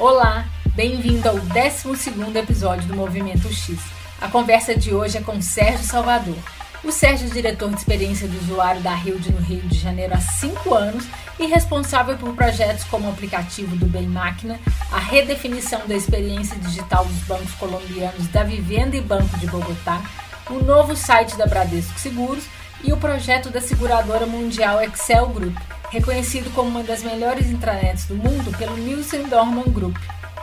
Olá, bem-vindo ao 12 episódio do Movimento X. A conversa de hoje é com Sérgio Salvador. O Sérgio é diretor de experiência do usuário da Hilde no Rio de Janeiro há 5 anos e responsável por projetos como o aplicativo do Bem Máquina, a redefinição da experiência digital dos bancos colombianos da Vivenda e Banco de Bogotá, o novo site da Bradesco Seguros e o projeto da seguradora mundial Excel Group, reconhecido como uma das melhores intranets do mundo pelo Nielsen Dorman Group.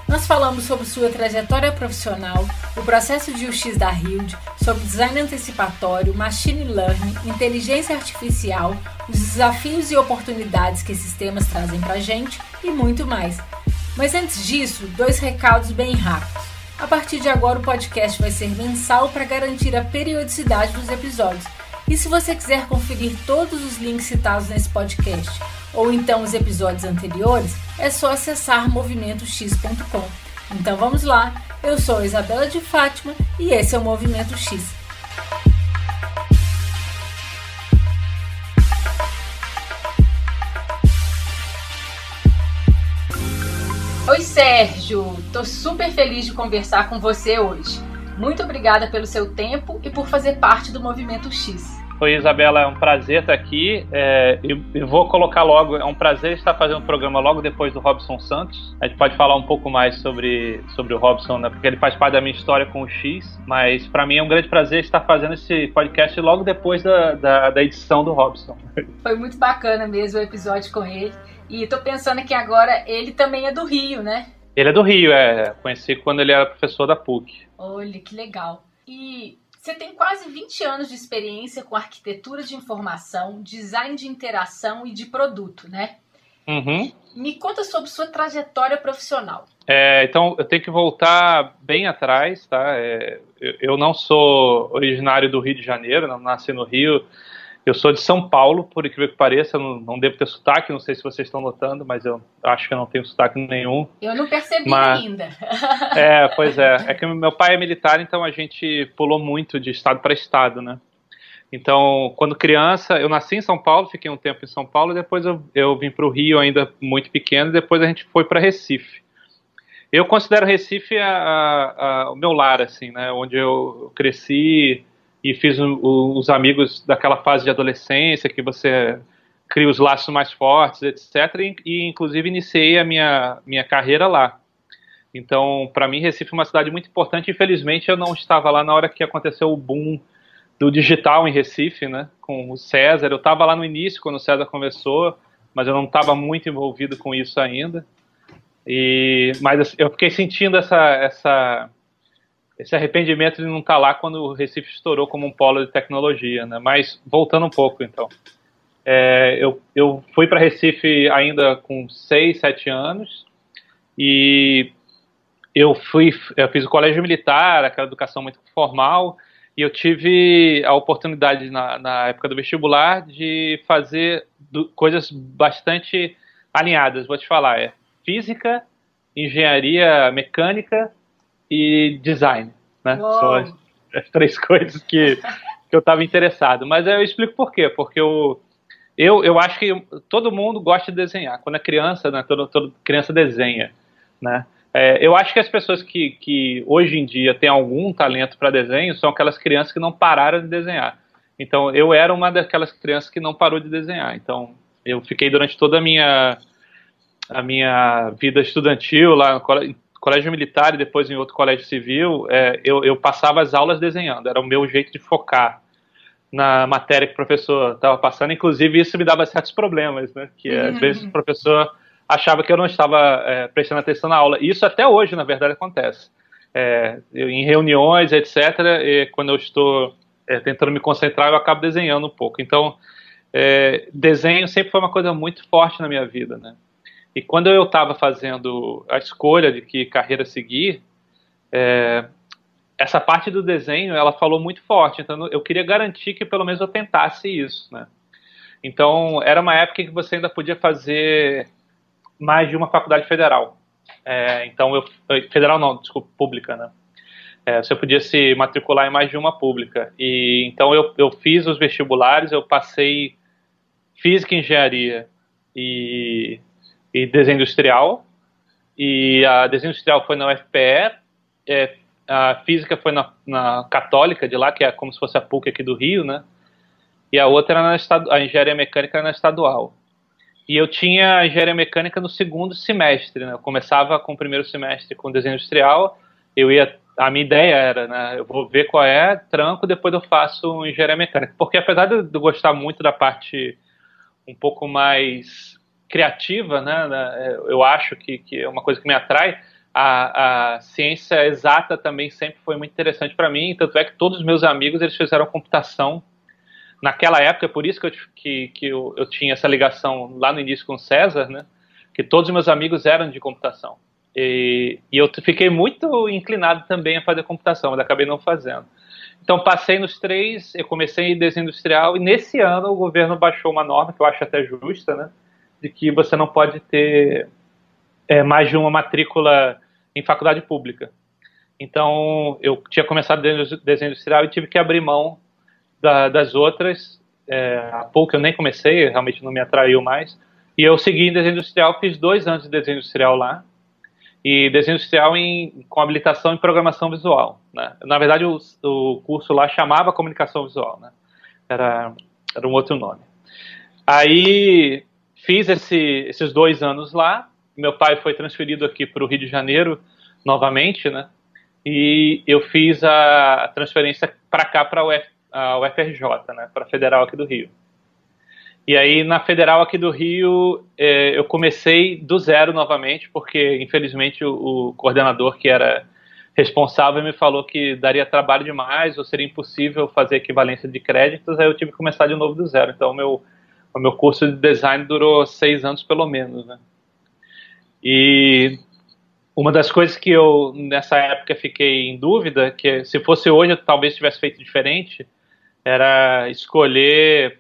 Nós falamos sobre sua trajetória profissional, o processo de UX da Hilde, sobre design antecipatório, machine learning, inteligência artificial, os desafios e oportunidades que esses temas trazem para a gente e muito mais. Mas antes disso, dois recados bem rápidos. A partir de agora, o podcast vai ser mensal para garantir a periodicidade dos episódios. E se você quiser conferir todos os links citados nesse podcast ou então os episódios anteriores, é só acessar movimentox.com. Então vamos lá, eu sou Isabela de Fátima e esse é o Movimento X. Oi Sérgio, tô super feliz de conversar com você hoje. Muito obrigada pelo seu tempo e por fazer parte do Movimento X. Oi, Isabela, é um prazer estar aqui. É, eu, vou colocar logo, é um prazer estar fazendo o programa logo depois do Robson Santos. A gente pode falar um pouco mais sobre, sobre o Robson, né, porque ele faz parte da minha história com o X, mas para mim é um grande prazer estar fazendo esse podcast logo depois da, da, da edição do Robson. Foi muito bacana mesmo o episódio com ele. E tô pensando que agora ele também é do Rio, né? Ele é do Rio, é. Conheci quando ele era professor da PUC. Olha, que legal. E você tem quase 20 anos de experiência com arquitetura de informação, design de interação e de produto, né? Uhum. Me conta sobre sua trajetória profissional. É, então, eu tenho que voltar bem atrás, tá? É, eu, eu, não sou originário do Rio de Janeiro, não nasci no Rio. Eu sou de São Paulo, por incrível que pareça, não, não, devo ter sotaque, não sei se vocês estão notando, mas eu acho que eu não tenho sotaque nenhum. Eu não percebi mas, ainda. É, pois é. É que meu pai é militar, então a gente pulou muito de estado para estado, né? Então, quando criança, eu nasci em São Paulo, fiquei um tempo em São Paulo, depois eu, eu vim para o Rio ainda muito pequeno, depois a gente foi para Recife. Eu considero Recife a, a, a, o meu lar, assim, né? Onde eu cresci, e fiz os amigos daquela fase de adolescência que você cria os laços mais fortes, etc. E, inclusive iniciei a minha, minha carreira lá. Então, para mim, Recife é uma cidade muito importante. Infelizmente, eu não estava lá na hora que aconteceu o boom do digital em Recife, né? Com o César. Eu estava lá no início quando o César começou, mas eu não estava muito envolvido com isso ainda. E, mas eu fiquei sentindo essa, essa esse arrependimento de não estar tá lá quando o Recife estourou como um polo de tecnologia, né? Mas voltando um pouco, então, é, eu, eu fui para Recife ainda com 6, 7 anos e eu fui, eu fiz o colégio militar, aquela educação muito formal, e eu tive a oportunidade na, na época do vestibular de fazer do, coisas bastante alinhadas. Vou te falar, é física, engenharia mecânica e design, né? São as, as, três coisas que, que eu estava interessado. Mas eu explico por quê. Porque eu, eu, eu acho que todo mundo gosta de desenhar. Quando é criança, né, toda, toda criança desenha, né? É, eu acho que as pessoas que, que hoje em dia têm algum talento para desenho são aquelas crianças que não pararam de desenhar. Então, eu era uma daquelas crianças que não parou de desenhar. Então, eu fiquei durante toda a minha a minha vida estudantil lá no colégio militar e depois em outro colégio civil, é, eu, eu, passava as aulas desenhando, era o meu jeito de focar na matéria que o professor estava passando, inclusive isso me dava certos problemas, né, que uhum. às vezes o professor achava que eu não estava é, prestando atenção na aula, e isso até hoje, na verdade, acontece. É, eu, em reuniões, etc., quando eu estou é, tentando me concentrar, eu acabo desenhando um pouco. Então, é, desenho sempre foi uma coisa muito forte na minha vida, né, e quando eu estava fazendo a escolha de que carreira seguir, é, essa parte do desenho ela falou muito forte. Então eu queria garantir que pelo menos eu tentasse isso, né? Então era uma época que você ainda podia fazer mais de uma faculdade federal. É, então eu federal não, desculpa, pública, né? É, você podia se matricular em mais de uma pública. E então eu, eu fiz os vestibulares, eu passei física e engenharia e e desenho industrial. e a desenho industrial foi na UFPE, é, a física foi na, na, Católica de lá, que é como se fosse a PUC aqui do Rio, né? E a outra na estadu, a engenharia mecânica na estadual. E eu tinha a engenharia mecânica no segundo semestre, né? Eu começava com o primeiro semestre com desenho industrial, eu ia a minha ideia era, né, eu vou ver qual é, tranco, depois eu faço engenharia mecânica. Porque apesar de eu gostar muito da parte um pouco mais criativa, né, né eu acho que, que é uma coisa que me atrai, a, a ciência exata também sempre foi muito interessante para mim, tanto é que todos os meus amigos eles fizeram computação naquela época, por isso que eu, que, que eu, eu tinha essa ligação lá no início com o César, né, que todos os meus amigos eram de computação. E, e, eu fiquei muito inclinado também a fazer computação, mas acabei não fazendo. Então passei nos três, eu comecei em desenho industrial e nesse ano o governo baixou uma norma que eu acho até justa, né, de que você não pode ter é, mais de uma matrícula em faculdade pública. Então eu tinha começado desenho industrial e tive que abrir mão da, das outras. É, há pouco eu nem comecei, realmente não me atraiu mais. E eu segui em desenho industrial, fiz dois anos de desenho industrial lá e desenho industrial em, com habilitação em programação visual. Né? Na verdade, o, o, curso lá chamava comunicação visual, né? era, era um outro nome. Aí fiz esse, esses dois anos lá. Meu pai foi transferido aqui para o Rio de Janeiro novamente, né? E eu fiz a transferência para cá, para a UFRJ, né? Para a Federal aqui do Rio. E aí, na Federal aqui do Rio, é, eu comecei do zero novamente, porque infelizmente o, o, coordenador que era responsável me falou que daria trabalho demais ou seria impossível fazer equivalência de créditos, aí eu tive que começar de novo do zero. Então, meu, o meu curso de design durou seis anos pelo menos, né? E uma das coisas que eu, nessa época, fiquei em dúvida, que se fosse hoje eu talvez tivesse feito diferente, era escolher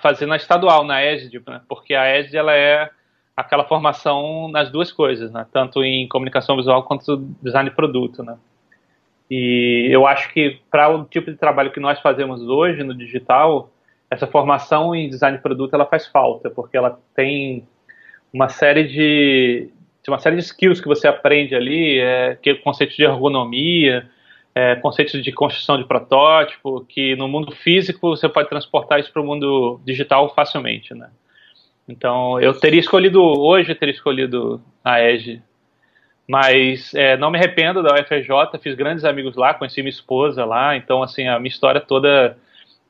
fazer na estadual, na ESD, né? porque a ESD ela é aquela formação nas duas coisas, né? tanto em comunicação visual quanto design de produto. Né? E eu acho que para o tipo de trabalho que nós fazemos hoje no digital, essa formação em design de produto ela faz falta, porque ela tem uma série de, uma série de skills que você aprende ali, é, que é o conceito de ergonomia, é, conceitos de construção de protótipo, que no mundo físico você pode transportar isso para o mundo digital facilmente, né? Então, eu teria escolhido, hoje eu teria escolhido a EGE, mas é, não me arrependo da UFRJ, fiz grandes amigos lá, conheci minha esposa lá, então, assim, a minha história toda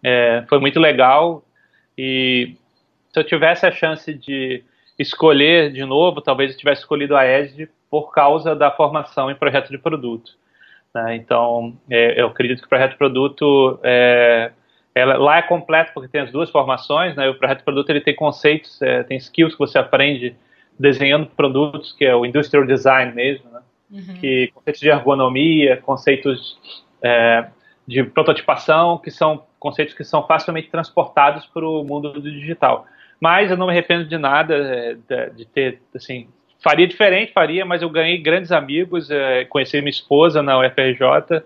é, foi muito legal e se eu tivesse a chance de escolher de novo, talvez eu tivesse escolhido a EGE por causa da formação em projeto de produto. Né? Então, é, eu acredito que o projeto produto é, ela, lá é completo porque tem as duas formações. Né? O projeto produto ele tem conceitos, é, tem skills que você aprende desenhando produtos, que é o industrial design mesmo, né? uhum. que conceitos de ergonomia, conceitos é, de prototipação, que são conceitos que são facilmente transportados para o mundo do digital. Mas eu não me arrependo de nada é, de, ter assim faria diferente, faria, mas eu ganhei grandes amigos, é, conheci minha esposa na UFRJ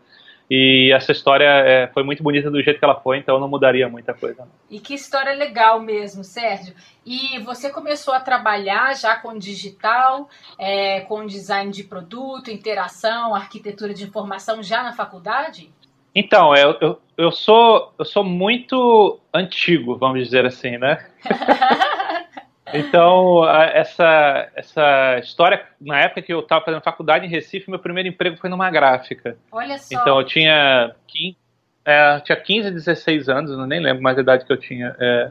e essa história é, foi muito bonita do jeito que ela foi, então não mudaria muita coisa. E que história legal mesmo, Sérgio. E você começou a trabalhar já com digital, é, com design de produto, interação, arquitetura de informação já na faculdade? Então, eu, eu, eu, sou, eu sou muito antigo, vamos dizer assim, né? Então, essa, essa história, na época que eu estava fazendo faculdade em Recife, meu primeiro emprego foi numa gráfica. Olha só. Então, eu tinha 15, é, tinha 15 16 anos, eu nem lembro mais a idade que eu tinha. É,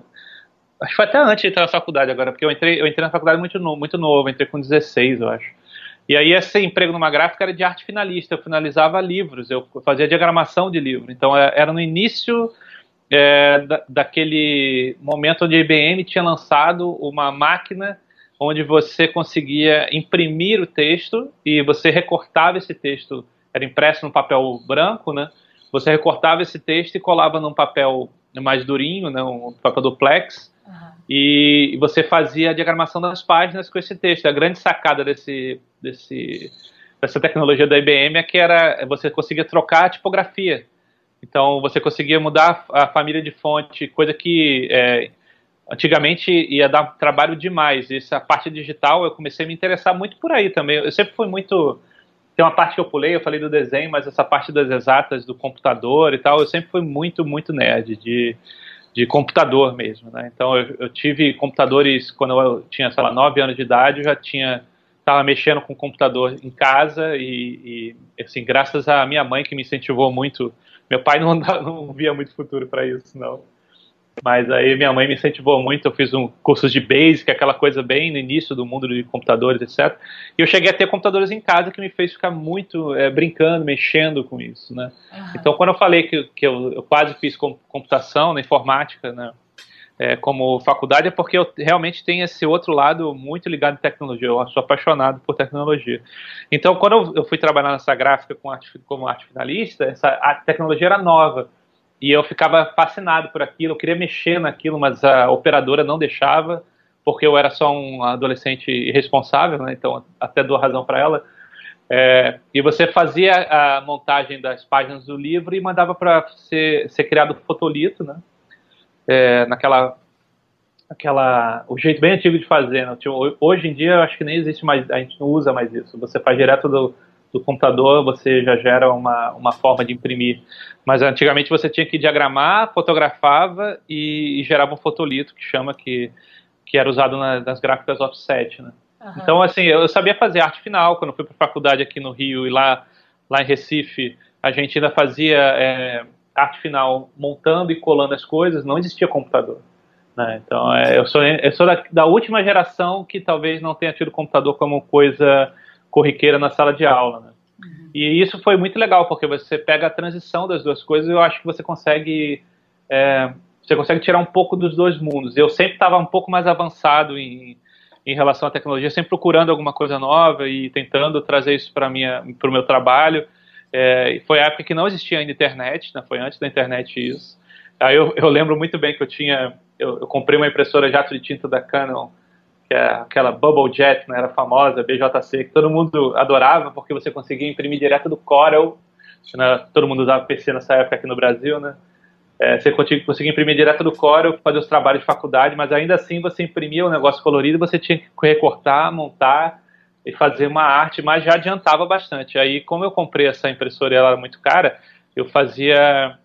acho que foi até antes de entrar na faculdade agora, porque eu entrei, eu entrei na faculdade muito, no, muito novo, entrei com 16, eu acho. E aí, esse emprego numa gráfica era de arte finalista, eu finalizava livros, eu fazia diagramação de livro. Então, é, era no início é, da, daquele momento onde a IBM tinha lançado uma máquina onde você conseguia imprimir o texto e você recortava esse texto, era impresso no papel branco, né? Você recortava esse texto e colava num papel mais durinho, né? um papel duplex, uhum. e você fazia a diagramação das páginas com esse texto. A grande sacada desse, desse, dessa tecnologia da IBM é que era você conseguia trocar a tipografia. Então você conseguia mudar a família de fonte, coisa que é, antigamente ia dar trabalho demais. Essa parte digital eu comecei a me interessar muito por aí também. Eu sempre fui muito. Tem uma parte que eu pulei, eu falei do desenho, mas essa parte das exatas, do computador e tal, eu sempre fui muito, muito nerd de, de computador mesmo, né? Então eu, eu tive computadores quando eu tinha, sei lá, 9 anos de idade, eu já tinha estava mexendo com o computador em casa e, e, assim, graças à minha mãe que me incentivou muito. Meu pai não, não via muito futuro para isso, não. Mas aí minha mãe me incentivou muito, eu fiz um curso de Basic, aquela coisa bem no início do mundo de computadores, etc. E eu cheguei a ter computadores em casa que me fez ficar muito é, brincando, mexendo com isso, né? Uhum. Então, quando eu falei que, que eu, eu quase fiz computação na informática, né? É, como faculdade é porque eu realmente tenho esse outro lado muito ligado em tecnologia. Eu sou apaixonado por tecnologia. Então, quando eu, fui trabalhar nessa gráfica com arte, como arte finalista, essa, a tecnologia era nova. E eu ficava fascinado por aquilo, eu queria mexer naquilo, mas a operadora não deixava, porque eu era só um adolescente irresponsável, né? então até dou razão para ela. É, e você fazia a montagem das páginas do livro e mandava para ser, ser criado o fotolito, né? É, naquela aquela o jeito bem antigo de fazer né? tipo, hoje em dia eu acho que nem existe mais a gente não usa mais isso você faz direto do, do computador você já gera uma, uma forma de imprimir. Mas antigamente você tinha que diagramar, fotografava e, e gerava um fotolito, que chama, que, que era usado na, nas gráficas offset, né? Uhum. Então, assim, eu sabia fazer arte final quando fui para a faculdade aqui no Rio e lá, lá em Recife, a gente ainda fazia é, arte final montando e colando as coisas, não existia computador. Né? Então, é, eu sou, eu sou da, da última geração que talvez não tenha tido computador como coisa corriqueira na sala de aula. Né? Uhum. E isso foi muito legal, porque você pega a transição das duas coisas e eu acho que você consegue. É, você consegue tirar um pouco dos dois mundos. Eu sempre estava um pouco mais avançado em, em relação à tecnologia, sempre procurando alguma coisa nova e tentando trazer isso para o meu trabalho. É, foi a época que não existia ainda internet, né? foi antes da internet isso. Aí eu, eu lembro muito bem que eu tinha, eu, eu comprei uma impressora jato de tinta da Canon que é aquela Bubble Jet, né, era famosa, BJC, que todo mundo adorava porque você conseguia imprimir direto do Corel, né, todo mundo usava PC nessa época aqui no Brasil, né, é, você conseguia imprimir direto do Corel, fazer os trabalhos de faculdade, mas ainda assim você imprimia um negócio colorido, você tinha que recortar, montar e fazer uma arte, mas já adiantava bastante. Aí, como eu comprei essa impressora e ela era muito cara, eu fazia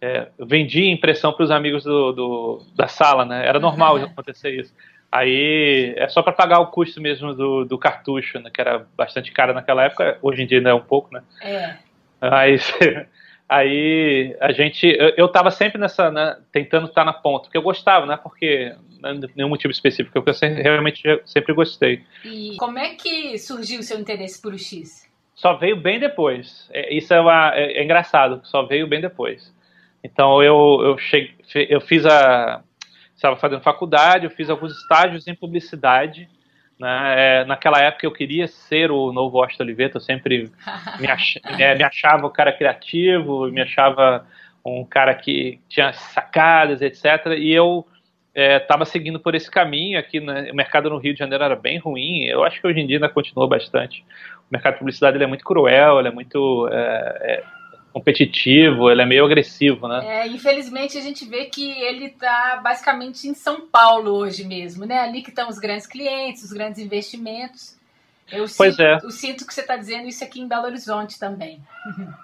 é, vendia impressão para os amigos do, do, da sala, né? Era normal uhum. acontecer isso. Aí é só para pagar o custo mesmo do, do cartucho, né, que era bastante caro naquela época, hoje em dia ainda é um pouco, né? É. Aí, aí a gente, eu estava sempre nessa, né, tentando estar na ponta, porque eu gostava, né? Porque nenhum motivo específico, eu sempre, realmente sempre gostei. E como é que surgiu o seu interesse por o X? Só veio bem depois. É, isso é, uma, é, é engraçado, só veio bem depois. Então eu, eu, cheguei, eu fiz a estava fazendo faculdade, eu fiz alguns estágios em publicidade. Né? É, naquela época eu queria ser o novo Austin Oliveto, eu sempre me, ach, é, me achava um cara criativo, me achava um cara que tinha sacadas, etc. E eu estava é, seguindo por esse caminho aqui. Né? O mercado no Rio de Janeiro era bem ruim. Eu acho que hoje em dia ainda continua bastante. O mercado de publicidade ele é muito cruel, ele é muito é, é competitivo, ele é meio agressivo, né? É, infelizmente a gente vê que ele está basicamente em São Paulo hoje mesmo, né? Ali que estão os grandes clientes, os grandes investimentos. Eu pois sinto, é. Eu sinto que você está dizendo isso aqui em Belo Horizonte também.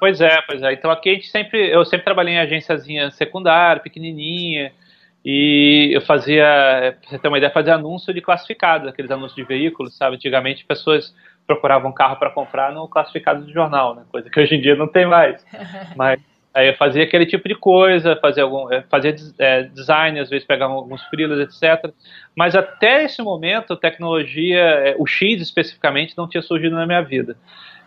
Pois é, pois é. Então aqui a gente sempre, eu sempre trabalhei em agênciazinha secundária, pequenininha, e eu fazia, pra você ter uma ideia, fazia anúncio de classificados, aqueles anúncios de veículos, sabe? Antigamente pessoas procuravam um carro para comprar no classificado do jornal, né? Coisa que hoje em dia não tem mais. Mas aí eu fazia aquele tipo de coisa, fazia algum, eh, fazia é, design, às vezes pegava alguns freelas, etc. Mas até esse momento, tecnologia, é, o X especificamente, não tinha surgido na minha vida.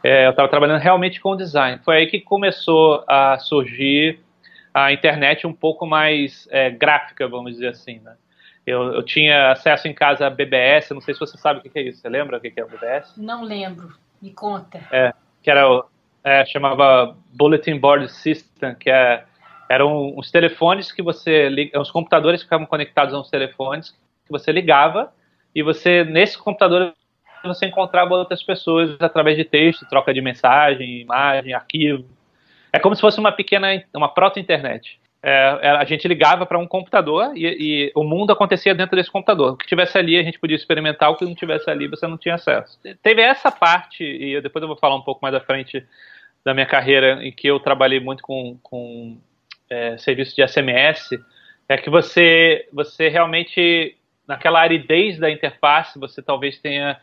É, eu estava trabalhando realmente com design. Foi aí que começou a surgir a internet um pouco mais é, gráfica, vamos dizer assim, né? Eu, eu, tinha acesso em casa a BBS, não sei se você sabe o que é isso. Você lembra o que é o BBS? Não lembro. Me conta. É, que era o, é, chamava Bulletin Board System, que é, eram uns telefones que você liga, uns computadores que ficavam conectados a uns telefones que você ligava e você nesse computador você encontrava outras pessoas através de texto, troca de mensagem, imagem, arquivo. É como se fosse uma pequena, uma proto-internet. é, a gente ligava para um computador e, e, o mundo acontecia dentro desse computador. O que tivesse ali a gente podia experimentar, o que não tivesse ali você não tinha acesso. Teve essa parte, e depois eu vou falar um pouco mais da frente da minha carreira, em que eu trabalhei muito com, com é, serviço de SMS, é que você, você realmente, naquela aridez da interface, você talvez tenha,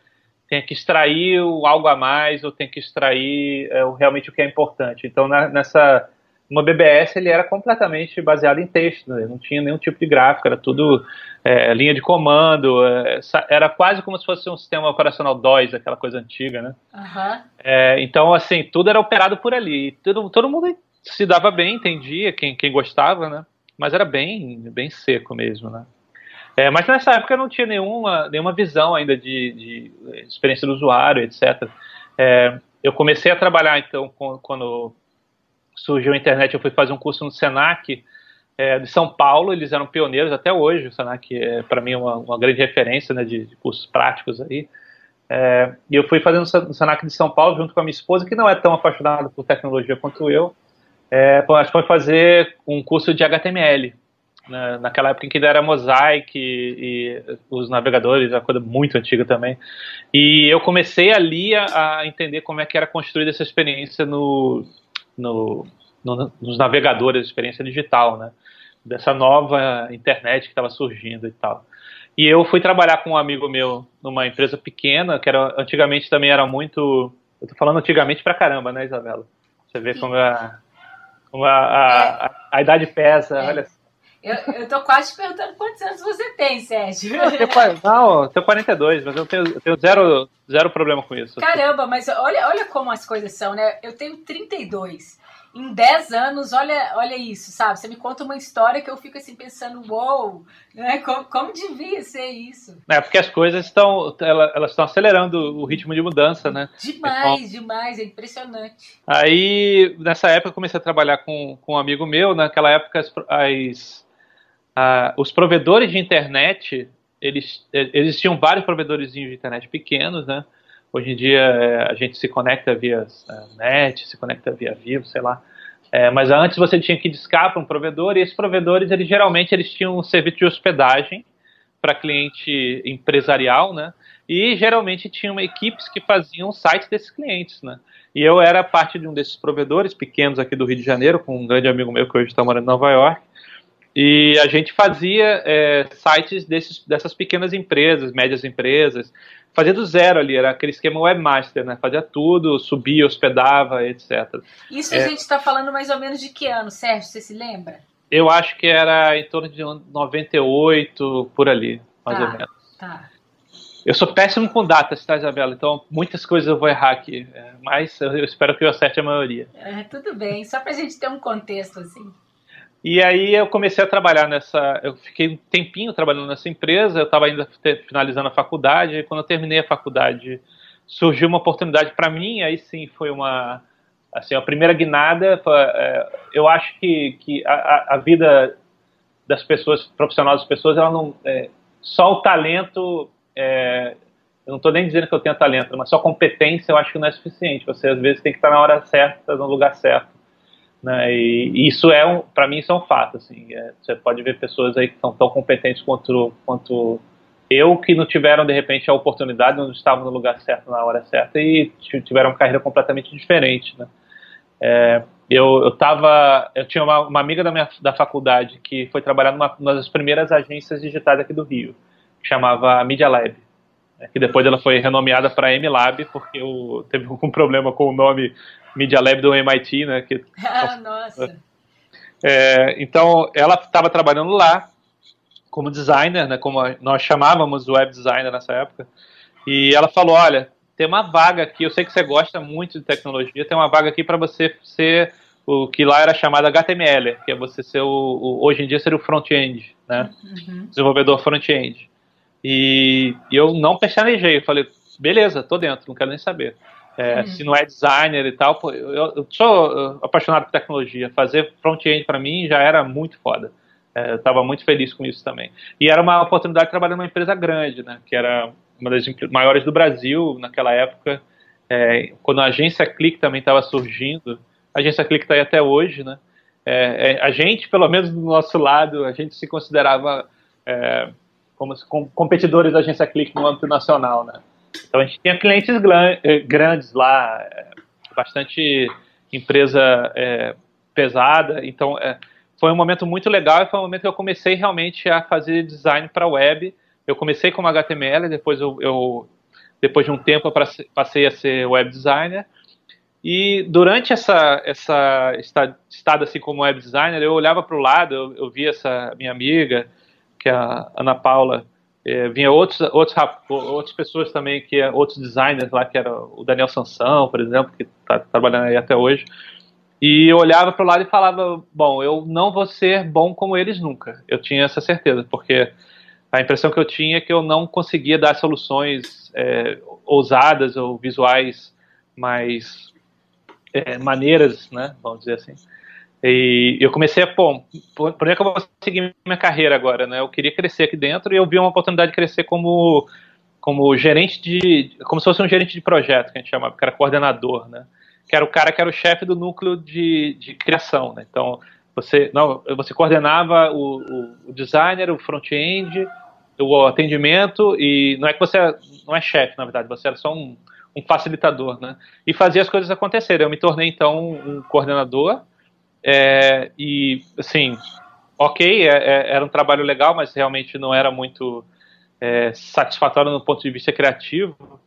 tenha que extrair algo a mais ou tem que extrair é, realmente o que é importante. Então, na, nessa uma BBS ele era completamente baseado em texto, né? não tinha nenhum tipo de gráfico, era tudo é, linha de comando, é, era quase como se fosse um sistema operacional DOS, aquela coisa antiga, né? Uhum. É, então, assim, tudo era operado por ali, todo, todo mundo se dava bem, entendia, quem, quem gostava, né? Mas era bem, bem seco mesmo, né? É, mas nessa época não tinha nenhuma, nenhuma visão ainda de, de experiência do usuário, etc. É, eu comecei a trabalhar, então, quando surgiu a internet, eu fui fazer um curso no Senac é, de São Paulo, eles eram pioneiros até hoje, o Senac é para mim uma, uma, grande referência né, de, de cursos práticos aí. É, e eu fui fazendo no Senac de São Paulo junto com a minha esposa, que não é tão apaixonada por tecnologia quanto eu. É, gente foi fazer um curso de HTML, né, naquela época em que ainda era Mosaic e, e, os navegadores, uma coisa muito antiga também. E eu comecei ali a, a entender como é que era construída essa experiência no, no, no, nos navegadores, experiência digital, né? Dessa nova internet que estava surgindo e tal. E eu fui trabalhar com um amigo meu numa empresa pequena, que era, antigamente também era muito. Eu tô falando antigamente pra caramba, né, Isabela? Você vê como a, como a, a, é. a, a idade pesa, é. olha eu, eu tô quase perguntando quantos anos você tem, Sérgio. Não, eu tenho 42, mas eu tenho, eu tenho zero, zero problema com isso. Caramba, mas olha, olha como as coisas são, né? Eu tenho 32. Em 10 anos, olha, olha isso, sabe? Você me conta uma história que eu fico assim pensando, uou, wow, né? Como, como devia ser isso? É, porque as coisas estão, elas estão acelerando o ritmo de mudança, né? Demais, então, demais, é impressionante. Aí, nessa época, eu comecei a trabalhar com, com um amigo meu, naquela época as, as ah, os provedores de internet, eles, existiam vários provedores de internet pequenos, né? Hoje em dia é, a gente se conecta via é, net, se conecta via vivo, sei lá. É, mas antes você tinha que discar para um provedor e esses provedores, eles geralmente eles tinham um serviço de hospedagem para cliente empresarial, né? E geralmente tinham equipes que faziam sites desses clientes, né? E eu era parte de um desses provedores pequenos aqui do Rio de Janeiro, com um grande amigo meu que hoje está morando em Nova York. E a gente fazia é, sites desses, dessas pequenas empresas, médias empresas, fazia do zero ali, era aquele esquema webmaster, né? Fazia tudo, subia, hospedava, etc. Isso é, a gente está falando mais ou menos de que ano, Sérgio? Você se lembra? Eu acho que era em torno de 98, por ali, mais tá, ou menos. Tá. Eu sou péssimo com datas, tá, Isabela? Então, muitas coisas eu vou errar aqui. É, mas eu espero que eu acerte a maioria. É, tudo bem, só pra gente ter um contexto, assim. E aí eu comecei a trabalhar nessa. Eu fiquei um tempinho trabalhando nessa empresa, eu estava ainda finalizando a faculdade, e quando eu terminei a faculdade, surgiu uma oportunidade para mim, aí sim foi uma. Assim, a primeira guinada, é, eu acho que, que a, a, vida das pessoas, profissionais das pessoas, ela não. É, só o talento. É, eu não estou nem dizendo que eu tenho talento, mas só competência eu acho que não é suficiente. Você às vezes tem que estar na hora certa, no lugar certo. Né? E isso é um, para mim isso é um fato. Assim, é, você pode ver pessoas aí que são tão competentes quanto, quanto eu que não tiveram de repente a oportunidade, não estavam no lugar certo na hora certa e tiveram uma carreira completamente diferente. Né? É, eu, eu tava, eu tinha uma, uma, amiga da minha da faculdade que foi trabalhar numa, numa das primeiras agências digitais aqui do Rio, que chamava Media Lab que depois ela foi renomeada para MLab porque o, teve algum problema com o nome Media Lab do MIT, né? Que, ah, nossa. É, então, ela estava trabalhando lá como designer, né? Como nós chamávamos o web designer nessa época. E ela falou, olha, tem uma vaga aqui, eu sei que você gosta muito de tecnologia, tem uma vaga aqui para você ser o que lá era chamado HTML, que é você ser o, o hoje em dia ser o front-end, né? Uhum. Desenvolvedor front-end. E, e, eu não pestanejei, eu falei, beleza, tô dentro, não quero nem saber. É, uhum. Se não é designer e tal, pô, eu, eu, sou apaixonado por tecnologia. Fazer front-end para mim já era muito foda. É, eu estava muito feliz com isso também. E era uma oportunidade de trabalhar numa empresa grande, né? Que era uma das maiores do Brasil naquela época. É, quando a agência Click também estava surgindo, a agência Click está aí até hoje, né? é, é, a gente, pelo menos do nosso lado, a gente se considerava é, como com, competidores da agência Click no âmbito nacional, né? Então a gente tinha clientes eh, grandes lá, é, bastante empresa é, pesada. Então é, foi um momento muito legal e foi um momento que eu comecei realmente a fazer design para web. Eu comecei como HTML, depois eu, eu depois de um tempo eu passei a ser web designer. E durante essa, essa estada assim como web designer, eu olhava para o lado, eu, eu via essa minha amiga, que a Ana Paula, é, vinha outros, outros, outras pessoas também, que é, outros designers lá, que era o Daniel Sansão, por exemplo, que está trabalhando aí até hoje. E eu olhava para o lado e falava: bom, eu não vou ser bom como eles nunca. Eu tinha essa certeza, porque a impressão que eu tinha é que eu não conseguia dar soluções é, ousadas ou visuais mais é, maneiras, né? Vamos dizer assim. E eu comecei a, pô, por, por que eu vou seguir minha carreira agora, né? Eu queria crescer aqui dentro e eu vi uma oportunidade de crescer como, como gerente de, como se fosse um gerente de projeto, que a gente chamava, que era coordenador, né? Que era o cara que era o chefe do núcleo de, de criação, né? Então, você, não, você coordenava o, o designer, o front-end, o atendimento e não é que você não é chefe, na verdade, você era só um, um facilitador, né? E fazia as coisas acontecerem. Eu me tornei então um coordenador é, e, assim, ok, é, é, era um trabalho legal, mas realmente não era muito é, satisfatório no ponto de vista criativo.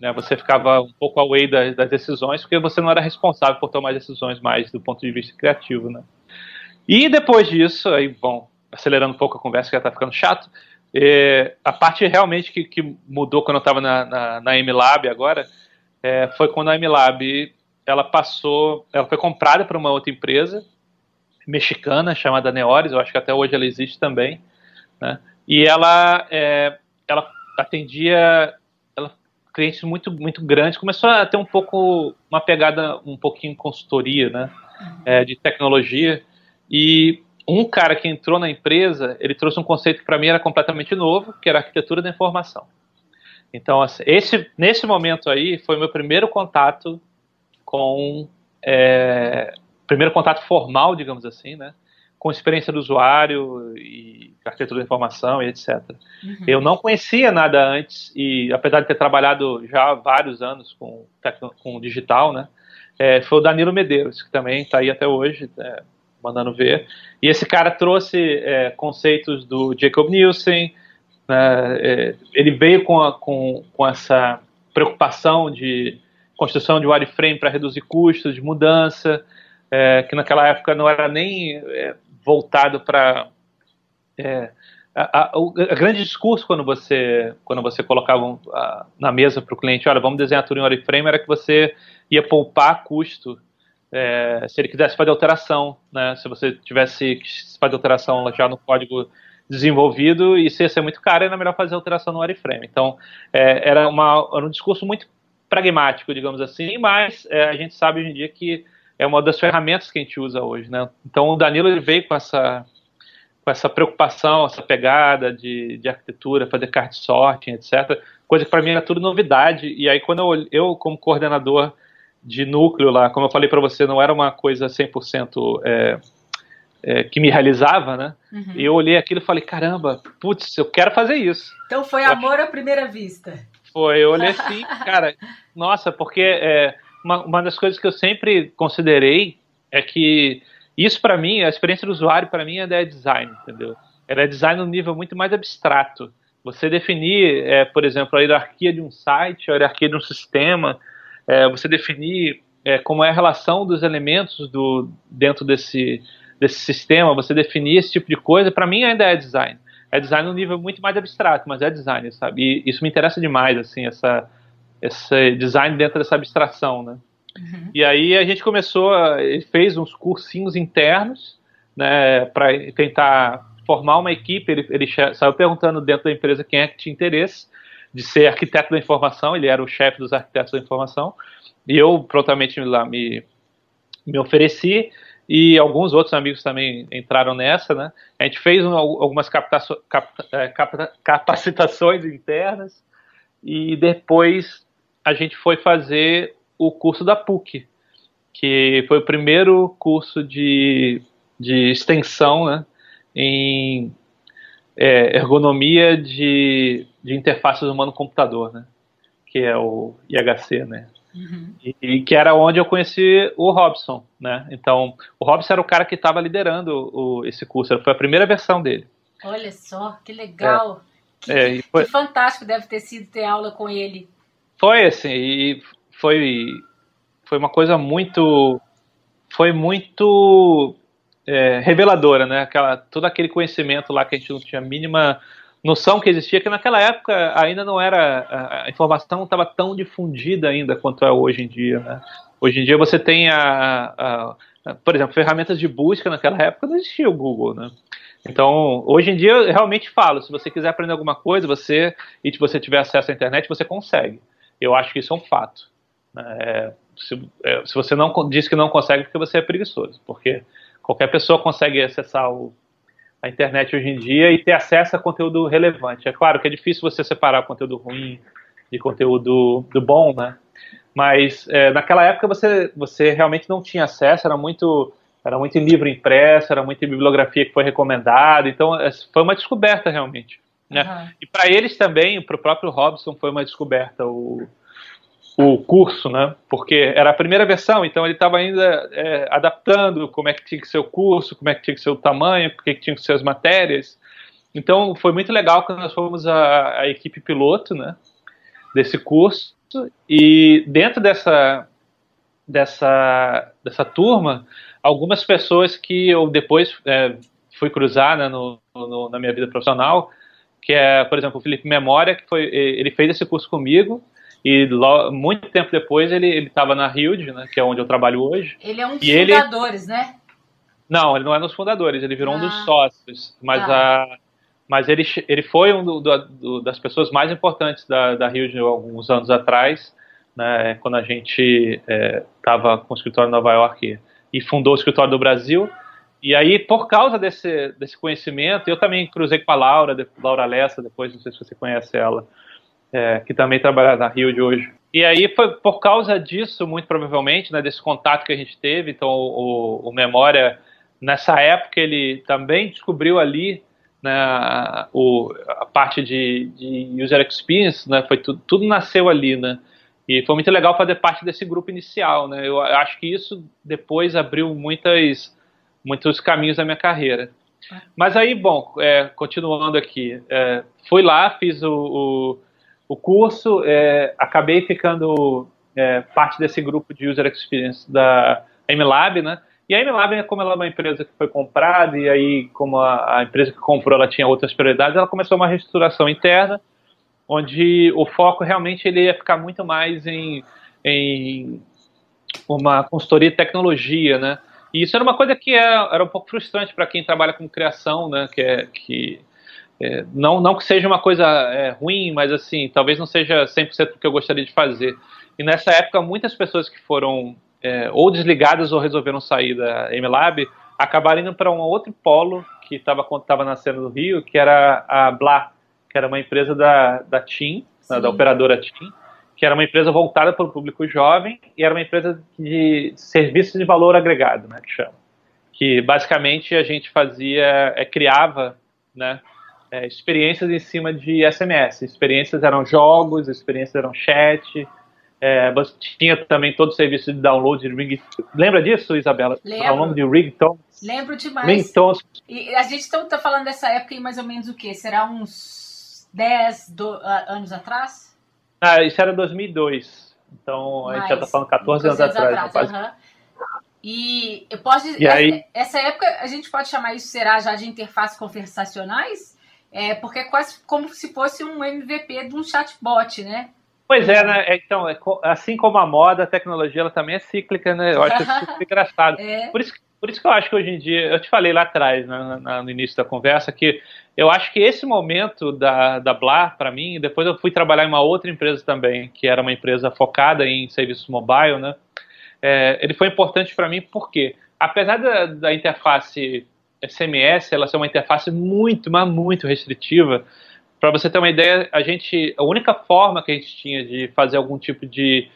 Né? Você ficava um pouco away das, das, decisões, porque você não era responsável por tomar decisões mais do ponto de vista criativo. Né? E depois disso, aí, bom, acelerando um pouco a conversa, que já está ficando chato, é, a parte realmente que, que mudou quando eu estava na, na, na MLab agora é, foi quando a MLab ela passou, ela foi comprada por uma outra empresa mexicana chamada Neores, eu acho que até hoje ela existe também, né? E ela, é, ela atendia ela, clientes muito muito grandes, começou a ter um pouco uma pegada um pouquinho consultoria, né? É, de tecnologia e um cara que entrou na empresa, ele trouxe um conceito que para mim era completamente novo, que era arquitetura da informação. Então, assim, esse, nesse momento aí, foi meu primeiro contato com é, primeiro contato formal, digamos assim, né, com experiência do usuário e arquitetura de informação e etc. Uhum. Eu não conhecia nada antes e apesar de ter trabalhado já há vários anos com, com digital, né, é, foi o Danilo Medeiros que também está aí até hoje, é, mandando ver. E esse cara trouxe é, conceitos do Jacob Nielsen, né, é, ele veio com, a, com, com essa preocupação de construção de wireframe para reduzir custos, de mudança, é, que naquela época não era nem é, voltado para é, o grande discurso quando você quando você colocava um, a, na mesa para o cliente, olha, vamos desenhar tudo em wireframe, era que você ia poupar custo é, se ele quisesse fazer alteração, né? Se você tivesse que fazer alteração já no código desenvolvido, isso ia ser muito caro, era melhor fazer alteração no wireframe. Então, é, era, uma, era um discurso muito pragmático, digamos assim, mas é, a gente sabe hoje em dia que é uma das ferramentas que a gente usa hoje, né? Então o Danilo ele veio com essa com essa preocupação, essa pegada de, de arquitetura, fazer card sorting, etc. Coisa que para mim era tudo novidade. E aí quando eu, eu como coordenador de núcleo lá, como eu falei para você, não era uma coisa 100% é, é, que me realizava, né? Uhum. E eu olhei aquilo e falei, caramba, putz, eu quero fazer isso. Então foi amor à primeira vista. Foi, eu olhei assim, cara, nossa, porque é, uma, uma das coisas que eu sempre considerei é que isso para mim, a experiência do usuário para mim é design, entendeu? Ela é design num nível muito mais abstrato. Você definir, é, por exemplo, a hierarquia de um site, a hierarquia de um sistema, é, você definir é, como é a relação dos elementos do, dentro desse, desse sistema, você definir esse tipo de coisa, para mim ainda é design é design num nível muito mais abstrato, mas é design, sabe? E isso me interessa demais, assim, essa, esse design dentro dessa abstração, né? Uhum. E aí a gente começou, ele fez uns cursinhos internos, né, para tentar formar uma equipe. Ele, ele saiu perguntando dentro da empresa quem é que tinha interesse de ser arquiteto da informação. Ele era o chefe dos arquitetos da informação. E eu prontamente lá me, me ofereci e alguns outros amigos também entraram nessa, né? A gente fez um, algumas captaço, cap, é, cap, capacitações internas e depois a gente foi fazer o curso da PUC, que foi o primeiro curso de de extensão né, em é, ergonomia de, de interfaces humano-computador, né, que é o IHC, né, uhum. e, e, que era onde eu conheci o Robson, né, então o Robson era o cara que estava liderando o, esse curso, foi a primeira versão dele. Olha só, que legal, é. Que, é, foi, que fantástico deve ter sido ter aula com ele. Foi assim, e foi, foi uma coisa muito foi muito é, reveladora, né? Aquela, todo aquele conhecimento lá que a gente não tinha a mínima noção que existia, que naquela época ainda não era, a informação não estava tão difundida ainda quanto é hoje em dia, né? Hoje em dia você tem a, a, a, por exemplo, ferramentas de busca naquela época não existia o Google, né? Então, hoje em dia eu realmente falo, se você quiser aprender alguma coisa, você e se você tiver acesso à internet, você consegue. Eu acho que isso é um fato. É, se, é, se, você não diz que não consegue, porque você é preguiçoso, porque qualquer pessoa consegue acessar o, a internet hoje em dia e ter acesso a conteúdo relevante. É claro que é difícil você separar conteúdo ruim de conteúdo do bom, né? Mas é, naquela época você, você realmente não tinha acesso, era muito era muito em livro impresso, era muita bibliografia que foi recomendada, então é, foi uma descoberta realmente. Né? Uhum. E para eles também, para o próprio Robson, foi uma descoberta o, o curso, né? Porque era a primeira versão, então ele estava ainda é, adaptando como é que tinha que ser o curso, como é que tinha que ser o tamanho, o que tinha que ser as matérias. Então foi muito legal quando nós fomos a, a equipe piloto, né? Desse curso e dentro dessa dessa dessa turma, algumas pessoas que eu depois é, fui cruzar né, no, no, na minha vida profissional, que é, por exemplo, o Felipe Memória, que foi ele fez esse curso comigo e lo, muito tempo depois ele estava na Hilde, né, que é onde eu trabalho hoje. Ele é um dos fundadores, ele... né? Não, ele não é um dos fundadores, ele virou ah, um dos ah. sócios. Mas, tá. a, mas ele, ele foi um do, do, das pessoas mais importantes da, da Hilde alguns anos atrás, né, quando a gente estava é, com o escritório em Nova York e fundou o escritório do Brasil. E aí, por causa desse, desse conhecimento, eu também cruzei com a Laura, Laura Lessa, depois, não sei se você conhece ela, é, que também trabalha na Rio de hoje. E aí foi por causa disso, muito provavelmente, né, desse contato que a gente teve. Então, o, o Memória, nessa época, ele também descobriu ali né, o, a parte de, de user experience, né, foi tudo, tudo nasceu ali, né. E foi muito legal fazer parte desse grupo inicial, né. Eu acho que isso depois abriu muitas, muitos caminhos da minha carreira. Mas aí, bom, é, continuando aqui, é, fui lá, fiz o, o o curso, é, acabei ficando é, parte desse grupo de User Experience da MLab, né? E a MLab, como ela é uma empresa que foi comprada, e aí, como a, a, empresa que comprou ela tinha outras prioridades, ela começou uma reestruturação interna, onde o foco realmente ele ia ficar muito mais em, em uma consultoria de tecnologia, né? E isso era uma coisa que era, é, era um pouco frustrante para quem trabalha com criação, né? Que, é, que é, não, não que seja uma coisa é, ruim, mas assim, talvez não seja 100% o que eu gostaria de fazer. E nessa época, muitas pessoas que foram é, ou desligadas ou resolveram sair da MLab acabaram indo para um outro polo que estava nascendo no Rio, que era a Blá, que era uma empresa da, da TIM, da operadora TIM, que era uma empresa voltada para o público jovem e era uma empresa de serviços de valor agregado, né, que chama. Que basicamente a gente fazia, é, criava, né, é, experiências em cima de SMS. Experiências eram jogos, experiências eram chat. É, tinha também todo o serviço de download de ring. Lembra disso, Isabela? Lembro. O nome de ringtones. Lembro demais. Ringtones. E a gente está falando dessa época e mais ou menos o quê? Será uns 10 do, uh, anos atrás? Ah, isso era 2002. Então mais, a gente já está falando 14 anos atrás. atrás uh -huh. E eu posso dizer, essa, aí... essa época a gente pode chamar isso, será já de interfaces conversacionais? É, porque é quase como se fosse um MVP de um chatbot, né? Pois é, né? É, então, é, assim como a moda, a tecnologia ela também é cíclica, né? Eu acho isso super engraçado. É. Por, isso, por isso que eu acho que hoje em dia, eu te falei lá atrás, né, no início da conversa, que eu acho que esse momento da, da Blá, para mim, depois eu fui trabalhar em uma outra empresa também, que era uma empresa focada em serviços mobile, né? É, ele foi importante para mim porque, apesar da, da interface SMS ela é uma interface muito, mas muito restritiva. Para você ter uma ideia, a gente, a única forma que a gente tinha de fazer algum tipo de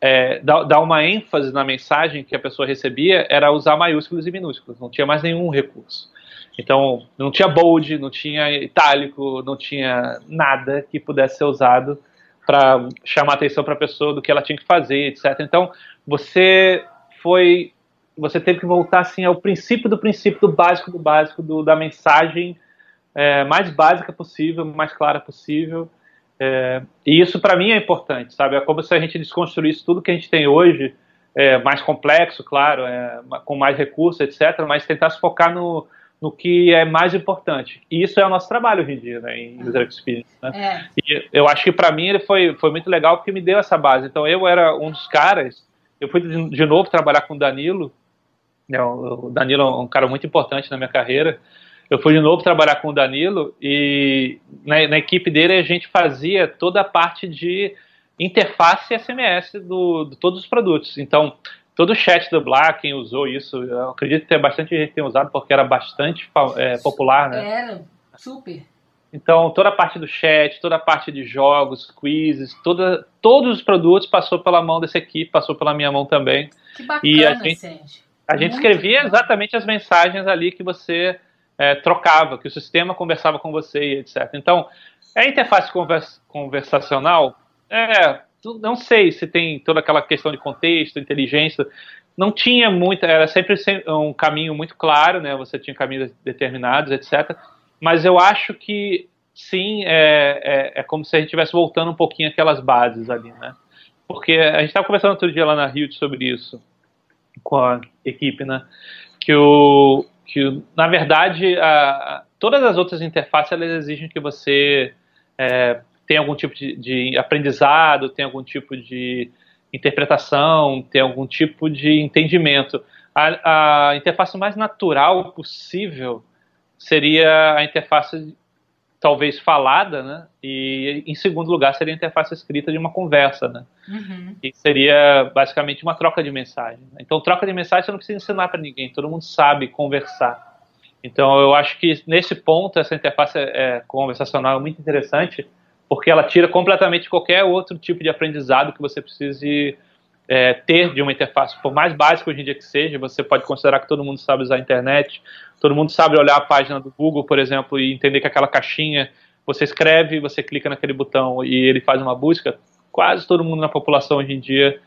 é, dar, dar uma ênfase na mensagem que a pessoa recebia era usar maiúsculos e minúsculos, não tinha mais nenhum recurso. Então, não tinha bold, não tinha itálico, não tinha nada que pudesse ser usado para chamar atenção para a pessoa do que ela tinha que fazer, etc. Então, você foi, você teve que voltar assim ao princípio do princípio, do básico do básico, do, da mensagem é, mais básica possível, mais clara possível. É, e isso para mim é importante, sabe? É como se a gente desconstruísse tudo que a gente tem hoje, é, mais complexo, claro, é, com mais recursos, etc., mas tentar se focar no, no que é mais importante. E isso é o nosso trabalho hoje em dia, né, em User Experience. Né? É. E eu acho que para mim ele foi, foi muito legal porque me deu essa base. Então eu era um dos caras, eu fui de, de novo trabalhar com o Danilo, o Danilo é um cara muito importante na minha carreira, eu fui de novo trabalhar com o Danilo e na, na equipe dele a gente fazia toda a parte de interface SMS do, de todos os produtos. Então, todo o chat do Black, quem usou isso, eu acredito que tem bastante gente que tem usado porque era bastante é, popular, né? Era, super. Então, toda a parte do chat, toda a parte de jogos, quizzes, toda, todos os produtos passou pela mão dessa equipe, passou pela minha mão também. Que bacana, e a gente, A gente escrevia exatamente as mensagens ali que você é, trocava, que o sistema conversava com você e etc. Então, a interface convers conversacional, é, não sei se tem toda aquela questão de contexto, inteligência, não tinha muita, era sempre um caminho muito claro, né? Você tinha caminhos determinados, etc. Mas eu acho que sim, é, é, é como se a gente estivesse voltando um pouquinho aquelas bases ali, né? Porque a gente estava conversando outro dia lá na Rio sobre isso com a equipe, né? Que o, que na verdade a, todas as outras interfaces elas exigem que você é, tenha algum tipo de, de, aprendizado, tenha algum tipo de interpretação, tenha algum tipo de entendimento. A, a interface mais natural possível seria a interface talvez falada, né? E em segundo lugar seria a interface escrita de uma conversa, né? Uhum. E seria basicamente uma troca de mensagem. Então, troca de mensagem você não precisa ensinar para ninguém, todo mundo sabe conversar. Então, eu acho que nesse ponto essa interface é, conversacional é muito interessante, porque ela tira completamente qualquer outro tipo de aprendizado que você precise é, ter de uma interface, por mais básica hoje em dia que seja, você pode considerar que todo mundo sabe usar a internet, todo mundo sabe olhar a página do Google, por exemplo, e entender que aquela caixinha, você escreve, você clica naquele botão e ele faz uma busca. Quase todo mundo na população hoje em dia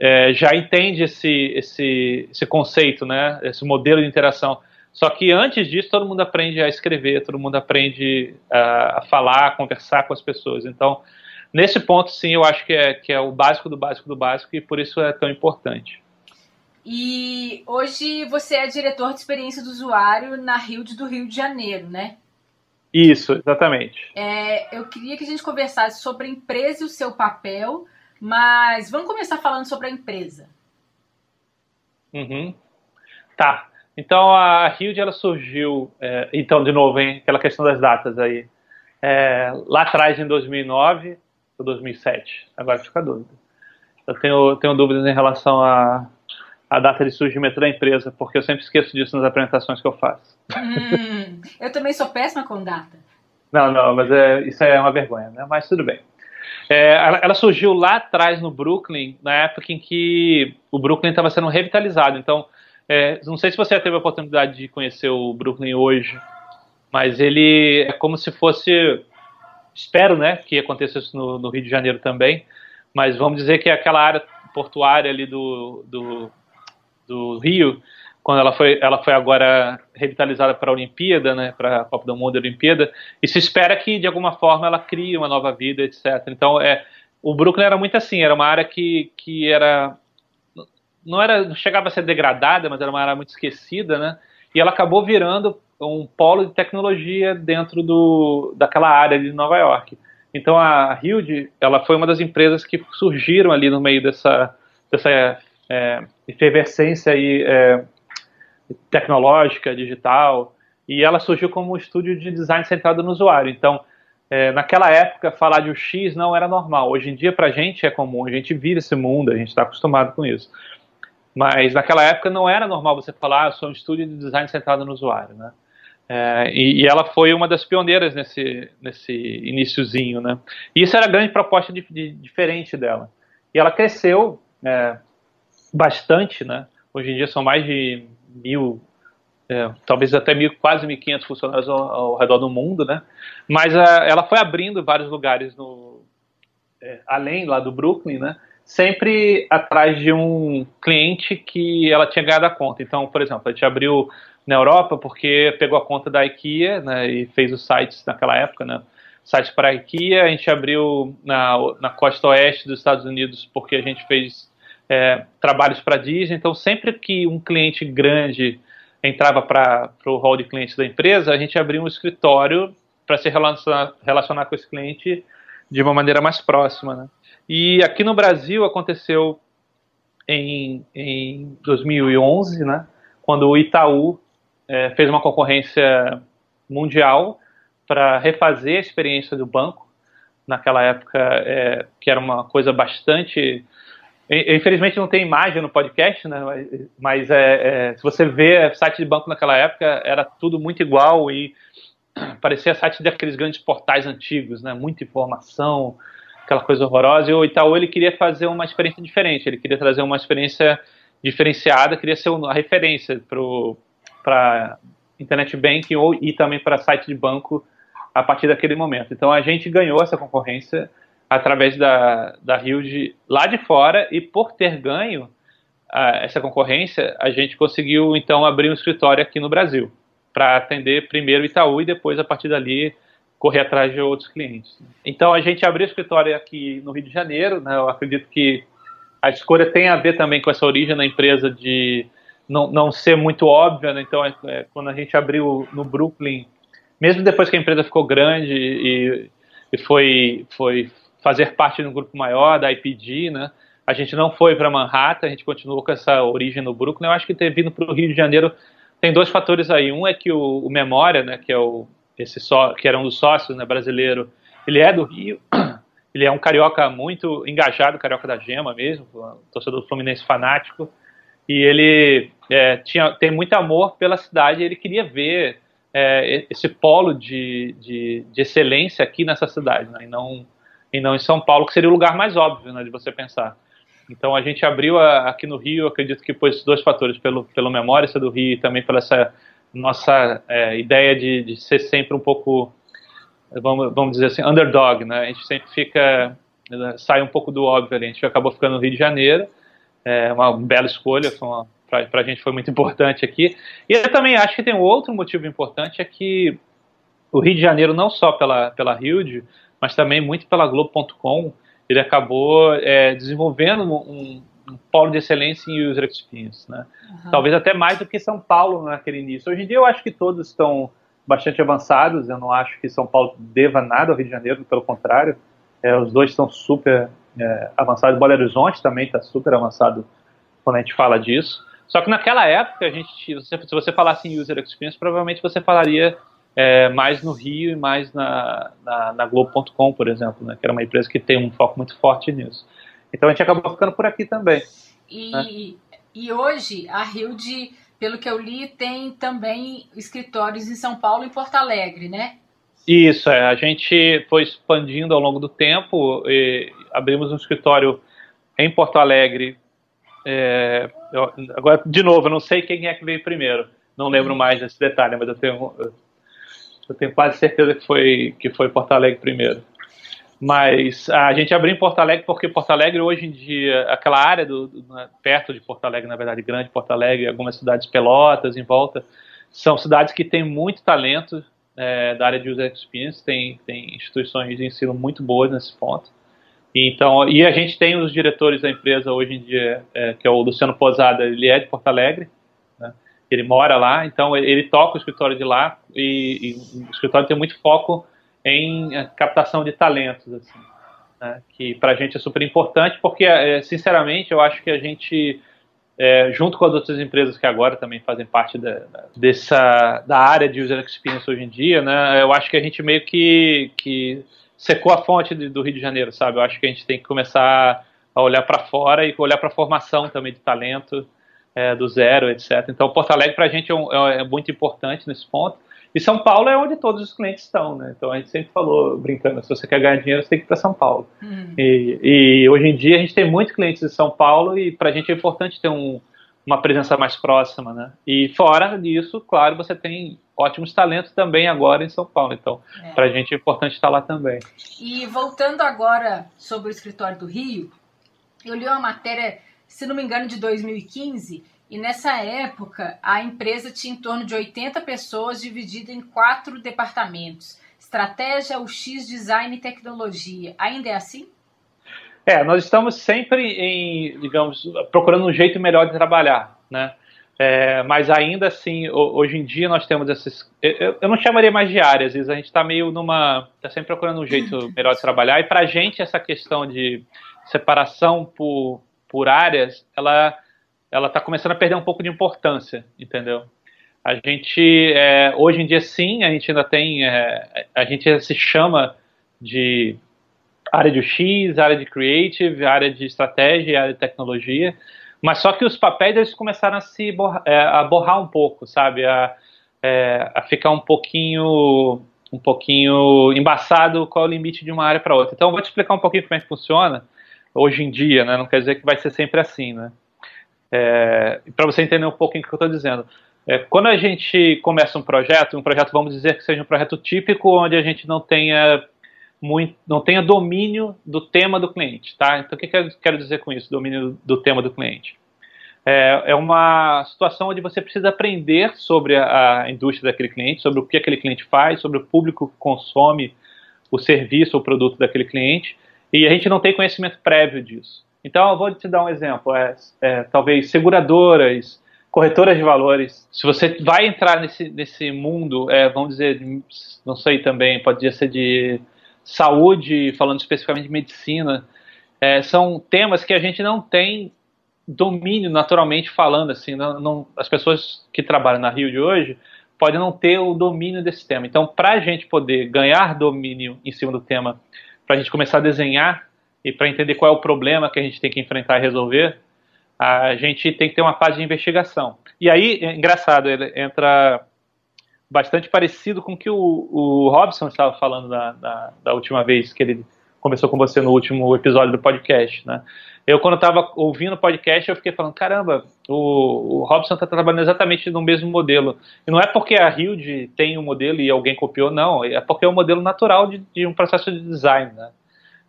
é, já entende esse, esse, esse conceito, né? esse modelo de interação. Só que antes disso, todo mundo aprende a escrever, todo mundo aprende a, a falar, a conversar com as pessoas. Então, nesse ponto, sim, eu acho que é, que é o básico do básico do básico e por isso é tão importante. E hoje você é diretor de experiência do usuário na Rio do Rio de Janeiro, né? Isso, exatamente. É, eu queria que a gente conversasse sobre a empresa e o seu papel, mas vamos começar falando sobre a empresa. Uhum. Tá. Então a Rio ela surgiu, é, então de novo, hein, aquela questão das datas aí. É, lá atrás em 2009, 2007. Agora fica dúvida. Eu tenho, tenho dúvidas em relação à a, a, data de surgimento da empresa, porque eu sempre esqueço disso nas apresentações que eu faço. Hum, eu também sou péssima com data. Não, não, mas é, isso é uma vergonha, né? Mas tudo bem. É, ela, ela, surgiu lá atrás no Brooklyn, na época em que o Brooklyn estava sendo revitalizado. Então, é, não sei se você já teve a oportunidade de conhecer o Brooklyn hoje, mas ele é como se fosse espero né, que aconteça isso no, no, Rio de Janeiro também, mas vamos dizer que aquela área portuária ali do, do, do Rio, quando ela foi, ela foi agora revitalizada para a Olimpíada, né, para a Copa do Mundo e Olimpíada, e se espera que de alguma forma ela crie uma nova vida, etc. Então, é, o Brooklyn era muito assim, era uma área que, que era não era não chegava a ser degradada, mas era uma área muito esquecida, né? E ela acabou virando um polo de tecnologia dentro do, daquela área de Nova York. Então a Hilde, ela foi uma das empresas que surgiram ali no meio dessa, dessa é, efervescência aí, é, tecnológica, digital, e ela surgiu como um estúdio de design centrado no usuário. Então, é, naquela época, falar de UX não era normal. Hoje em dia, para a gente é comum, a gente vive esse mundo, a gente está acostumado com isso. Mas naquela época não era normal você falar, ah, sou um estúdio de design centrado no usuário, né? É, e, e, ela foi uma das pioneiras nesse, nesse iníciozinho, né? E isso era a grande proposta de, de, diferente dela. E ela cresceu é, bastante, né? Hoje em dia são mais de mil, é, talvez até mil, quase 1.500 funcionários ao, ao, redor do mundo, né? Mas a, ela foi abrindo vários lugares no, é, além lá do Brooklyn, né? Sempre atrás de um cliente que ela tinha ganhado a conta. Então, por exemplo, a gente abriu na Europa porque pegou a conta da IKEA, né? E fez os sites naquela época, né? Sites para a IKEA. A gente abriu na, na costa oeste dos Estados Unidos porque a gente fez é, trabalhos para Disney. Então, sempre que um cliente grande entrava para o hall de clientes da empresa, a gente abria um escritório para se relacionar, relacionar com esse cliente de uma maneira mais próxima. Né? E aqui no Brasil aconteceu em, em 2011, né, quando o Itaú é, fez uma concorrência mundial para refazer a experiência do banco. Naquela época, é, que era uma coisa bastante Infelizmente não tem imagem no podcast, né? Mas é, é, se você vê site de banco naquela época, era tudo muito igual e parecia site daqueles grandes portais antigos, né? Muita informação, aquela coisa horrorosa. E o Itaú ele queria fazer uma experiência diferente, ele queria trazer uma experiência diferenciada, queria ser a referência para internet banking ou e também para site de banco a partir daquele momento. Então a gente ganhou essa concorrência através da, da Hilde lá de fora e por ter ganho essa concorrência, a gente conseguiu então abrir um escritório aqui no Brasil para atender primeiro Itaú e depois a partir dali correr atrás de outros clientes. Então a gente abriu escritório aqui no Rio de Janeiro, né? Eu acredito que a escolha tem a ver também com essa origem da empresa de não, não ser muito óbvia, né? Então é, é, quando a gente abriu no Brooklyn, mesmo depois que a empresa ficou grande e, e foi foi fazer parte de um grupo maior, da IPG, né? A gente não foi para Manhattan, a gente continuou com essa origem no Brooklyn. Eu acho que ter vindo para o Rio de Janeiro tem dois fatores aí. Um é que o, o Memória, né, que é o esse só, que era um dos sócios, né, brasileiro, ele é do Rio. Ele é um carioca muito engajado, carioca da gema mesmo, torcedor do Fluminense fanático. E ele é, tinha, tem muito amor pela cidade. Ele queria ver é, esse polo de, de, de, excelência aqui nessa cidade, né, e não e não em São Paulo, que seria o lugar mais óbvio né, de você pensar. Então a gente abriu a, aqui no Rio, acredito que por esses dois fatores, pelo, pelo memória do Rio e também pela essa nossa é, ideia de, de, ser sempre um pouco, vamos, vamos dizer assim, underdog, né? A gente sempre fica, sai um pouco do óbvio ali. A gente acabou ficando no Rio de Janeiro, é uma bela escolha, para a gente foi muito importante aqui. E eu também acho que tem um outro motivo importante, é que o Rio de Janeiro, não só pela, pela Hilde, mas também muito pela Globo.com, ele acabou é, desenvolvendo um, um, polo de excelência em user experience, né? Uhum. Talvez até mais do que São Paulo naquele início. Hoje em dia eu acho que todos estão bastante avançados, eu não acho que São Paulo deva nada ao Rio de Janeiro, pelo contrário, é, os dois estão super é, avançados, Belo Horizonte também está super avançado quando a gente fala disso, só que naquela época, a gente, se você falasse em user experience, provavelmente você falaria é, mais no Rio e mais na, na, na Globo.com, por exemplo, né, que era uma empresa que tem um foco muito forte nisso. Então a gente acabou ficando por aqui também. E, né? e hoje a Hilde, pelo que eu li, tem também escritórios em São Paulo e Porto Alegre, né? Isso, é. A gente foi expandindo ao longo do tempo. abrimos um escritório em Porto Alegre. É, eu, agora, de novo, eu não sei quem é que veio primeiro. Não lembro mais desse detalhe, mas eu tenho, eu tenho quase certeza que foi, que foi Porto Alegre primeiro. Mas a gente abriu em Porto Alegre porque Porto Alegre hoje em dia, aquela área do, do né, perto de Porto Alegre, na verdade, grande Porto Alegre, algumas cidades pelotas em volta, são cidades que têm muito talento é, da área de user experience, tem, tem instituições de ensino muito boas nesse ponto. Então, e a gente tem os diretores da empresa hoje em dia, é, que é o Luciano Posada, ele é de Porto Alegre, ele mora lá, então ele toca o escritório de lá e, e o escritório tem muito foco em eh, captação de talentos, assim, né, que para a gente é super importante, porque, eh, sinceramente, eu acho que a gente, é, junto com as outras empresas que agora também fazem parte da, dessa, da área de user experience hoje em dia, né, eu acho que a gente meio que, que secou a fonte do Rio de Janeiro, sabe? Eu acho que a gente tem que começar a olhar para fora e olhar para a formação também de talento, é, do zero, etc. Então, Porto Alegre para a gente é, um, é, é, muito importante nesse ponto. E São Paulo é onde todos os clientes estão, né? Então a gente sempre falou, brincando, se você quer ganhar dinheiro, você tem que ir para São Paulo. Uhum. E, e, hoje em dia a gente tem muitos clientes de São Paulo e para a gente é importante ter um, uma presença mais próxima, né? E fora disso, claro, você tem ótimos talentos também agora em São Paulo. Então, é. para a gente é importante estar lá também. E voltando agora sobre o escritório do Rio, eu li uma matéria, se não me engano, de 2015, e nessa época a empresa tinha em torno de 80 pessoas dividida em quatro departamentos: estratégia, UX, design e tecnologia. Ainda é assim? É, nós estamos sempre em, digamos, procurando um jeito melhor de trabalhar, né? É, mas ainda assim, hoje em dia nós temos esses. Eu, eu não chamaria mais de áreas, a gente está meio numa. Está sempre procurando um jeito melhor de trabalhar. E para a gente, essa questão de separação por, por áreas, ela ela está começando a perder um pouco de importância, entendeu? A gente, é, hoje em dia, sim, a gente ainda tem. É, a gente se chama de área de UX, área de creative, área de estratégia, área de tecnologia, mas só que os papéis eles começaram a se borrar, é, a borrar um pouco, sabe, a, é, a ficar um pouquinho um pouquinho embaçado qual é o limite de uma área para outra. Então eu vou te explicar um pouquinho como é que funciona hoje em dia, né? Não quer dizer que vai ser sempre assim, né? É, para você entender um pouquinho o que eu estou dizendo. É, quando a gente começa um projeto, um projeto, vamos dizer que seja um projeto típico, onde a gente não tenha muito, não tenha domínio do tema do cliente, tá? Então, o que eu quero dizer com isso, domínio do tema do cliente? É, é uma situação onde você precisa aprender sobre a, a, indústria daquele cliente, sobre o que aquele cliente faz, sobre o público que consome o serviço ou produto daquele cliente, e a gente não tem conhecimento prévio disso. Então, eu vou te dar um exemplo, é, é talvez seguradoras, corretoras de valores. Se você vai entrar nesse, nesse mundo, é, vamos dizer, não sei também, pode ser de saúde, falando especificamente de medicina, é, são temas que a gente não tem domínio naturalmente falando assim, não, não, as pessoas que trabalham na Rio de hoje podem não ter o domínio desse tema. Então, para a gente poder ganhar domínio em cima do tema, para a gente começar a desenhar e para entender qual é o problema que a gente tem que enfrentar e resolver, a gente tem que ter uma fase de investigação. E aí, é engraçado, ele entra bastante parecido com o que o, o Robson estava falando da, da, última vez que ele conversou com você no último episódio do podcast, né? Eu, quando estava ouvindo o podcast, eu fiquei falando, caramba, o, o Robson está trabalhando exatamente no mesmo modelo. E não é porque a Hilde tem um modelo e alguém copiou, não. É porque é um modelo natural de, de um processo de design, né?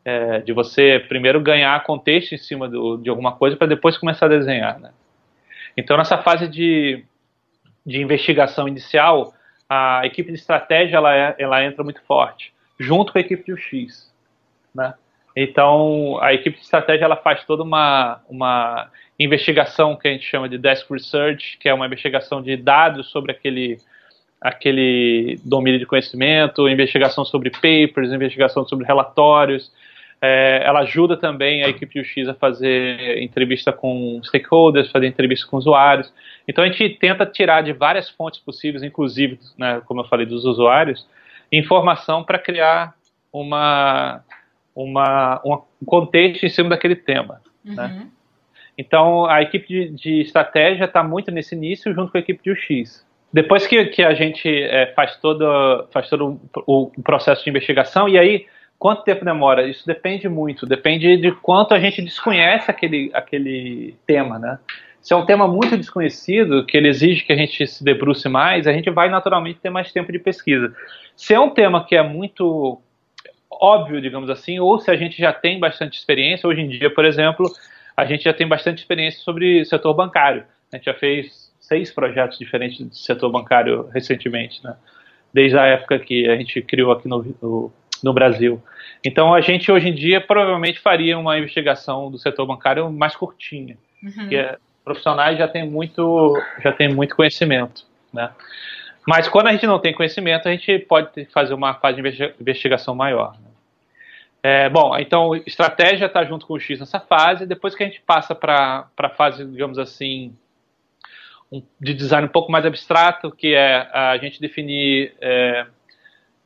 É, de você primeiro ganhar contexto em cima do, de alguma coisa para depois começar a desenhar, né? Então, nessa fase de, de investigação inicial, a equipe de estratégia ela, é, ela entra muito forte, junto com a equipe de UX. Né? Então, a equipe de estratégia ela faz toda uma, uma investigação que a gente chama de desk research, que é uma investigação de dados sobre aquele, aquele domínio de conhecimento, investigação sobre papers, investigação sobre relatórios, é, ela ajuda também a equipe de UX a fazer entrevista com stakeholders, fazer entrevista com usuários. Então a gente tenta tirar de várias fontes possíveis, inclusive, né, como eu falei, dos usuários, informação para criar uma, uma, um contexto em cima daquele tema. Né. Uhum. Né? Então a equipe de, de estratégia está muito nesse início junto com a equipe de UX. Depois que, que a gente é, faz todo, faz todo o, o processo de investigação, e aí Quanto tempo demora? Isso depende muito, depende de quanto a gente desconhece aquele, aquele tema, né? Se é um tema muito desconhecido, que ele exige que a gente se debruce mais, a gente vai naturalmente ter mais tempo de pesquisa. Se é um tema que é muito óbvio, digamos assim, ou se a gente já tem bastante experiência, hoje em dia, por exemplo, a gente já tem bastante experiência sobre setor bancário. A gente já fez seis projetos diferentes do setor bancário recentemente, né? Desde a época que a gente criou aqui no, no no Brasil. Então a gente hoje em dia provavelmente faria uma investigação do setor bancário mais curtinha, uhum. porque é, profissionais já têm muito já tem muito conhecimento, né? Mas quando a gente não tem conhecimento, a gente pode fazer uma fase de investigação maior. Né? É, bom, então estratégia está junto com o X nessa fase. Depois que a gente passa para a fase, digamos assim, de design um pouco mais abstrato, que é a gente definir é,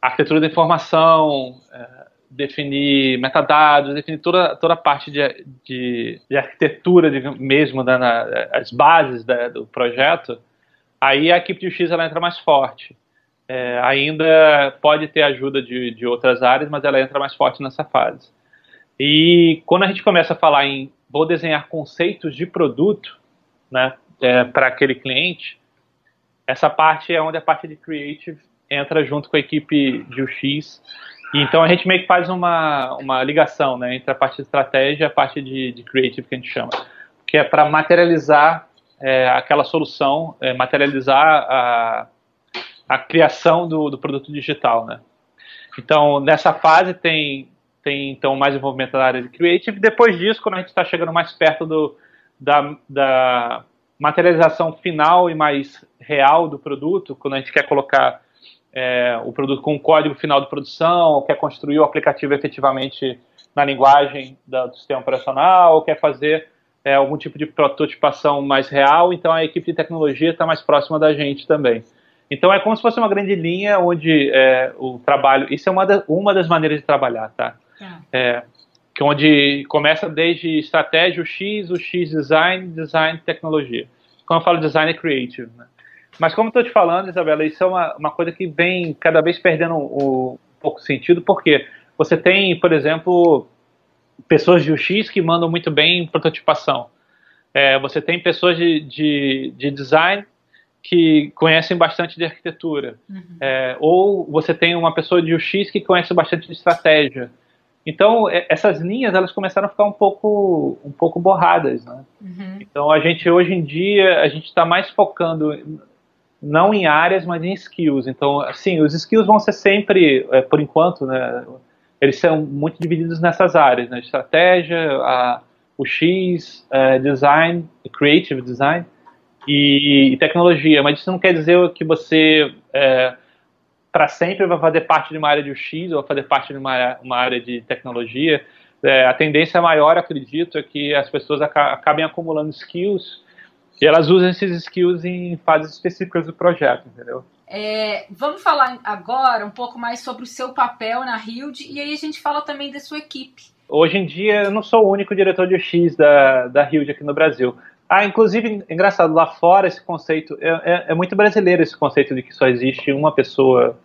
arquitetura da informação, é, definir metadados, definir toda, toda a parte de, de, de arquitetura de, mesmo, né, na, as bases da, do projeto, aí a equipe de UX ela entra mais forte. é, ainda pode ter ajuda de, de outras áreas, mas ela entra mais forte nessa fase. E quando a gente começa a falar em vou desenhar conceitos de produto, né, é, para aquele cliente, essa parte é onde a parte de creative entra junto com a equipe de UX. E então a gente meio que faz uma, uma ligação né, entre a parte de estratégia e a parte de, de creative que a gente chama, que é para materializar é, aquela solução, é, materializar a, a criação do, do produto digital, né? Então, nessa fase tem, tem então mais envolvimento na área de creative. Depois disso, quando a gente está chegando mais perto do, da, da, materialização final e mais real do produto, quando a gente quer colocar é, o produto com o código final de produção, ou quer construir o aplicativo efetivamente na linguagem do sistema operacional, ou quer fazer é, algum tipo de prototipação mais real, então a equipe de tecnologia está mais próxima da gente também. Então é como se fosse uma grande linha onde é, o trabalho. Isso é uma, da, uma das maneiras de trabalhar, tá? tá? É, que onde começa desde estratégia, o X, o X design, design tecnologia. Quando eu falo design é creative, né? Mas como estou te falando, Isabela, isso é uma, uma coisa que vem cada vez perdendo o, um pouco sentido, porque você tem, por exemplo, pessoas de UX que mandam muito bem em prototipação. É, você tem pessoas de, de, de design que conhecem bastante de arquitetura. Uhum. É, ou você tem uma pessoa de UX que conhece bastante de estratégia. Então, é, essas linhas, elas começaram a ficar um pouco, um pouco borradas, né? Uhum. Então, a gente, hoje em dia, a gente está mais focando não em áreas, mas em skills. Então, assim, os skills vão ser sempre, é, por enquanto, né, eles são muito divididos nessas áreas, né, estratégia, a, o X, é, design, creative design, e, e, tecnologia, mas isso não quer dizer que você é, para sempre vai fazer parte de uma área de UX ou vai fazer parte de uma, uma área de tecnologia. É, a tendência maior, acredito, é que as pessoas acabem acumulando skills e elas usam esses skills em fases específicas do projeto, entendeu? É, vamos falar agora um pouco mais sobre o seu papel na Hilde e aí a gente fala também da sua equipe. Hoje em dia eu não sou o único diretor de UX da, da Hilde aqui no Brasil. Ah, inclusive, engraçado, lá fora esse conceito, é, é, é, muito brasileiro esse conceito de que só existe uma pessoa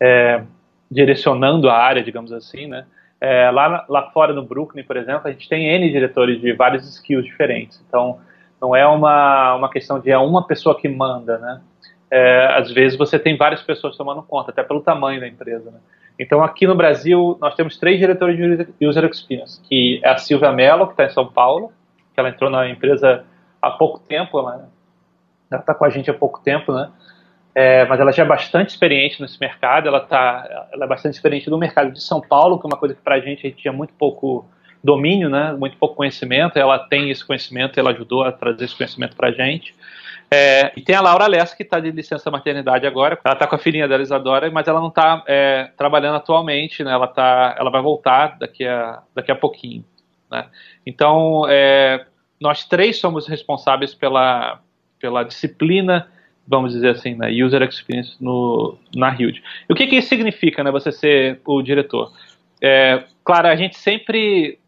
é, direcionando a área, digamos assim, né? É, lá, lá fora no Brooklyn, por exemplo, a gente tem N diretores de vários skills diferentes, então não é uma, uma questão de é uma pessoa que manda, né? É, às vezes você tem várias pessoas tomando conta, até pelo tamanho da empresa, né? Então, aqui no Brasil, nós temos três diretores de User Experience, que é a Silvia Mello, que está em São Paulo, que ela entrou na empresa há pouco tempo, ela está com a gente há pouco tempo, né? É, mas ela já é bastante experiente nesse mercado, ela, tá, ela é bastante experiente no mercado de São Paulo, que é uma coisa que para a gente a gente tinha muito pouco domínio, né, muito pouco conhecimento, ela tem esse conhecimento, ela ajudou a trazer esse conhecimento para a gente. É, e tem a Laura Lessa, que está de licença maternidade agora, ela está com a filhinha dela, Isadora, mas ela não está é, trabalhando atualmente, né, ela, tá, ela vai voltar daqui a, daqui a pouquinho. Né. Então, é, nós três somos responsáveis pela, pela disciplina, vamos dizer assim, né, user experience no, na Hilde. E o que, que isso significa, né, você ser o diretor? É, claro, a gente sempre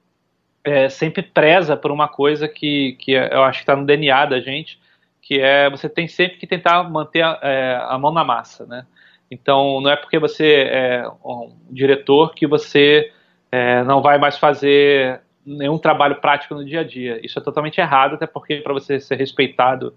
é, sempre preza por uma coisa que, que eu acho que está no DNA da gente, que é você tem sempre que tentar manter a, é, a mão na massa, né? Então, não é porque você é um diretor que você é, não vai mais fazer nenhum trabalho prático no dia a dia. Isso é totalmente errado, até porque para você ser respeitado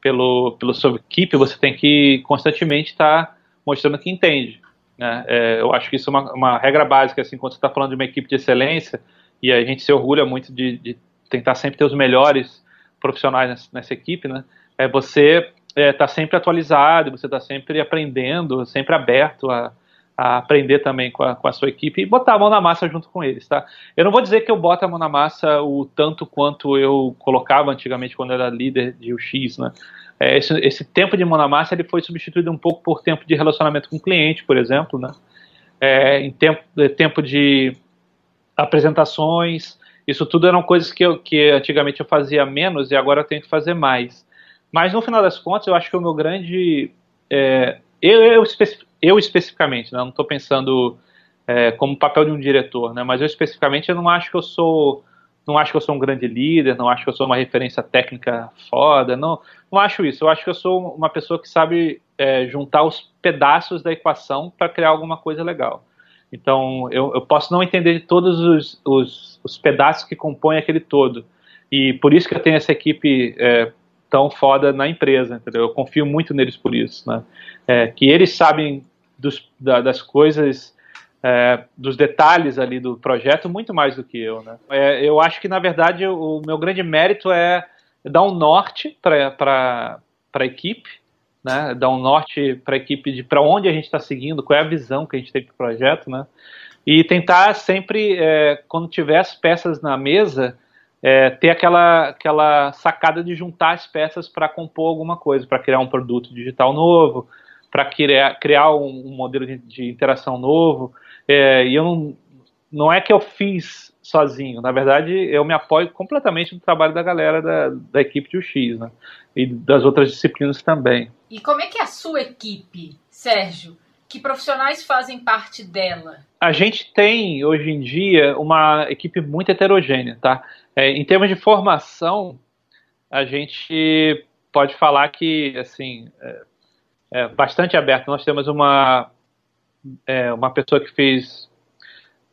pelo, pela sua equipe, você tem que constantemente estar tá mostrando que entende. Né? É, eu acho que isso é uma, uma regra básica, assim, quando você está falando de uma equipe de excelência, e a gente se orgulha muito de, de tentar sempre ter os melhores profissionais nessa, nessa equipe, né? É você está é, tá sempre atualizado, você está sempre aprendendo, sempre aberto a, a aprender também com a, com a, sua equipe e botar a mão na massa junto com eles, tá? Eu não vou dizer que eu boto a mão na massa o tanto quanto eu colocava antigamente quando era líder de UX, né? É, esse, esse, tempo de mão na massa ele foi substituído um pouco por tempo de relacionamento com o cliente, por exemplo, né? É, em tempo, é, tempo de apresentações, isso tudo eram coisas que, eu, que antigamente eu fazia menos e agora eu tenho que fazer mais. Mas no final das contas, eu acho que o meu grande. É, eu, eu, eu especificamente, né, não estou pensando é, como papel de um diretor, né, mas eu especificamente eu não acho que eu sou não acho que eu sou um grande líder, não acho que eu sou uma referência técnica foda, não, não acho isso. Eu acho que eu sou uma pessoa que sabe é, juntar os pedaços da equação para criar alguma coisa legal. Então, eu, eu, posso não entender de todos os, os, os, pedaços que compõem aquele todo. E por isso que eu tenho essa equipe é, tão foda na empresa, entendeu? Eu confio muito neles por isso, né? É, que eles sabem dos, da, das coisas, é, dos detalhes ali do projeto muito mais do que eu, né? É, eu acho que, na verdade, o meu grande mérito é dar um norte para a equipe, né, dar um norte para a equipe de para onde a gente está seguindo, qual é a visão que a gente tem para o projeto, né, e tentar sempre, é, quando tiver as peças na mesa, é, ter aquela, aquela sacada de juntar as peças para compor alguma coisa, para criar um produto digital novo, para criar, criar um, um modelo de, de, interação novo. É, e eu não, não é que eu fiz sozinho, na verdade eu me apoio completamente no trabalho da galera da, da equipe de UX, né? E das outras disciplinas também. E como é que é a sua equipe, Sérgio? Que profissionais fazem parte dela? A gente tem, hoje em dia, uma equipe muito heterogênea, tá? É, em termos de formação, a gente pode falar que, assim, é, é bastante aberto. Nós temos uma, é, uma pessoa que fez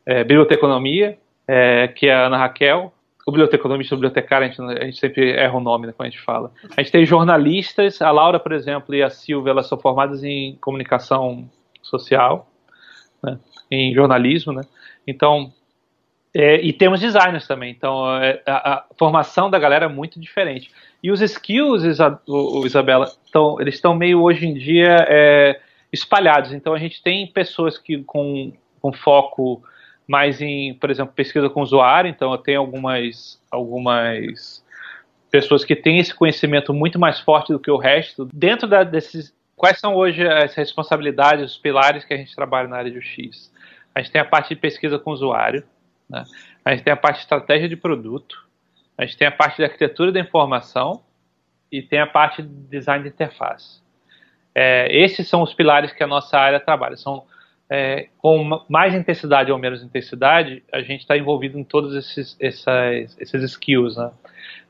é, biblioteconomia, é, que é a Ana Raquel, o biblioteconomista, o bibliotecário, a gente, a gente, sempre erra o nome né, quando a gente fala. A gente tem jornalistas, a Laura, por exemplo, e a Silvia, elas são formadas em comunicação social, né, em jornalismo, né? Então, é, e temos designers também, então é, a, a, formação da galera é muito diferente. E os skills, Isa, o, o Isabela, tão, eles estão meio hoje em dia é, espalhados. Então a gente tem pessoas que com, com foco mais em, por exemplo, pesquisa com usuário, então eu tenho algumas, algumas pessoas que têm esse conhecimento muito mais forte do que o resto. Dentro da, desses, quais são hoje as responsabilidades, os pilares que a gente trabalha na área de UX? A gente tem a parte de pesquisa com usuário, né? a gente tem a parte de estratégia de produto, a gente tem a parte de arquitetura da informação e tem a parte de design de interface. É, esses são os pilares que a nossa área trabalha. São é, com mais intensidade ou menos intensidade, a gente está envolvido em todos esses, essas, esses skills. Né?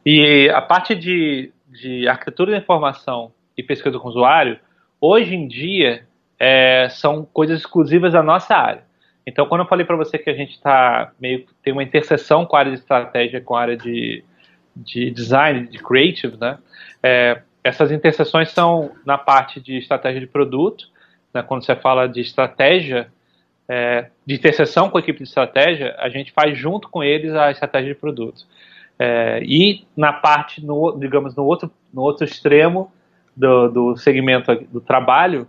E a parte de, de arquitetura da informação e pesquisa com usuário, hoje em dia, é, são coisas exclusivas da nossa área. Então, quando eu falei para você que a gente tá meio tem uma interseção com a área de estratégia, com a área de, de design, de creative, né? É, essas interseções são na parte de estratégia de produto né, quando você fala de estratégia, é, de interseção com a equipe de estratégia, a gente faz junto com eles a estratégia de produto. É, e na parte, no, digamos, no outro, no outro extremo do, do segmento do trabalho,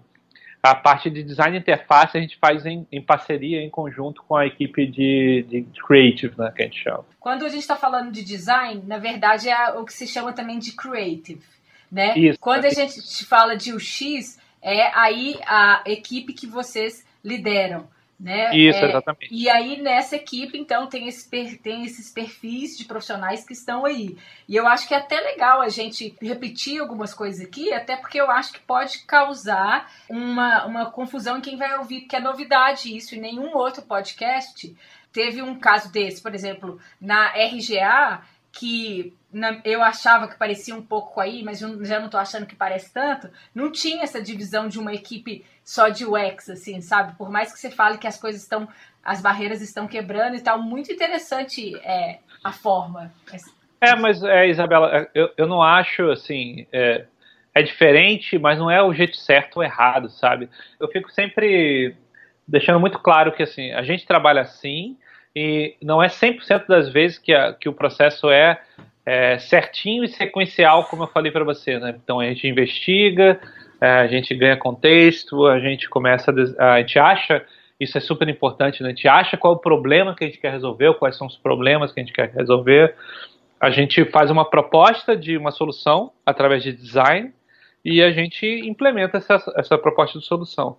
a parte de design de interface a gente faz em, em parceria, em conjunto com a equipe de, de, creative, né, que a gente chama. Quando a gente está falando de design, na verdade é o que se chama também de creative. Né? Isso, Quando a gente fala de UX, é aí a equipe que vocês lideram. Né? Isso, é, exatamente. E aí nessa equipe, então, tem, esse, tem esses perfis de profissionais que estão aí. E eu acho que é até legal a gente repetir algumas coisas aqui, até porque eu acho que pode causar uma, uma confusão em quem vai ouvir, porque é novidade isso, e nenhum outro podcast teve um caso desse. Por exemplo, na RGA, que na, eu achava que parecia um pouco aí, mas já não tô achando que parece tanto, não tinha essa divisão de uma equipe só de UX, assim, sabe? Por mais que você fale que as coisas estão, as barreiras estão quebrando e tal, muito interessante é, a forma. É, mas, é, Isabela, é, eu, eu não acho, assim, é, é diferente, mas não é o jeito certo ou errado, sabe? Eu fico sempre deixando muito claro que, assim, a gente trabalha assim, e não é 100% das vezes que, a, que o processo é, é, certinho e sequencial, como eu falei para você. Né? Então a gente investiga, é, a gente ganha contexto, a gente começa a, a gente acha isso é super importante, né? a gente acha qual é o problema que a gente quer resolver, quais são os problemas que a gente quer resolver. A gente faz uma proposta de uma solução através de design e a gente implementa essa, essa proposta de solução.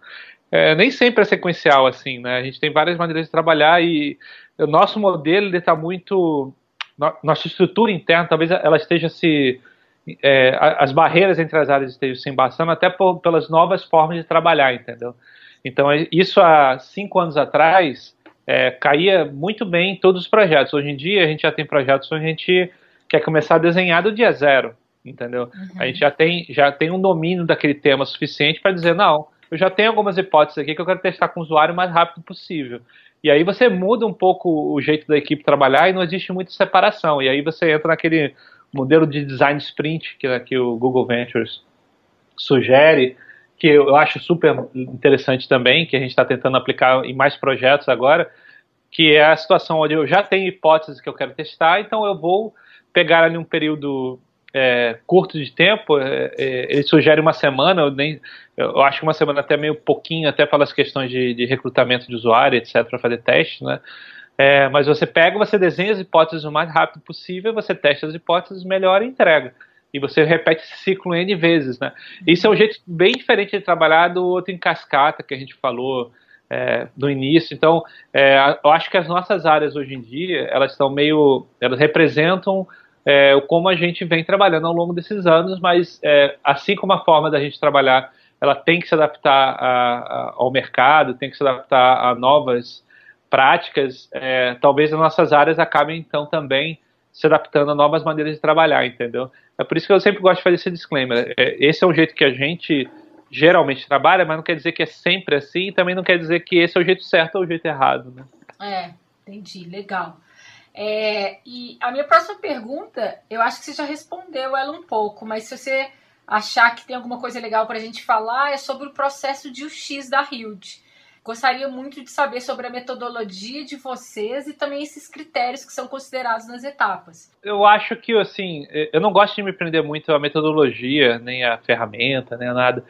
É, nem sempre é sequencial assim, né? A gente tem várias maneiras de trabalhar e o nosso modelo está muito. Nossa estrutura interna, talvez ela esteja se. É, as barreiras entre as áreas estejam se embaçando até por, pelas novas formas de trabalhar, entendeu? Então, é, isso há cinco anos atrás é, caía muito bem em todos os projetos. Hoje em dia, a gente já tem projetos onde a gente quer começar a desenhar do dia zero. entendeu? Uhum. A gente já tem, já tem um domínio daquele tema suficiente para dizer, não, eu já tenho algumas hipóteses aqui que eu quero testar com o usuário o mais rápido possível. E aí você muda um pouco o jeito da equipe trabalhar e não existe muita separação. E aí você entra naquele modelo de design sprint que, que o Google Ventures sugere, que eu acho super interessante também, que a gente está tentando aplicar em mais projetos agora, que é a situação onde eu já tenho hipóteses que eu quero testar, então eu vou pegar ali um período é, curto de tempo, é, é, ele sugere uma semana, eu, nem, eu acho que uma semana até meio pouquinho, até pelas questões de, de recrutamento de usuário, etc., para fazer teste, né? É, mas você pega, você desenha as hipóteses o mais rápido possível, você testa as hipóteses, melhora e entrega. E você repete esse ciclo N vezes, né? Isso é um jeito bem diferente de trabalhar do outro em cascata que a gente falou é, no início. Então, é, eu acho que as nossas áreas hoje em dia, elas estão meio, elas representam é, como a gente vem trabalhando ao longo desses anos, mas é, assim como a forma da gente trabalhar, ela tem que se adaptar a, a, ao mercado, tem que se adaptar a novas práticas, é, talvez as nossas áreas acabem então também se adaptando a novas maneiras de trabalhar, entendeu? É por isso que eu sempre gosto de fazer esse disclaimer. É, esse é o jeito que a gente geralmente trabalha, mas não quer dizer que é sempre assim, e também não quer dizer que esse é o jeito certo ou o jeito errado, né? É, entendi, legal. É, e a minha próxima pergunta, eu acho que você já respondeu ela um pouco, mas se você achar que tem alguma coisa legal para a gente falar, é sobre o processo de UX da Hilde. Gostaria muito de saber sobre a metodologia de vocês e também esses critérios que são considerados nas etapas. Eu acho que, assim, eu não gosto de me prender muito à metodologia, nem à ferramenta, nem a nada.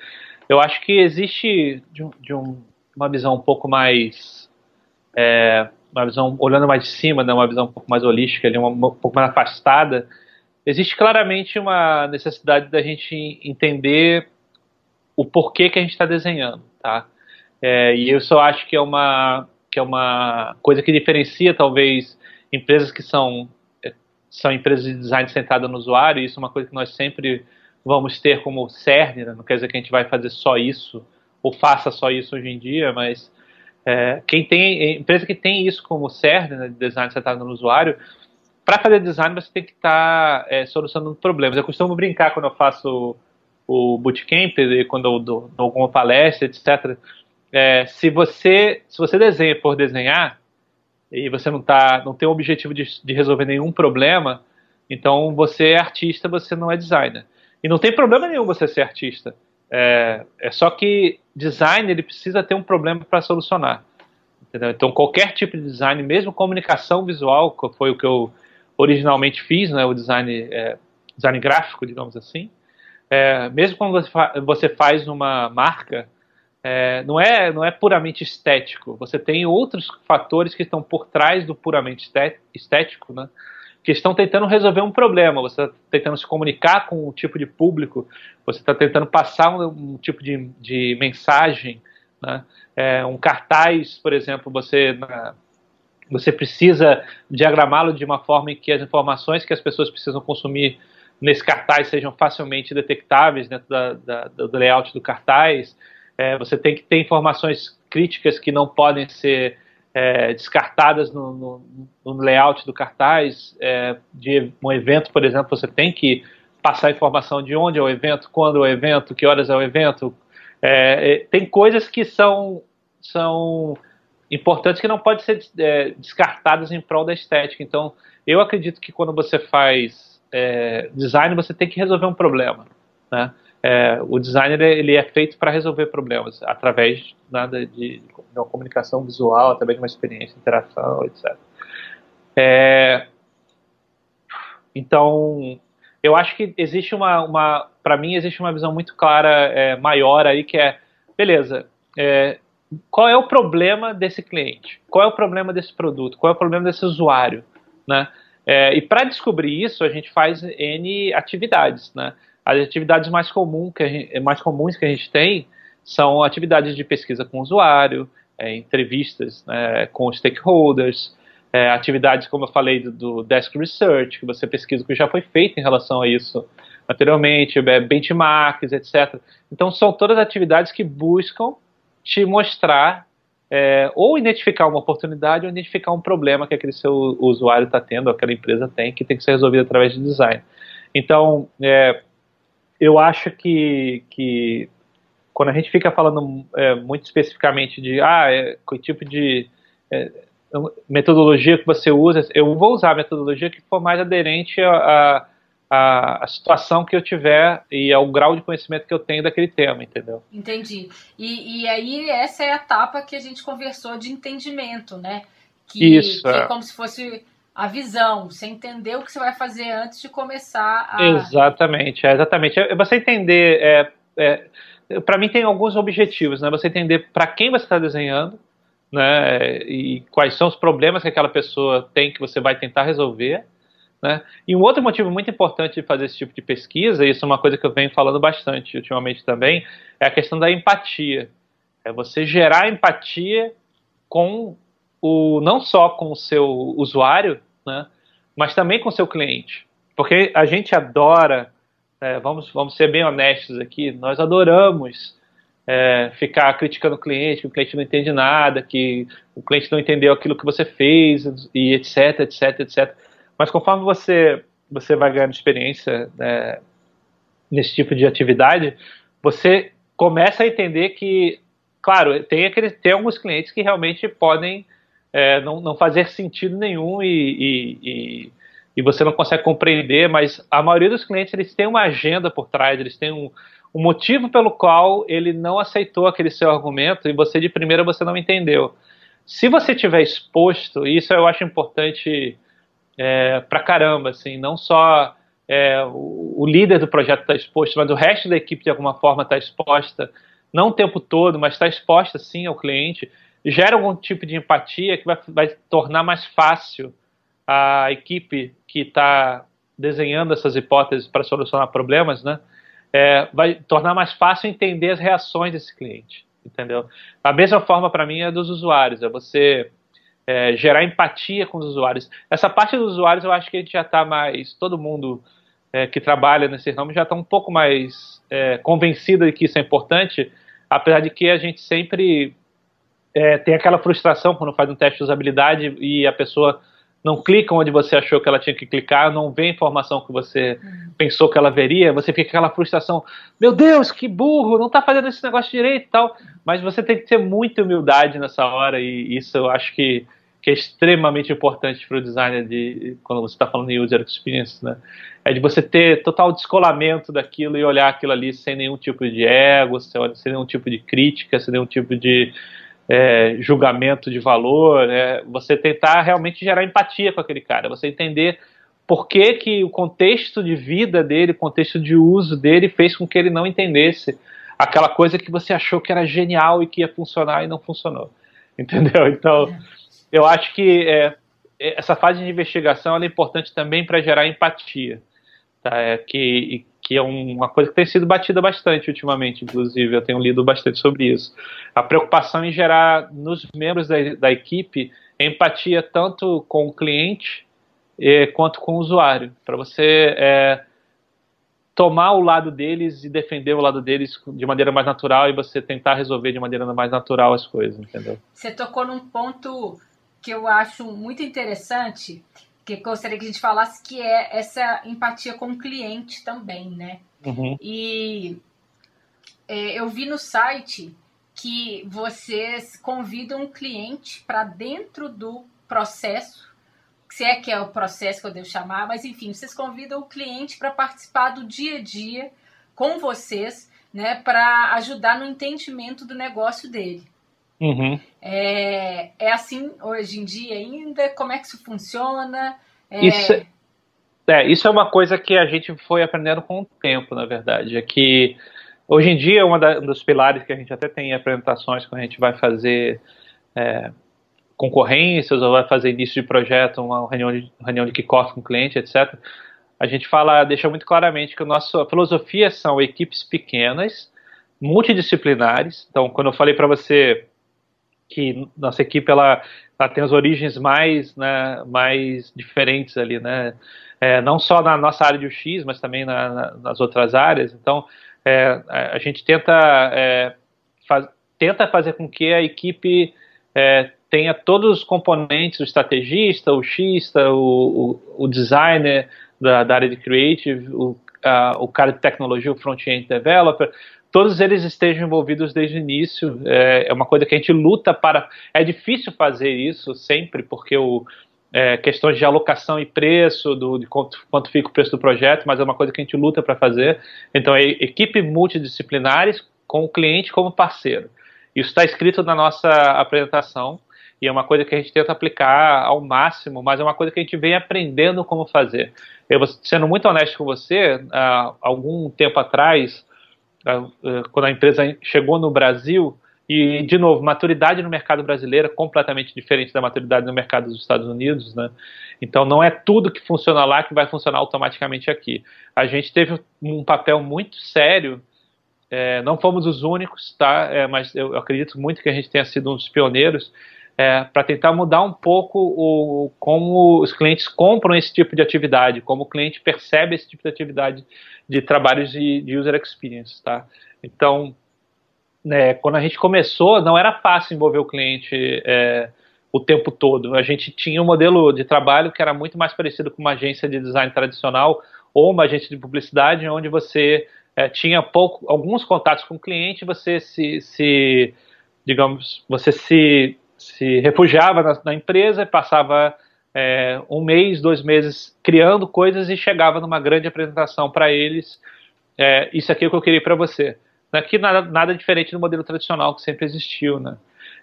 Eu acho que existe, de, um, de um, uma visão um pouco mais é, uma visão olhando mais de cima, né, uma visão um pouco mais holística, ali, uma, um pouco mais afastada, existe claramente uma necessidade da gente entender o porquê que a gente está desenhando, tá? É, e eu só acho que é uma que é uma coisa que diferencia talvez empresas que são é, são empresas de design centrada no usuário. E isso é uma coisa que nós sempre vamos ter como cerne. Né? Não quer dizer que a gente vai fazer só isso ou faça só isso hoje em dia, mas é, quem tem empresa que tem isso como cerne, né, de design centrado no usuário, para fazer design você tem que estar tá, é, solucionando problemas. Eu costumo brincar quando eu faço o, o bootcamp, quando eu dou, dou alguma palestra, etc. É, se você se você desenha por desenhar e você não tá não tem o objetivo de, de resolver nenhum problema, então você é artista, você não é designer. E não tem problema nenhum você ser artista. É, é só que design ele precisa ter um problema para solucionar. Entendeu? Então qualquer tipo de design, mesmo comunicação visual, que foi o que eu originalmente fiz, né, o design, é, design gráfico, digamos assim, é, mesmo quando você, fa você faz uma marca, é, não, é, não é puramente estético. Você tem outros fatores que estão por trás do puramente estético, né? Que estão tentando resolver um problema. Você está tentando se comunicar com um tipo de público, você está tentando passar um, um tipo de, de mensagem. Né? É, um cartaz, por exemplo, você, na, você precisa diagramá-lo de uma forma em que as informações que as pessoas precisam consumir nesse cartaz sejam facilmente detectáveis dentro da, da, do layout do cartaz. É, você tem que ter informações críticas que não podem ser é, descartadas no, no, no, layout do cartaz. É, de um evento, por exemplo, você tem que passar informação de onde é o evento, quando é o evento, que horas é o evento. É, é tem coisas que são, são importantes que não podem ser é, descartadas em prol da estética. Então, eu acredito que quando você faz é, design, você tem que resolver um problema. Né? É, o designer ele é feito para resolver problemas através nada de, de, uma comunicação visual, através de uma experiência, interação, etc. É, então, eu acho que existe uma, uma para mim existe uma visão muito clara, é, maior aí que é, beleza, é, qual é o problema desse cliente? Qual é o problema desse produto? Qual é o problema desse usuário? Né? É, e para descobrir isso, a gente faz N atividades, né? As atividades mais, comum que gente, mais comuns que a gente tem são atividades de pesquisa com o usuário, é, entrevistas né, com stakeholders, é, atividades, como eu falei, do, do, Desk Research, que você pesquisa o que já foi feito em relação a isso anteriormente, é, benchmarks, etc. Então, são todas atividades que buscam te mostrar é, ou identificar uma oportunidade ou identificar um problema que aquele seu usuário está tendo, ou aquela empresa tem, que tem que ser resolvido através de design. Então, é, eu acho que, que quando a gente fica falando é, muito especificamente de ah, é, que tipo de é, metodologia que você usa, eu vou usar a metodologia que for mais aderente a, situação que eu tiver e ao grau de conhecimento que eu tenho daquele tema, entendeu? Entendi. E, e aí essa é a etapa que a gente conversou de entendimento, né? Que, Isso. Que é, é como se fosse a visão, você entender o que você vai fazer antes de começar a. Exatamente, é, exatamente. É você entender. É, é, para mim tem alguns objetivos, né? Você entender para quem você está desenhando, né? E quais são os problemas que aquela pessoa tem que você vai tentar resolver. Né? E um outro motivo muito importante de fazer esse tipo de pesquisa, e isso é uma coisa que eu venho falando bastante ultimamente também, é a questão da empatia. É você gerar empatia com o não só com o seu usuário, né, mas também com o seu cliente. Porque a gente adora, é, vamos, vamos ser bem honestos aqui, nós adoramos é, ficar criticando o cliente, que o cliente não entende nada, que o cliente não entendeu aquilo que você fez, e etc, etc, etc. Mas conforme você, você vai ganhando experiência né, nesse tipo de atividade, você começa a entender que, claro, tem, aquele, tem alguns clientes que realmente podem é, não, não fazer sentido nenhum e, e, e, e, você não consegue compreender, mas a maioria dos clientes eles têm uma agenda por trás, eles têm um, um motivo pelo qual ele não aceitou aquele seu argumento e você de primeira você não entendeu. Se você tiver exposto, e isso eu acho importante é, pra caramba, assim, não só é, o, o, líder do projeto está exposto, mas o resto da equipe de alguma forma está exposta, não o tempo todo, mas está exposta sim ao cliente gera algum tipo de empatia que vai, vai tornar mais fácil a equipe que está desenhando essas hipóteses para solucionar problemas, né? É, vai tornar mais fácil entender as reações desse cliente, entendeu? A mesma forma para mim é dos usuários, é você é, gerar empatia com os usuários. Essa parte dos usuários eu acho que a gente já está mais, todo mundo é, que trabalha nesse ramo já está um pouco mais é, convencido de que isso é importante, apesar de que a gente sempre é, tem aquela frustração quando faz um teste de usabilidade e a pessoa não clica onde você achou que ela tinha que clicar, não vê a informação que você uhum. pensou que ela veria, você fica com aquela frustração, meu Deus, que burro, não está fazendo esse negócio direito e tal. Mas você tem que ter muita humildade nessa hora, e isso eu acho que, que é extremamente importante para o designer de quando você está falando em user experience, né? É de você ter total descolamento daquilo e olhar aquilo ali sem nenhum tipo de ego, sem nenhum tipo de crítica, sem nenhum tipo de é, julgamento de valor, né? você tentar realmente gerar empatia com aquele cara, você entender por que, que o contexto de vida dele, o contexto de uso dele fez com que ele não entendesse aquela coisa que você achou que era genial e que ia funcionar e não funcionou. Entendeu? Então, eu acho que é, essa fase de investigação é importante também para gerar empatia. Tá? É, que, que é uma coisa que tem sido batida bastante ultimamente, inclusive, eu tenho lido bastante sobre isso. A preocupação em gerar nos membros da, da equipe empatia tanto com o cliente eh, quanto com o usuário, para você é, tomar o lado deles e defender o lado deles de maneira mais natural e você tentar resolver de maneira mais natural as coisas, entendeu? Você tocou num ponto que eu acho muito interessante, que gostaria que a gente falasse, que é essa empatia com o cliente também, né? Uhum. E é, eu vi no site que vocês convidam o cliente para dentro do processo, se é que é o processo que eu devo chamar, mas enfim, vocês convidam o cliente para participar do dia a dia com vocês, né, para ajudar no entendimento do negócio dele. Uhum. É, é assim hoje em dia ainda? Como é que isso funciona? É... Isso, é, isso é uma coisa que a gente foi aprendendo com o tempo, na verdade. É que hoje em dia, uma da, um dos pilares que a gente até tem em apresentações quando a gente vai fazer é, concorrências ou vai fazer início de projeto, uma reunião de, reunião de kickoff com o cliente, etc. A gente fala, deixa muito claramente que a nossa filosofia são equipes pequenas, multidisciplinares. Então, quando eu falei para você que nossa equipe ela, ela tem as origens mais, né, mais diferentes ali, né? É, não só na nossa área de UX, mas também na, na, nas outras áreas. Então, é, a gente tenta, é, faz, tenta fazer com que a equipe é, tenha todos os componentes, o estrategista, o xista, o, o, o designer, da, da área de creative, o, o cara de tecnologia, o front-end developer, todos eles estejam envolvidos desde o início. É, é, uma coisa que a gente luta para. É difícil fazer isso sempre, porque o, é, questões de alocação e preço, do, de quanto, quanto fica o preço do projeto, mas é uma coisa que a gente luta para fazer. Então, é equipe multidisciplinares com o cliente como parceiro. Isso está escrito na nossa apresentação e é uma coisa que a gente tenta aplicar ao máximo, mas é uma coisa que a gente vem aprendendo como fazer. Eu sendo muito honesto com você, há algum tempo atrás, quando a empresa chegou no Brasil, e, de novo, maturidade no mercado brasileiro é completamente diferente da maturidade no mercado dos Estados Unidos, né? Então, não é tudo que funciona lá que vai funcionar automaticamente aqui. A gente teve um papel muito sério, é, não fomos os únicos, tá? É, mas eu acredito muito que a gente tenha sido um dos pioneiros é, para tentar mudar um pouco o, como os clientes compram esse tipo de atividade, como o cliente percebe esse tipo de atividade de trabalhos de, de user experience, tá? Então, né, quando a gente começou, não era fácil envolver o cliente é, o tempo todo. A gente tinha um modelo de trabalho que era muito mais parecido com uma agência de design tradicional ou uma agência de publicidade, onde você é, tinha pouco, alguns contatos com o cliente, você se, se digamos, você se, se refugiava na, na empresa passava é, um mês, dois meses criando coisas e chegava numa grande apresentação para eles. É, isso aqui é o que eu queria para você. Aqui nada, nada diferente do modelo tradicional que sempre existiu, né?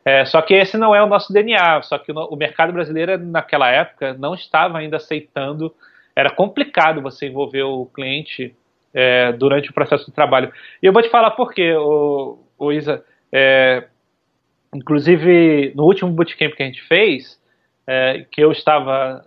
É, só que esse não é o nosso DNA, só que o, o mercado brasileiro naquela época não estava ainda aceitando, era complicado você envolver o cliente é, durante o processo de trabalho. E eu vou te falar por quê, o Isa. É, inclusive, no último bootcamp que a gente fez, é, que eu estava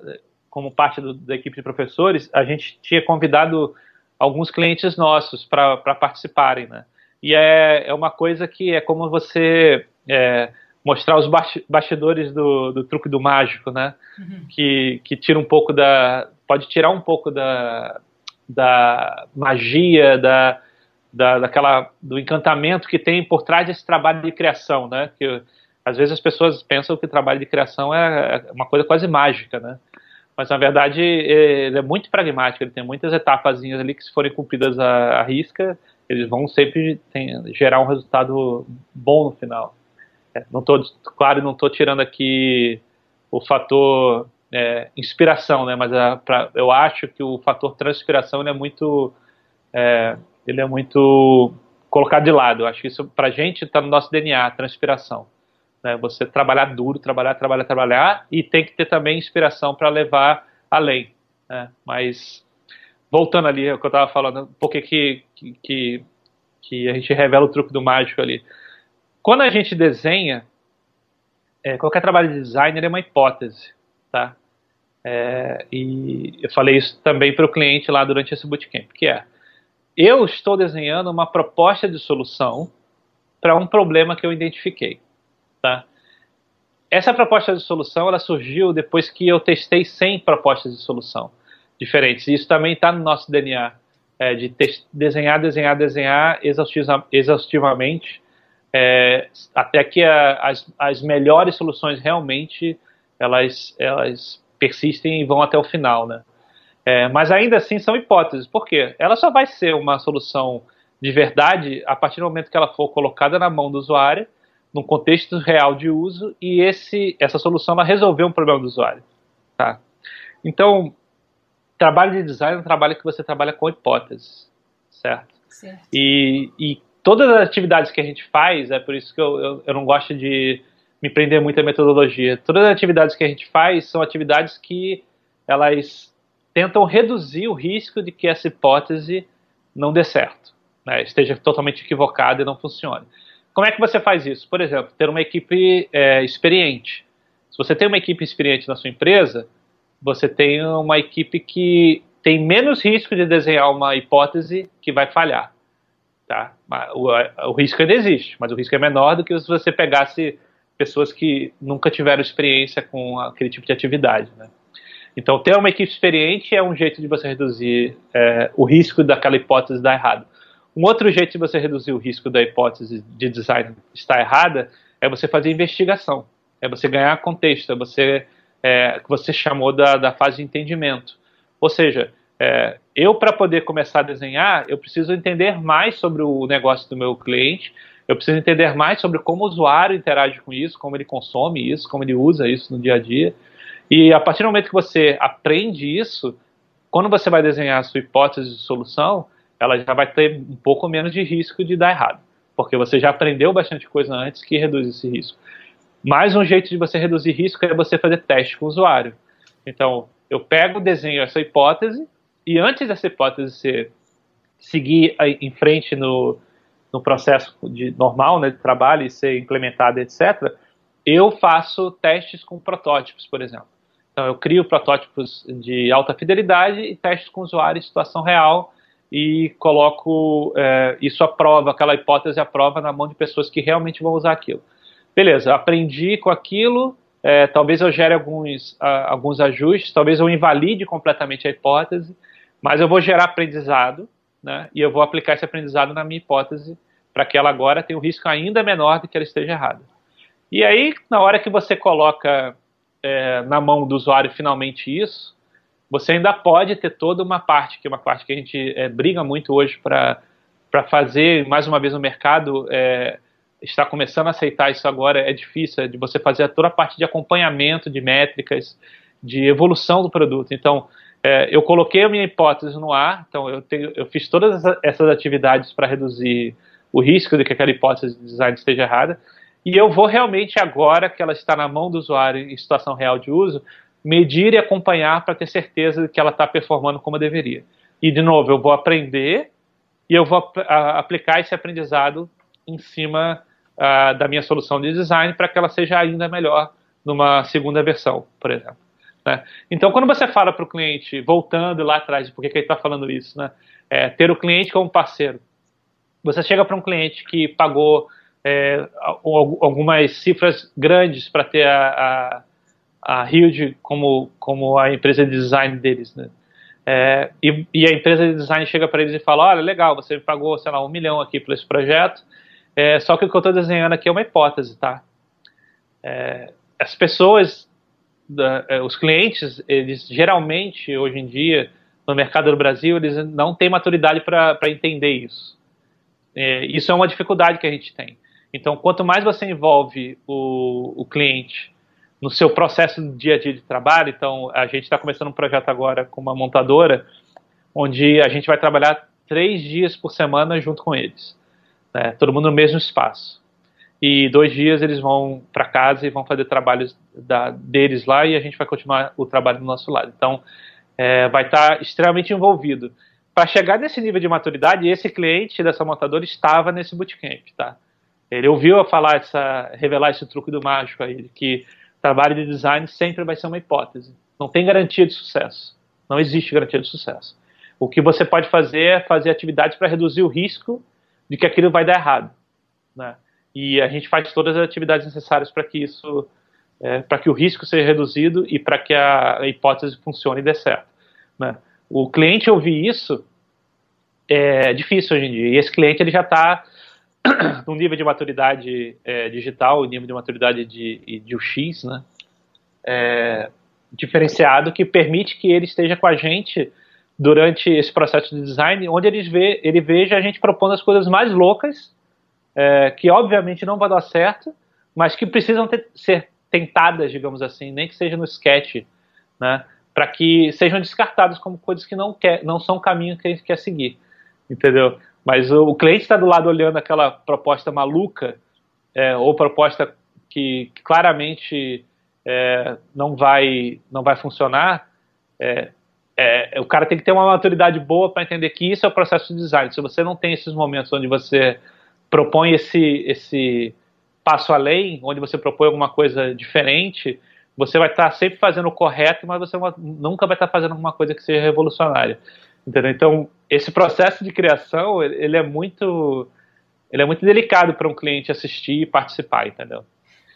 como parte do, da equipe de professores, a gente tinha convidado alguns clientes nossos para participarem, né? E é, é uma coisa que é como você é, mostrar os bastidores do, do truque do mágico, né? Uhum. Que, que tira um pouco da. pode tirar um pouco da, da magia, da, da, daquela, do encantamento que tem por trás desse trabalho de criação, né? Que às vezes as pessoas pensam que o trabalho de criação é, é uma coisa quase mágica, né? Mas na verdade ele é muito pragmático, ele tem muitas etapas ali que se forem cumpridas à, risca, eles vão sempre tem, gerar um resultado bom no final. É, não tô, claro, não estou tirando aqui o fator é, inspiração, né? Mas a, pra, eu acho que o fator transpiração é muito, é, ele é muito colocado de lado. Eu acho que isso para gente está no nosso DNA, transpiração. Né? Você trabalhar duro, trabalhar, trabalhar, trabalhar e tem que ter também inspiração para levar além. Né? Mas voltando ali ao que eu estava falando, por que, que, que, a gente revela o truque do mágico ali. Quando a gente desenha, é, qualquer trabalho de designer é uma hipótese, tá? É, e eu falei isso também para o cliente lá durante esse bootcamp, que é, eu estou desenhando uma proposta de solução para um problema que eu identifiquei, tá? Essa proposta de solução, ela surgiu depois que eu testei 100 propostas de solução diferentes. Isso também está no nosso DNA, é, de desenhar, desenhar, desenhar exaustiva, exaustivamente, é, até que a, as, as melhores soluções realmente elas, elas persistem e vão até o final, né? É, mas ainda assim são hipóteses, por quê? Ela só vai ser uma solução de verdade a partir do momento que ela for colocada na mão do usuário, num contexto real de uso, e esse, essa solução vai resolver um problema do usuário. Tá? Então, trabalho de design é um trabalho que você trabalha com hipóteses, certo? certo. E, e todas as atividades que a gente faz, é por isso que eu, eu, eu não gosto de me prender muito à metodologia. Todas as atividades que a gente faz são atividades que elas tentam reduzir o risco de que essa hipótese não dê certo, né, esteja totalmente equivocada e não funcione. Como é que você faz isso? Por exemplo, ter uma equipe é, experiente. Se você tem uma equipe experiente na sua empresa, você tem uma equipe que tem menos risco de desenhar uma hipótese que vai falhar. Tá? O, o, risco ainda existe, mas o risco é menor do que se você pegasse pessoas que nunca tiveram experiência com aquele tipo de atividade. Né? Então, ter uma equipe experiente é um jeito de você reduzir é, o risco daquela hipótese dar errado. Um outro jeito de você reduzir o risco da hipótese de design estar errada é você fazer investigação, é você ganhar contexto, é você é, que você chamou da, da fase de entendimento. Ou seja, é, eu, para poder começar a desenhar, eu preciso entender mais sobre o negócio do meu cliente, eu preciso entender mais sobre como o usuário interage com isso, como ele consome isso, como ele usa isso no dia a dia. E a partir do momento que você aprende isso, quando você vai desenhar a sua hipótese de solução, ela já vai ter um pouco menos de risco de dar errado, porque você já aprendeu bastante coisa antes que reduz esse risco. Mais um jeito de você reduzir risco é você fazer teste com o usuário. Então, eu pego, desenho essa hipótese, e antes dessa hipótese ser, seguir em frente no, no processo de, normal né, de trabalho e ser implementada, etc., eu faço testes com protótipos, por exemplo. Então, eu crio protótipos de alta fidelidade e testes com usuário em situação real e coloco é, isso à prova, aquela hipótese à prova na mão de pessoas que realmente vão usar aquilo. Beleza, aprendi com aquilo, é, talvez eu gere alguns, a, alguns ajustes, talvez eu invalide completamente a hipótese, mas eu vou gerar aprendizado né, e eu vou aplicar esse aprendizado na minha hipótese para que ela agora tenha um risco ainda menor de que ela esteja errada. E aí, na hora que você coloca é, na mão do usuário finalmente isso, você ainda pode ter toda uma parte, que é uma parte que a gente é, briga muito hoje para fazer, mais uma vez o mercado é, está começando a aceitar isso agora, é difícil, é de você fazer toda a parte de acompanhamento de métricas, de evolução do produto. Então, é, eu coloquei a minha hipótese no ar, então eu, tenho, eu fiz todas essas atividades para reduzir o risco de que aquela hipótese de design esteja errada, e eu vou realmente, agora que ela está na mão do usuário em situação real de uso, medir e acompanhar para ter certeza de que ela está performando como deveria. E, de novo, eu vou aprender e eu vou a, aplicar esse aprendizado em cima da minha solução de design para que ela seja ainda melhor numa segunda versão, por exemplo. Né? Então, quando você fala para o cliente, voltando lá atrás, por que ele está falando isso, né? É, ter o cliente como parceiro. Você chega para um cliente que pagou é, algumas cifras grandes para ter a, a, a Hilde como, como a empresa de design deles, né? É, e, e, a empresa de design chega para eles e fala, olha, legal, você pagou, sei lá, um milhão aqui por esse projeto, é, só que o que eu estou desenhando aqui é uma hipótese, tá? É, as pessoas, da, é, os clientes, eles geralmente, hoje em dia, no mercado do Brasil, eles não têm maturidade para entender isso. É, isso é uma dificuldade que a gente tem. Então, quanto mais você envolve o, o cliente no seu processo do dia a dia de trabalho, então a gente está começando um projeto agora com uma montadora, onde a gente vai trabalhar três dias por semana junto com eles, né, todo mundo no mesmo espaço. E dois dias eles vão para casa e vão fazer trabalhos da, deles lá e a gente vai continuar o trabalho do nosso lado. Então, é, vai estar tá extremamente envolvido. Para chegar nesse nível de maturidade, esse cliente dessa montadora estava nesse bootcamp, tá? Ele ouviu a falar essa, revelar esse truque do mágico aí, que trabalho de design sempre vai ser uma hipótese. Não tem garantia de sucesso. Não existe garantia de sucesso. O que você pode fazer é fazer atividades para reduzir o risco de que aquilo vai dar errado. Né? E a gente faz todas as atividades necessárias para que isso, é, para que o risco seja reduzido e para que a, hipótese funcione e dê certo. Né? O cliente ouvir isso é difícil hoje em dia. E esse cliente ele já está um nível de maturidade é, digital, um nível de maturidade de, de UX, né? É, diferenciado que permite que ele esteja com a gente durante esse processo de design, onde ele, vê, ele veja a gente propondo as coisas mais loucas, é, que obviamente não vai dar certo, mas que precisam ter, ser tentadas, digamos assim, nem que seja no sketch, né? Para que sejam descartadas como coisas que não, quer, não são o caminho que a gente quer seguir, entendeu? Mas o, cliente está do lado olhando aquela proposta maluca, é, ou proposta que, que claramente é, não, vai, não vai funcionar, é, é o cara tem que ter uma maturidade boa para entender que isso é o processo de design. Se você não tem esses momentos onde você propõe esse, esse passo além, onde você propõe alguma coisa diferente, você vai estar tá sempre fazendo o correto, mas você nunca vai estar tá fazendo alguma coisa que seja revolucionária. Entendeu? Então, esse processo de criação, ele é muito ele é muito delicado para um cliente assistir e participar, entendeu?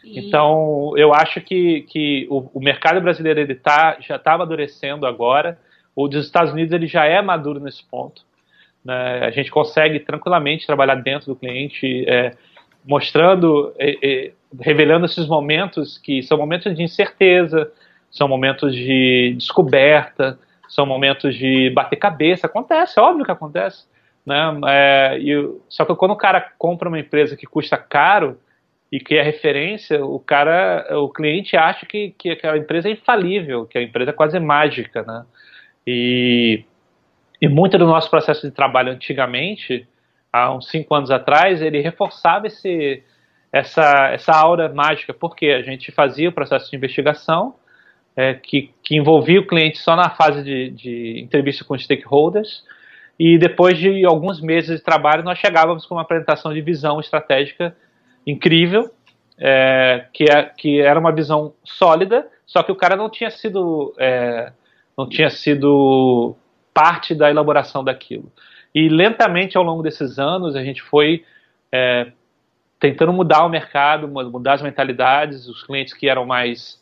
E... Então, eu acho que, que o, o mercado brasileiro ele tá, já está amadurecendo agora, o dos Estados Unidos ele já é maduro nesse ponto. Né? A gente consegue tranquilamente trabalhar dentro do cliente, é, mostrando, é, é, revelando esses momentos que são momentos de incerteza, são momentos de descoberta, são momentos de bater cabeça, acontece, é óbvio que acontece. Né? É, e, só que quando o cara compra uma empresa que custa caro e que é referência, o cara, o cliente acha que, que aquela empresa é infalível, que a empresa é quase mágica, né? E, e muito do nosso processo de trabalho antigamente, há uns cinco anos atrás, ele reforçava esse, essa, essa aura mágica, porque a gente fazia o processo de investigação, é, que, que, envolvia o cliente só na fase de, de entrevista com stakeholders, e depois de alguns meses de trabalho, nós chegávamos com uma apresentação de visão estratégica incrível, é, que, é, que era uma visão sólida, só que o cara não tinha sido é, não tinha sido parte da elaboração daquilo. E lentamente ao longo desses anos a gente foi é, tentando mudar o mercado, mudar as mentalidades, os clientes que eram mais,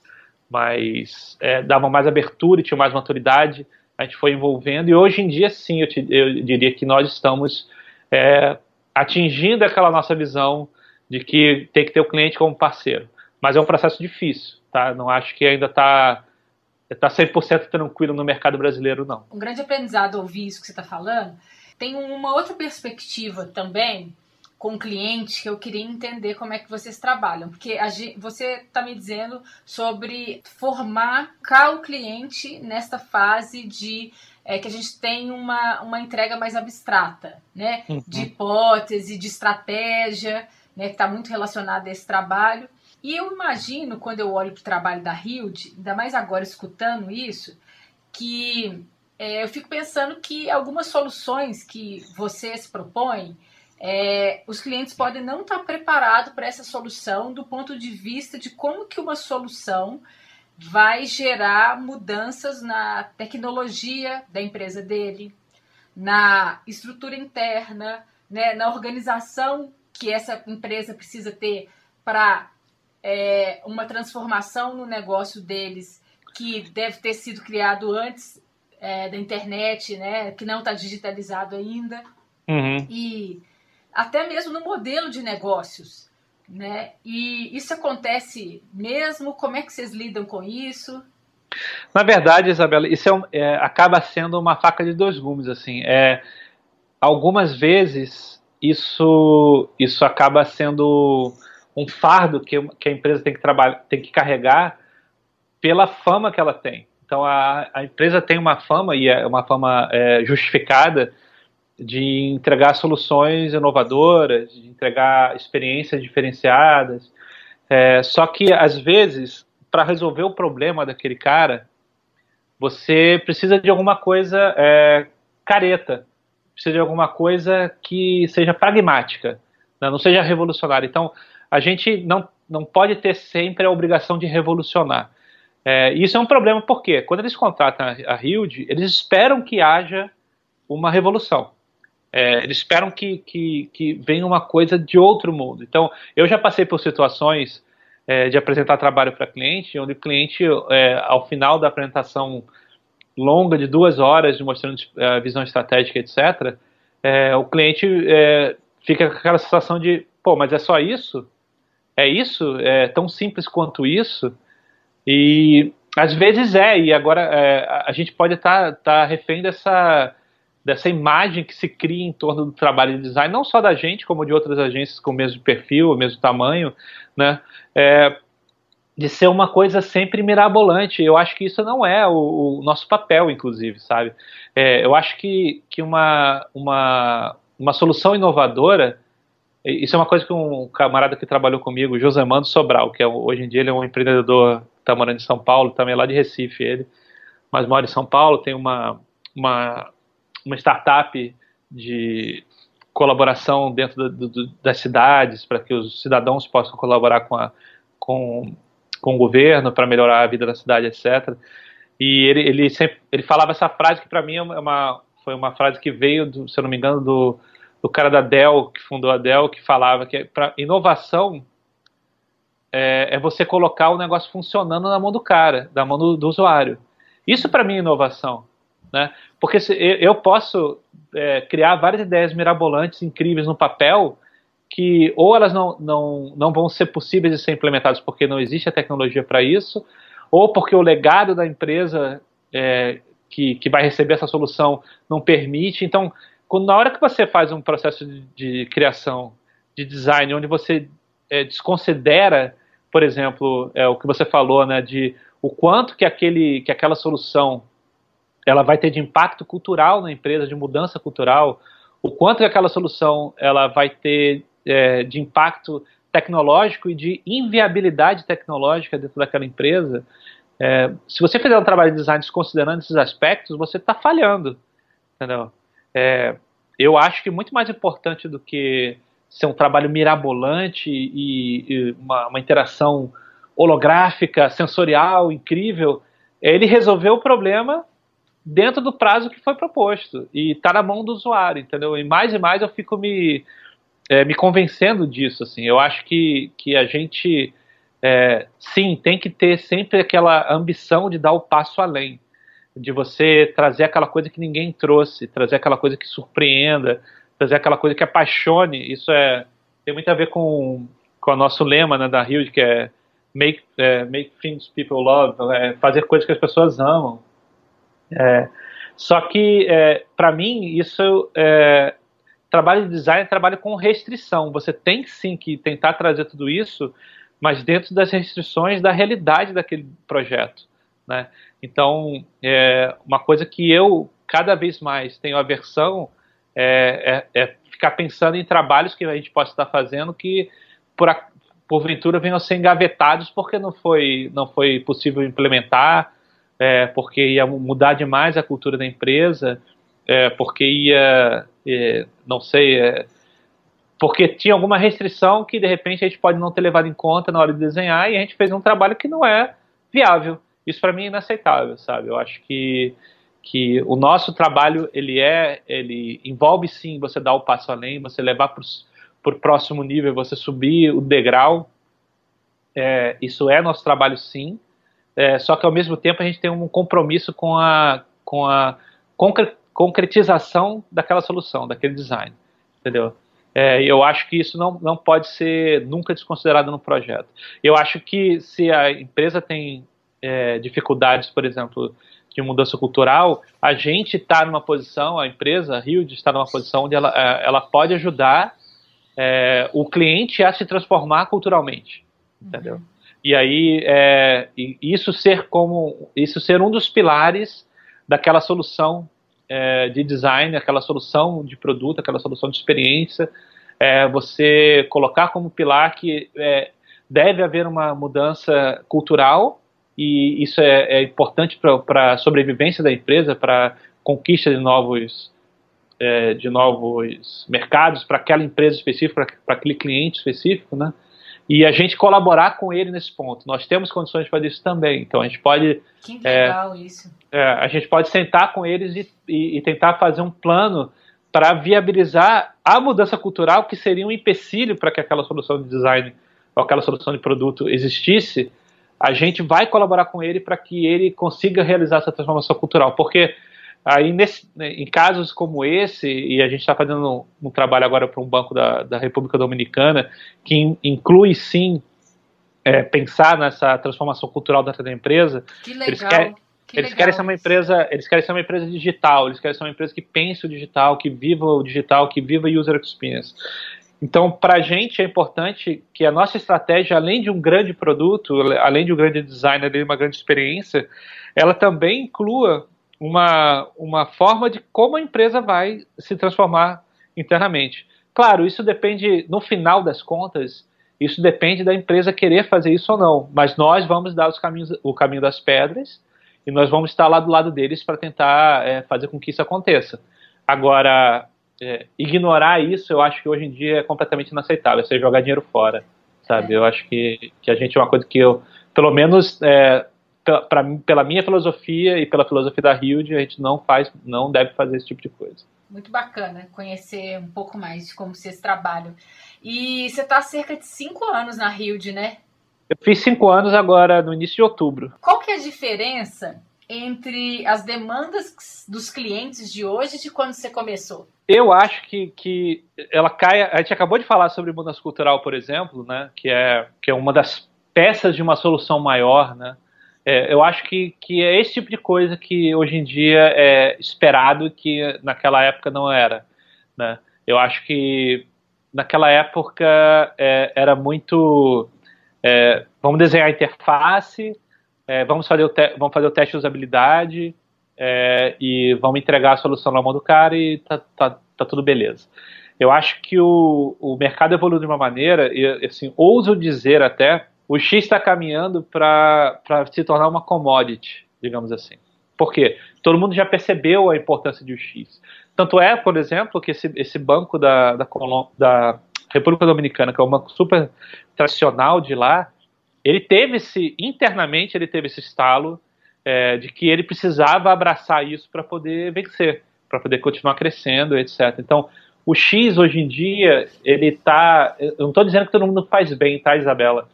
mais é, davam mais abertura e tinham mais maturidade, a gente foi envolvendo e hoje em dia sim, eu, te, eu diria que nós estamos é, atingindo aquela nossa visão de que tem que ter o cliente como parceiro. Mas é um processo difícil, tá? Não acho que ainda está tá 100% tranquilo no mercado brasileiro, não. Um grande aprendizado ouvir isso que você está falando. Tem uma outra perspectiva também com o cliente que eu queria entender como é que vocês trabalham. Porque gente, você está me dizendo sobre formar o cliente nesta fase de é, que a gente tem uma, uma entrega mais abstrata, né? Uhum. De hipótese, de estratégia né, que está muito relacionada a esse trabalho. E eu imagino, quando eu olho para o trabalho da Hilde, ainda mais agora escutando isso, que é, eu fico pensando que algumas soluções que vocês propõem, é, os clientes podem não estar preparados para essa solução do ponto de vista de como que uma solução vai gerar mudanças na tecnologia da empresa dele, na estrutura interna, né, na organização que essa empresa precisa ter para é, uma transformação no negócio deles que deve ter sido criado antes é, da internet, né, que não está digitalizado ainda, uhum. e até mesmo no modelo de negócios, né? E isso acontece mesmo? Como é que vocês lidam com isso? Na verdade, Isabela, isso é, um, é acaba sendo uma faca de dois gumes, assim. É, algumas vezes isso, isso acaba sendo um fardo que, que a empresa tem que trabalhar, tem que carregar pela fama que ela tem. Então a, a empresa tem uma fama e é uma fama é, justificada de entregar soluções inovadoras, de entregar experiências diferenciadas. É, só que às vezes para resolver o problema daquele cara, você precisa de alguma coisa é, careta precisa de alguma coisa que seja pragmática, né? não seja revolucionária. Então, a gente não, não pode ter sempre a obrigação de revolucionar. É, isso é um problema porque quando eles contratam a Hilde, eles esperam que haja uma revolução. É, eles esperam que, que, que venha uma coisa de outro mundo. Então, eu já passei por situações é, de apresentar trabalho para cliente, onde o cliente, é, ao final da apresentação longa de duas horas, mostrando a eh, visão estratégica, etc., é, o cliente é, fica com aquela sensação de, pô, mas é só isso? É isso? É tão simples quanto isso? E às vezes é, e agora é, a gente pode estar tá, tá refém dessa, dessa imagem que se cria em torno do trabalho de design, não só da gente, como de outras agências com o mesmo perfil, o mesmo tamanho, né? É, de ser uma coisa sempre mirabolante. Eu acho que isso não é o, o nosso papel, inclusive, sabe? É, eu acho que, que uma, uma, uma solução inovadora, isso é uma coisa que um camarada que trabalhou comigo, José Mando Sobral, que é, hoje em dia ele é um empreendedor está morando em São Paulo, também é lá de Recife ele, mas mora em São Paulo, tem uma, uma, uma startup de colaboração dentro do, das cidades, para que os cidadãos possam colaborar com a com com o governo para melhorar a vida da cidade, etc. E ele, ele sempre ele falava essa frase que para mim é uma, foi uma frase que veio, do, se eu não me engano, do, do cara da Dell, que fundou a Dell, que falava que para inovação é, é, você colocar o negócio funcionando na mão do cara, na mão do, do usuário. Isso para mim é inovação. Né? Porque se, eu, posso é, criar várias ideias mirabolantes, incríveis no papel, que ou elas não, não, não vão ser possíveis de ser implementadas porque não existe a tecnologia para isso, ou porque o legado da empresa é, que, que vai receber essa solução não permite. Então, quando, na hora que você faz um processo de, de criação, de design, onde você é, desconsidera, por exemplo, é, o que você falou, né, de o quanto que, aquele, que aquela solução ela vai ter de impacto cultural na empresa, de mudança cultural, o quanto que aquela solução ela vai ter é, de impacto tecnológico e de inviabilidade tecnológica dentro daquela empresa, é, se você fizer um trabalho de design desconsiderando esses aspectos, você está falhando, entendeu? É, eu acho que muito mais importante do que ser um trabalho mirabolante e, e uma, uma, interação holográfica, sensorial, incrível, é ele resolver o problema dentro do prazo que foi proposto e está na mão do usuário, entendeu? E mais e mais eu fico me, é, me convencendo disso, assim. Eu acho que, que a gente é, sim, tem que ter sempre aquela ambição de dar o passo além, de você trazer aquela coisa que ninguém trouxe, trazer aquela coisa que surpreenda, trazer aquela coisa que apaixone. Isso é tem muito a ver com, com o nosso lema né, da Rio, que é make, é, make things people love, é, fazer coisas que as pessoas amam. É, só que, é, para mim, isso é, trabalho de design é trabalho com restrição. Você tem sim que tentar trazer tudo isso mas dentro das restrições da realidade daquele projeto. Né? Então, é, uma coisa que eu cada vez mais tenho aversão é, é, é, ficar pensando em trabalhos que a gente possa estar fazendo que, por a, porventura, venham a ser engavetados porque não foi, não foi possível implementar, é, porque ia mudar demais a cultura da empresa, é, porque ia, é, não sei, porque tinha alguma restrição que de repente a gente pode não ter levado em conta na hora de desenhar e a gente fez um trabalho que não é viável. Isso para mim é inaceitável, sabe? Eu acho que que o nosso trabalho ele é ele envolve sim você dar o passo além, você levar para o próximo nível, você subir o degrau. É, isso é nosso trabalho sim. É, só que ao mesmo tempo a gente tem um compromisso com a com a concretização daquela solução, daquele design, entendeu? É, eu acho que isso não, não pode ser nunca desconsiderado no projeto. Eu acho que se a empresa tem é, dificuldades, por exemplo, de mudança cultural, a gente está numa posição, a empresa, a Rio, está numa posição onde ela, é, ela pode ajudar é, o cliente a se transformar culturalmente, entendeu? Uhum. E aí é, isso ser como isso ser um dos pilares daquela solução é, de design, aquela solução de produto, aquela solução de experiência, é, você colocar como pilar que é, deve haver uma mudança cultural e isso é, é importante para a sobrevivência da empresa, para conquista de novos é, de novos mercados para aquela empresa específica, para aquele cliente específico, né? E a gente colaborar com ele nesse ponto. Nós temos condições de fazer isso também. Então a gente pode. Que legal é, isso. É, a gente pode sentar com eles e, e, e tentar fazer um plano para viabilizar a mudança cultural que seria um empecilho para que aquela solução de design ou aquela solução de produto existisse. A gente vai colaborar com ele para que ele consiga realizar essa transformação cultural, porque Aí, nesse, né, em casos como esse, e a gente está fazendo um, um, trabalho agora para um banco da, da República Dominicana, que in, inclui sim é, pensar nessa transformação cultural dentro da empresa. Que legal. Eles querem, que eles legal. querem ser uma empresa, eles querem ser uma empresa digital, eles querem ser uma empresa que pense o digital, que viva o digital, que viva user experience. Então, para a gente é importante que a nossa estratégia, além de um grande produto, além de um grande design, além de uma grande experiência, ela também inclua uma, uma forma de como a empresa vai se transformar internamente. Claro, isso depende, no final das contas, isso depende da empresa querer fazer isso ou não, mas nós vamos dar os caminhos, o caminho das pedras e nós vamos estar lá do lado deles para tentar é, fazer com que isso aconteça. Agora, é, ignorar isso, eu acho que hoje em dia é completamente inaceitável, você jogar dinheiro fora, sabe? É. Eu acho que, que a gente é uma coisa que eu, pelo menos, é, pra, pela minha filosofia e pela filosofia da Hilde, a gente não faz, não deve fazer esse tipo de coisa. Muito bacana conhecer um pouco mais de como vocês trabalham. E você está há cerca de cinco anos na Hilde, né? Eu fiz cinco anos agora no início de outubro. Qual que é a diferença entre as demandas dos clientes de hoje e de quando você começou? Eu acho que, que ela cai. A gente acabou de falar sobre mudança cultural, por exemplo, né? Que é, que é uma das peças de uma solução maior, né? É, eu acho que, que é esse tipo de coisa que hoje em dia é esperado que naquela época não era. Né? Eu acho que naquela época é, era muito. É, vamos desenhar a interface, é, vamos, fazer o vamos fazer o teste de usabilidade é, e vamos entregar a solução na mão do cara e tá, tá, tá tudo beleza. Eu acho que o, o mercado evoluiu de uma maneira, e assim, ouso dizer até, o X está caminhando para se tornar uma commodity, digamos assim. Por quê? Todo mundo já percebeu a importância um X. Tanto é, por exemplo, que esse, esse banco da, da, da República Dominicana, que é um banco super tradicional de lá, ele teve esse, internamente, ele teve esse estalo é, de que ele precisava abraçar isso para poder vencer, para poder continuar crescendo, etc. Então, o X hoje em dia, ele está. Eu não estou dizendo que todo mundo faz bem, tá, Isabela?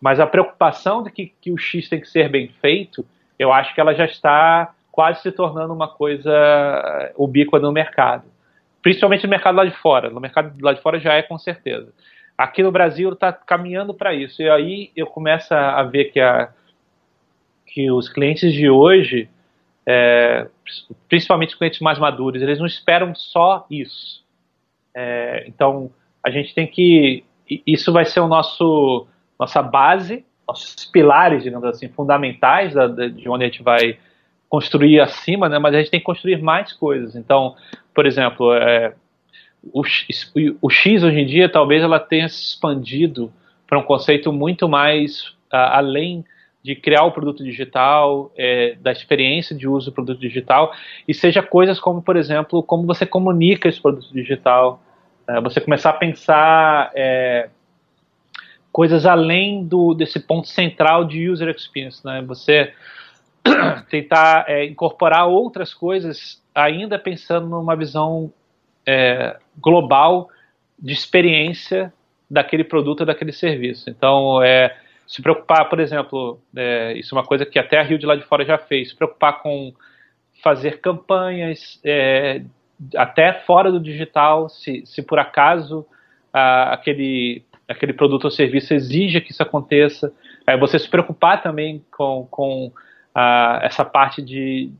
Mas a preocupação de que, que o X tem que ser bem feito, eu acho que ela já está quase se tornando uma coisa ubíqua no mercado. Principalmente no mercado lá de fora. No mercado lá de fora já é com certeza. Aqui no Brasil está caminhando para isso. E aí eu começo a ver que, a, que os clientes de hoje, é, principalmente os clientes mais maduros, eles não esperam só isso. É, então, a gente tem que. Isso vai ser o nosso nossa base, nossos pilares, digamos assim, fundamentais da, de onde a gente vai construir acima, né? Mas a gente tem que construir mais coisas. Então, por exemplo, é, o, o, X hoje em dia talvez ela tenha se expandido para um conceito muito mais além de criar o produto digital, é, da experiência de uso do produto digital, e seja coisas como, por exemplo, como você comunica esse produto digital, é, você começar a pensar é, coisas além do, desse ponto central de user experience, né? Você tentar é, incorporar outras coisas, ainda pensando numa visão é, global de experiência daquele produto, daquele serviço. Então, é, se preocupar, por exemplo, é, isso é uma coisa que até a Rio de lá de fora já fez, se preocupar com fazer campanhas é, até fora do digital, se, se por acaso a, aquele aquele produto ou serviço exija que isso aconteça. É, você se preocupar também com, com a, essa parte de,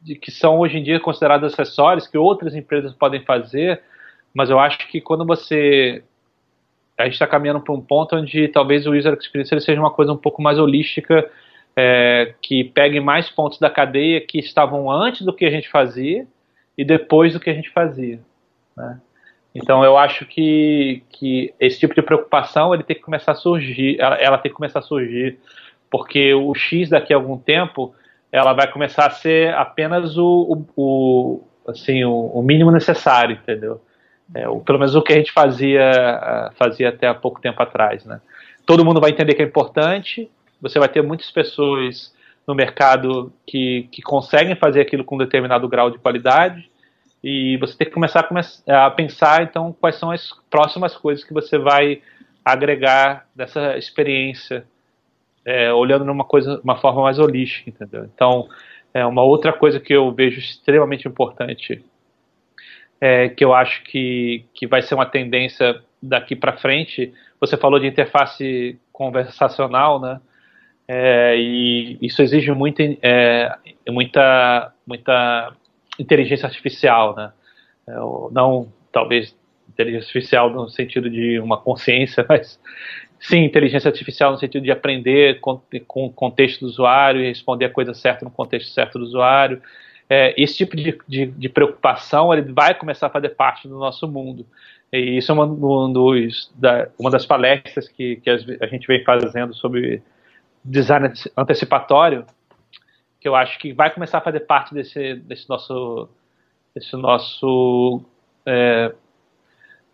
de que são hoje em dia considerados acessórios que outras empresas podem fazer, mas eu acho que quando você a gente está caminhando para um ponto onde talvez o user experience seja uma coisa um pouco mais holística, é, que pegue mais pontos da cadeia que estavam antes do que a gente fazia e depois do que a gente fazia. Né? Então eu acho que, que esse tipo de preocupação ele tem que começar a surgir, ela, ela, tem que começar a surgir, porque o X daqui a algum tempo ela vai começar a ser apenas o, o, o assim o, o, mínimo necessário, entendeu? É, o, pelo menos o que a gente fazia fazia até há pouco tempo atrás, né? Todo mundo vai entender que é importante. Você vai ter muitas pessoas no mercado que, que conseguem fazer aquilo com um determinado grau de qualidade e você tem que começar a, pensar, então, quais são as próximas coisas que você vai agregar dessa experiência, é, olhando numa coisa, uma forma mais holística, entendeu? Então, é uma outra coisa que eu vejo extremamente importante, é, que eu acho que, que vai ser uma tendência daqui para frente. Você falou de interface conversacional, né? É, e isso exige é, muita, muita inteligência artificial, né? É, não, talvez, inteligência artificial no sentido de uma consciência, mas sim, inteligência artificial no sentido de aprender com, com o contexto do usuário e responder a coisa certa no contexto certo do usuário. É, esse tipo de, de, de, preocupação ele vai começar a fazer parte do nosso mundo. E isso é uma, um dos, da, uma das palestras que, que a gente vem fazendo sobre design antecipatório, que eu acho que vai começar a fazer parte desse, desse nosso, desse nosso é,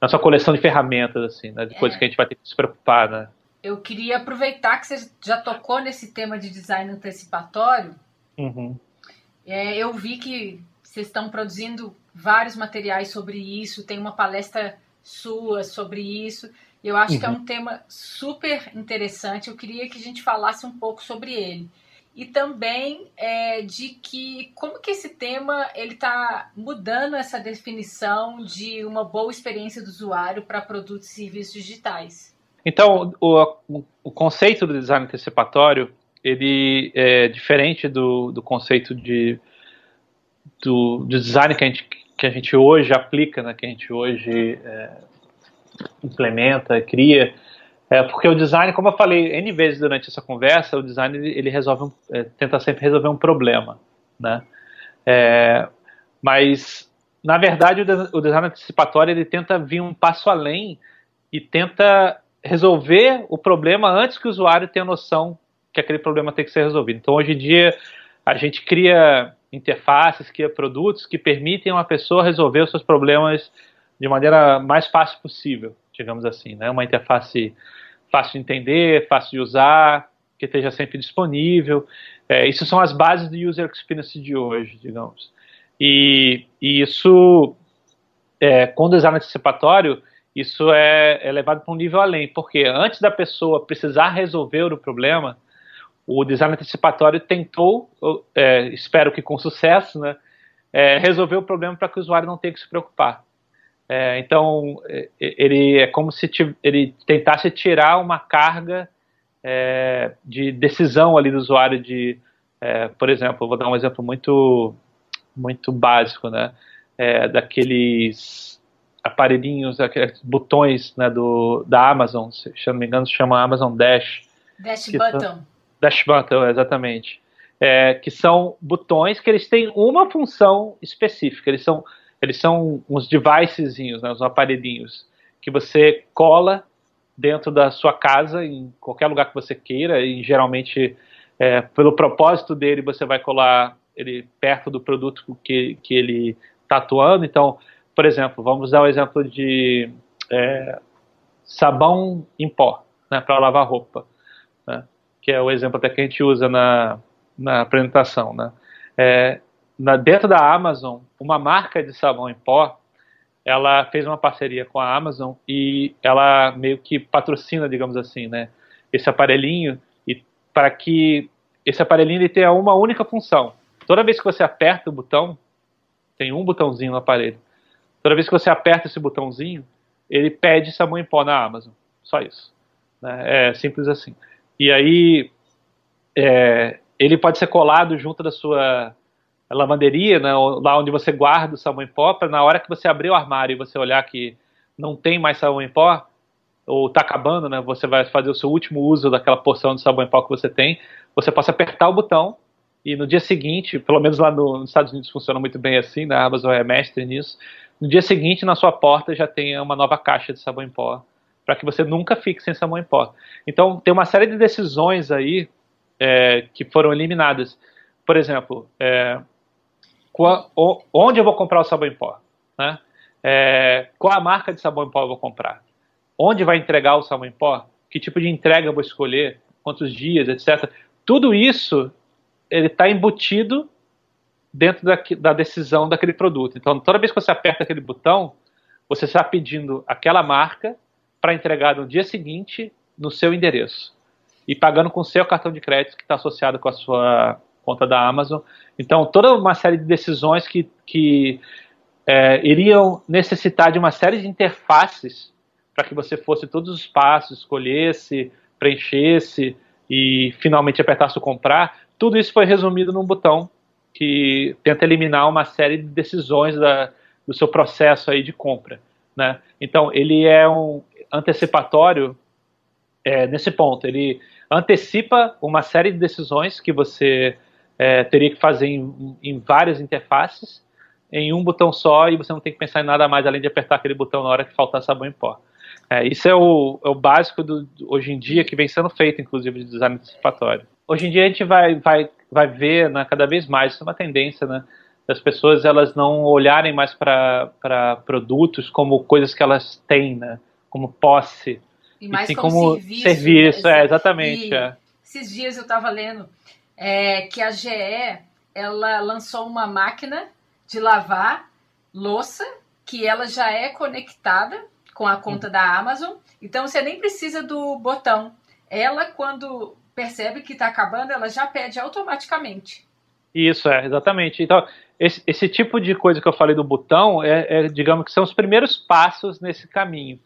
nossa coleção de ferramentas, assim, né, de é. coisas que a gente vai ter que se preocupar, né? Eu queria aproveitar que você já tocou nesse tema de design antecipatório. Uhum. É, eu vi que vocês estão produzindo vários materiais sobre isso, tem uma palestra sua sobre isso. Eu acho uhum. que é uhum. um tema super interessante. Eu queria que a gente falasse um pouco sobre ele e também é, de que como que esse tema ele está mudando essa definição de uma boa experiência do usuário para produtos e serviços digitais. Então, o, o conceito do design antecipatório ele é diferente do, do conceito de do, design que a gente que a gente hoje aplica, né, que a gente hoje é, implementa, cria, é, porque o design, como eu falei N vezes durante essa conversa, o design ele resolve um, é, tenta sempre resolver um problema, né? É, mas na verdade o, design antecipatório ele tenta vir um passo além e tenta resolver o problema antes que o usuário tenha noção que aquele problema tem que ser resolvido. Então hoje em dia a gente cria interfaces, cria produtos que permitem uma pessoa resolver os seus problemas de maneira mais fácil possível, digamos assim, né? Uma interface fácil de entender, fácil de usar, que esteja sempre disponível. É, isso são as bases do user experience de hoje, digamos. E, e isso, é, com o design antecipatório, isso é, é levado para um nível além, porque antes da pessoa precisar resolver o problema, o design antecipatório tentou, é, espero que com sucesso, né, é, resolver o problema para que o usuário não tenha que se preocupar. É, então, é, ele é como se ele tentasse tirar uma carga é, de decisão ali do usuário de, é, por exemplo, vou dar um exemplo muito, muito básico, né, daqueles aparelhinhos, aqueles botões né, do, da Amazon, se não me engano, se chama Amazon Dash. Dash Button. São, Dash Button, exatamente. É, que são botões que eles têm uma função específica. Eles são, eles são uns devicezinhos, né, uns aparelhinhos, que você cola dentro da sua casa, em qualquer lugar que você queira, e geralmente, é, pelo propósito dele, você vai colar ele perto do produto que, que ele está atuando. Então, por exemplo, vamos dar o um exemplo de é, sabão em pó, né, para lavar roupa. Né? que é o exemplo até que a gente usa na, na apresentação, né? É, na, dentro da Amazon, uma marca de sabão em pó, ela fez uma parceria com a Amazon e ela meio que patrocina, digamos assim, né? Esse aparelhinho e para que esse aparelhinho ele tenha uma única função. Toda vez que você aperta o botão, tem um botãozinho no aparelho. Toda vez que você aperta esse botãozinho, ele pede sabão em pó na Amazon. Só isso. Né? É simples assim. E aí é, ele pode ser colado junto da sua lavanderia, né, lá onde você guarda o sabão em pó, para na hora que você abrir o armário e você olhar que não tem mais sabão em pó, ou está acabando, né, você vai fazer o seu último uso daquela porção de sabão em pó que você tem, você possa apertar o botão e no dia seguinte, pelo menos lá no, nos Estados Unidos funciona muito bem assim, né, a Amazon é mestre nisso, no dia seguinte na sua porta já tem uma nova caixa de sabão em pó para que você nunca fique sem sabão em pó. Então, tem uma série de decisões aí é, que foram eliminadas. Por exemplo, é, onde eu vou comprar o sabão em pó? Né? É, qual a marca de sabão em pó eu vou comprar? Onde vai entregar o sabão em pó? Que tipo de entrega eu vou escolher? Quantos dias, etc. Tudo isso ele está embutido dentro da, da, decisão daquele produto. Então, toda vez que você aperta aquele botão, você está pedindo aquela marca para entregar no dia seguinte no seu endereço e pagando com o seu cartão de crédito que está associado com a sua conta da Amazon. Então, toda uma série de decisões que, que é, iriam necessitar de uma série de interfaces para que você fosse todos os passos, escolhesse, preenchesse e finalmente apertasse o comprar. Tudo isso foi resumido num botão que tenta eliminar uma série de decisões da, do seu processo aí de compra. Né? Então, ele é um, antecipatório é, nesse ponto. Ele antecipa uma série de decisões que você é, teria que fazer em, em, várias interfaces em um botão só e você não tem que pensar em nada mais além de apertar aquele botão na hora que faltar sabão em pó. É, isso é o, é o básico do, hoje em dia que vem sendo feito, inclusive, de design antecipatório. Hoje em dia a gente vai, vai, vai ver né, cada vez mais, isso é uma tendência, né? das pessoas elas não olharem mais para produtos como coisas que elas têm, né? como posse. E mais e como, como, serviço. serviço né? é, exatamente. É. Esses dias eu estava lendo é, que a GE ela lançou uma máquina de lavar louça que ela já é conectada com a conta da Amazon. Então você nem precisa do botão. Ela, quando percebe que está acabando, ela já pede automaticamente. Isso, é, exatamente. Então, esse, esse, tipo de coisa que eu falei do botão, é, é, digamos que são os primeiros passos nesse caminho.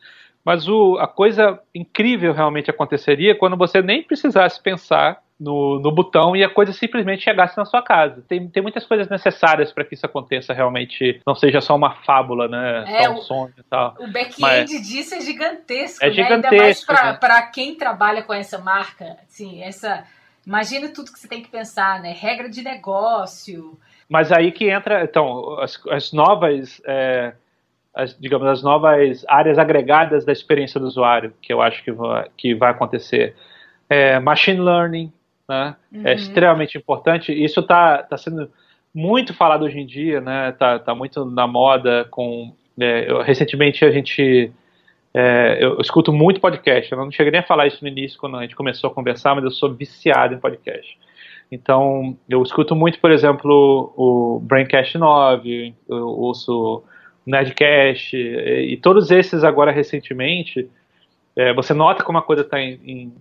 Mas o, a coisa incrível realmente aconteceria quando você nem precisasse pensar no, no botão e a coisa simplesmente chegasse na sua casa. Tem, tem muitas coisas necessárias para que isso aconteça realmente, não seja só uma fábula, né? É, só um sonho e tal. O back-end disso é gigantesco, é né? gigantesco. Ainda né? mais para quem trabalha com essa marca, assim, essa. Imagina tudo que você tem que pensar, né? Regra de negócio. Mas aí que entra, então, as, as novas. É, as, digamos, as novas áreas agregadas da experiência do usuário, que eu acho que vai, que vai acontecer. É, machine learning, né? É Uhum. É extremamente importante. Isso está tá sendo muito falado hoje em dia, né? Tá, tá muito na moda. Com é, eu, recentemente a gente é, eu, eu escuto muito podcast. Eu não cheguei nem a falar isso no início quando a gente começou a conversar, mas eu sou viciado em podcast. Então eu escuto muito, por exemplo, o Braincast 9, eu ouço o Nerdcast e, e todos esses agora recentemente. É, você nota como a coisa está em, em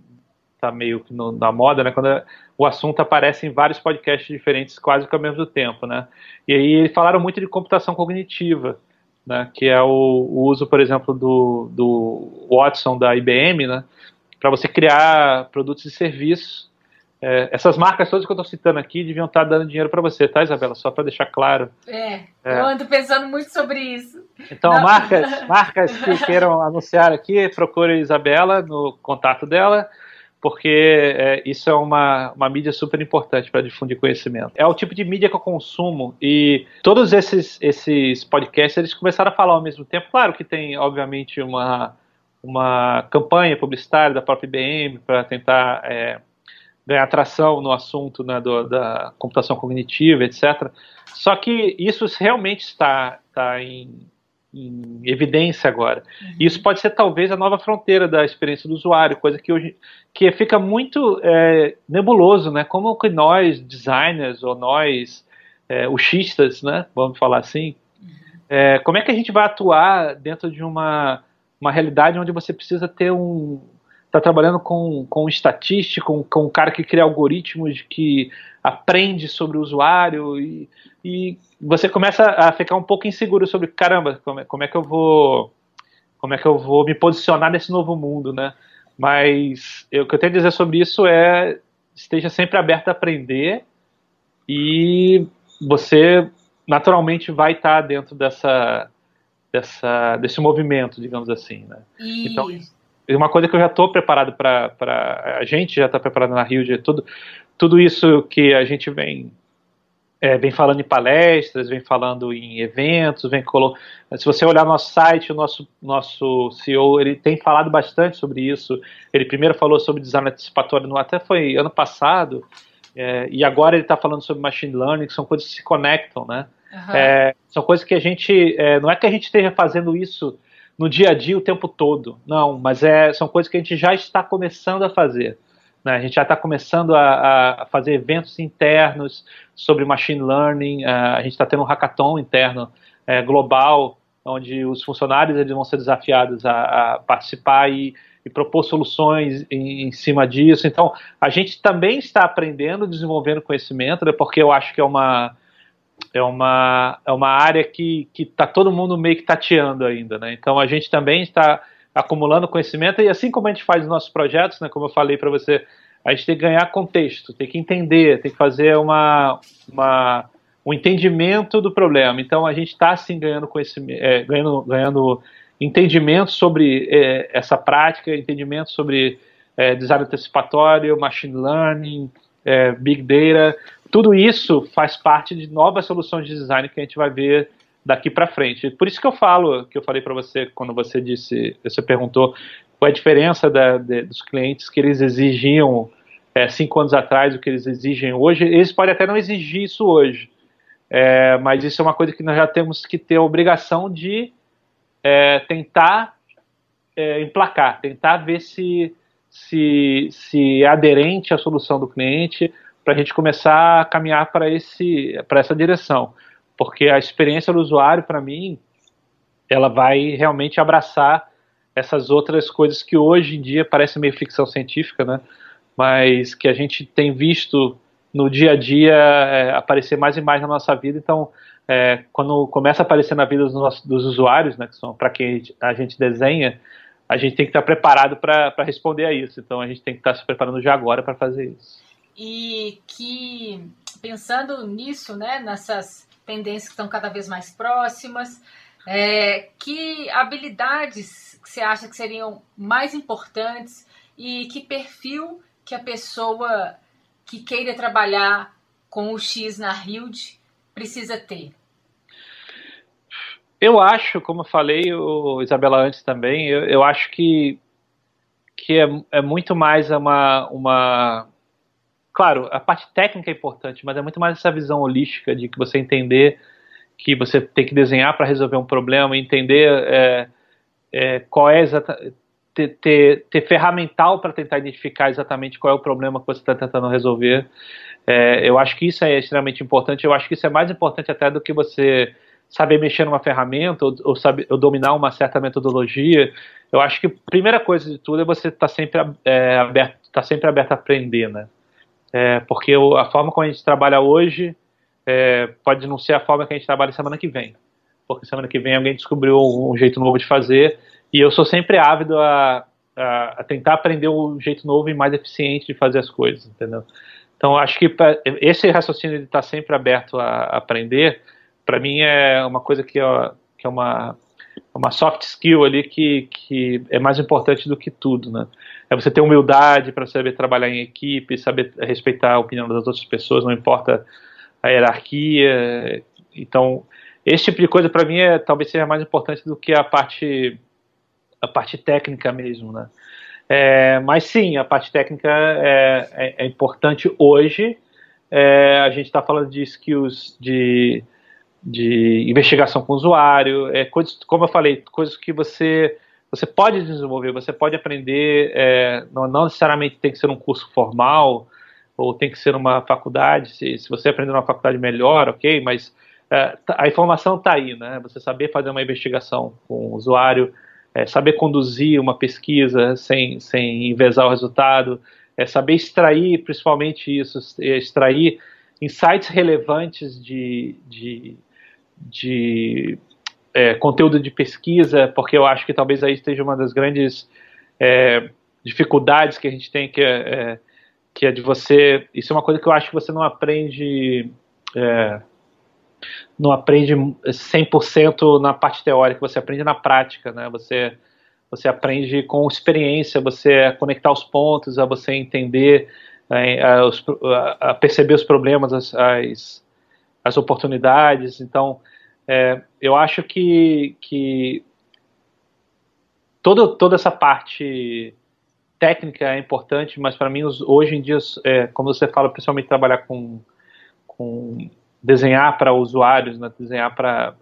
tá meio que no, na moda, né? Quando o assunto aparece em vários podcasts diferentes, quase que ao mesmo tempo, né? E aí falaram muito de computação cognitiva, né? Que é o, o uso, por exemplo, do, do Watson da IBM, né? Para você criar produtos e serviços. É, essas marcas todas que eu estou citando aqui deviam estar dando dinheiro para você, tá, Isabela? Só para deixar claro. É, é, eu ando pensando muito sobre isso. Então, Não. marcas, marcas que queiram anunciar aqui, procure a Isabela no contato dela porque é, isso é uma, uma mídia super importante para difundir conhecimento. É o tipo de mídia que eu consumo e todos esses, esses podcasts eles começaram a falar ao mesmo tempo. Claro que tem, obviamente, uma, uma campanha publicitária da própria IBM para tentar é, ganhar atração no assunto né, do, da computação cognitiva, etc. Só que isso realmente está, está em, em evidência agora. Uhum. Isso pode ser talvez a nova fronteira da experiência do usuário, coisa que hoje que fica muito é, nebuloso, né? Como que nós designers ou nós é, uchistas, né? Vamos falar assim, é, como é que a gente vai atuar dentro de uma uma realidade onde você precisa ter um está trabalhando com, com estatístico, com, com um cara que cria algoritmos que aprende sobre o usuário e, e você começa a ficar um pouco inseguro sobre caramba, como é, como é que eu vou como é que eu vou me posicionar nesse novo mundo, né? Mas eu, o que eu tenho a dizer sobre isso é esteja sempre aberto a aprender e você naturalmente vai estar dentro dessa, dessa desse movimento, digamos assim, né? E... Então uma coisa que eu já estou preparado para a gente já está preparado na Rio de tudo tudo isso que a gente vem é, vem falando em palestras, vem falando em eventos, vem colo... se você olhar nosso site, o nosso nosso CEO ele tem falado bastante sobre isso. Ele primeiro falou sobre design antecipatório, no, até foi ano passado, é, e agora ele está falando sobre machine learning, que são coisas que se conectam, né? Uhum. É, são coisas que a gente é, não é que a gente esteja fazendo isso no dia a dia o tempo todo, não, mas é, são coisas que a gente já está começando a fazer. Né? A gente já está começando a, a, fazer eventos internos sobre machine learning. Uh, a gente está tendo um hackathon interno uh, global, onde os funcionários eles vão ser desafiados a, a participar e, e, propor soluções em, em, cima disso. Então, a gente também está aprendendo, desenvolvendo conhecimento, né? porque eu acho que é uma é uma, é uma área que está todo mundo meio que tateando ainda. Né? Então, a gente também está acumulando conhecimento e assim como a gente faz os nossos projetos, né, como eu falei para você, a gente tem que ganhar contexto, tem que entender, tem que fazer uma, uma um entendimento do problema. Então a gente está assim ganhando conhecimento, é, ganhando, ganhando entendimento sobre é, essa prática, entendimento sobre é, design antecipatório, machine learning, é, big data, tudo isso faz parte de novas soluções de design que a gente vai ver daqui para frente. Por isso que eu falo, que eu falei para você quando você disse, você perguntou qual é a diferença da, de, dos clientes que eles exigiam é, cinco anos atrás, o que eles exigem hoje. Eles podem até não exigir isso hoje, é, mas isso é uma coisa que nós já temos que ter a obrigação de é, tentar é, emplacar, tentar ver se, se, se é aderente à solução do cliente para a gente começar a caminhar para essa direção porque a experiência do usuário, para mim, ela vai realmente abraçar essas outras coisas que hoje em dia parecem meio ficção científica, né? Mas que a gente tem visto no dia a dia é, aparecer mais e mais na nossa vida. Então, é, quando começa a aparecer na vida dos, nossos, dos usuários, né, que são para quem a gente desenha, a gente tem que estar preparado para responder a isso. Então, a gente tem que estar se preparando já agora para fazer isso. E que, pensando nisso, né, nessas tendências que estão cada vez mais próximas, é, que habilidades que você acha que seriam mais importantes e que perfil que a pessoa que queira trabalhar com o X na Hild precisa ter? Eu acho, como eu falei, o Isabela antes também, eu, eu acho que, que é, é, muito mais uma, uma. Claro, a parte técnica é importante, mas é muito mais essa visão holística de que você entender que você tem que desenhar para resolver um problema, entender é, é, qual é exatamente. Ter, ter, ter, ferramental para tentar identificar exatamente qual é o problema que você está tentando resolver. É, eu acho que isso é extremamente importante. Eu acho que isso é mais importante até do que você saber mexer numa ferramenta ou, ou, saber, ou dominar uma certa metodologia. Eu acho que a primeira coisa de tudo é você estar tá sempre é, aberto, tá sempre aberto a aprender, né? É, porque a forma como a gente trabalha hoje é, pode não ser a forma que a gente trabalha semana que vem. Porque semana que vem alguém descobriu um, um jeito novo de fazer e eu sou sempre ávido a, a, a, tentar aprender um jeito novo e mais eficiente de fazer as coisas, entendeu? Então acho que pra, esse raciocínio de estar sempre aberto a, a aprender, para mim é uma coisa que é, que é uma uma soft skill ali que, que é mais importante do que tudo, né? É você ter humildade para saber trabalhar em equipe, saber respeitar a opinião das outras pessoas, não importa a hierarquia. Então, esse tipo de coisa para mim é talvez seja mais importante do que a parte a parte técnica mesmo, né? É, mas sim, a parte técnica é, é, é importante hoje. É, a gente está falando de skills de, de investigação com o usuário, é, coisas, como eu falei, coisas que você você pode desenvolver, você pode aprender, é, não, não, necessariamente tem que ser um curso formal ou tem que ser uma faculdade. Se, se você aprender numa faculdade melhor, ok, mas é, tá, a informação está aí, né? Você saber fazer uma investigação com o usuário, é, saber conduzir uma pesquisa sem, sem envezar o resultado, é saber extrair, principalmente isso, é, extrair insights relevantes de, de, de é, conteúdo de pesquisa, porque eu acho que talvez aí esteja uma das grandes é, dificuldades que a gente tem, que é, é que é de você. Isso é uma coisa que eu acho que você não aprende. É, não aprende 100% na parte teórica, você aprende na prática, né? Você, você aprende com experiência, você conectar os pontos, a você entender, é, a, a, perceber os problemas, as, as, as oportunidades. Então, é, eu acho que, que toda essa parte técnica é importante, mas para mim hoje em dia, é, como você fala, principalmente trabalhar com, com desenhar para usuários, né, desenhar para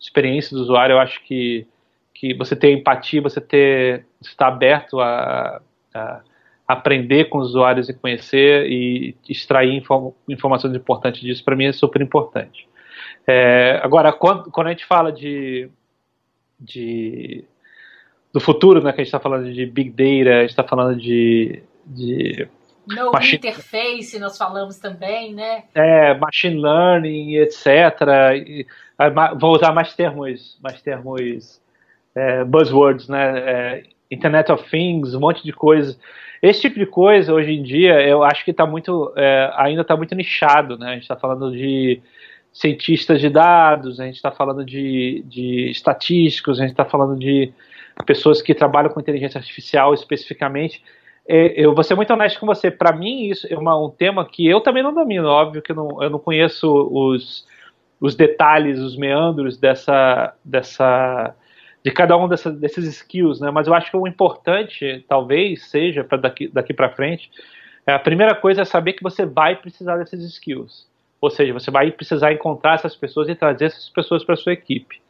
experiência do usuário, eu acho que, que você ter empatia, você ter estar aberto a, a aprender com os usuários e conhecer e extrair inform, informações importantes disso, para mim é super importante. É, agora, quando, quando a gente fala de, de do futuro, né? Que a gente está falando de Big Data, a gente está falando de, de no machine... interface, nós falamos também, né? É, machine learning, etc. E, vou usar mais termos, mais termos é, buzzwords, né? É, Internet of Things, um monte de coisa. Esse tipo de coisa, hoje em dia, eu acho que está muito, é, ainda está muito nichado, né? A gente está falando de cientistas de dados, a gente está falando de, de estatísticos, a gente está falando de pessoas que trabalham com inteligência artificial especificamente. É, eu vou ser muito honesto com você. Para mim, isso é uma, um tema que eu também não domino. Óbvio que eu não, eu não conheço os, os detalhes, os meandros dessa, dessa, de cada um dessa, desses skills, né? Mas eu acho que o importante, talvez, seja para daqui, daqui para frente, é, a primeira coisa é saber que você vai precisar desses skills. Ou seja, você vai precisar encontrar essas pessoas e trazer essas pessoas para sua equipe.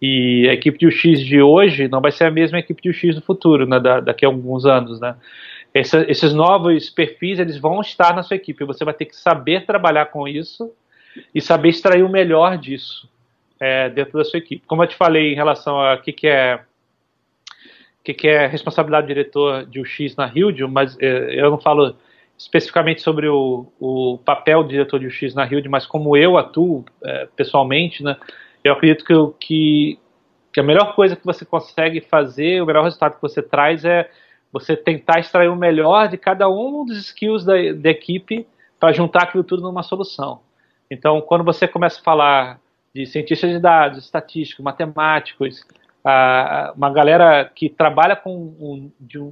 E a equipe de UX de hoje não vai ser a mesma equipe de UX do futuro, né, da, daqui a alguns anos, né? Essa, esses novos perfis, eles vão estar na sua equipe. Você vai ter que saber trabalhar com isso e saber extrair o melhor disso é, dentro da sua equipe. Como eu te falei em relação a que, que é que, que é responsabilidade do diretor de UX na Hilde, mas é, eu não falo especificamente sobre o, o papel do diretor de UX na Hilde, mas como eu atuo é, pessoalmente, né? eu acredito que, que, que, a melhor coisa que você consegue fazer, o melhor resultado que você traz é você tentar extrair o melhor de cada um dos skills da, da equipe para juntar aquilo tudo numa solução. Então, quando você começa a falar de cientistas de dados, estatísticos, matemáticos, uma galera que trabalha com um,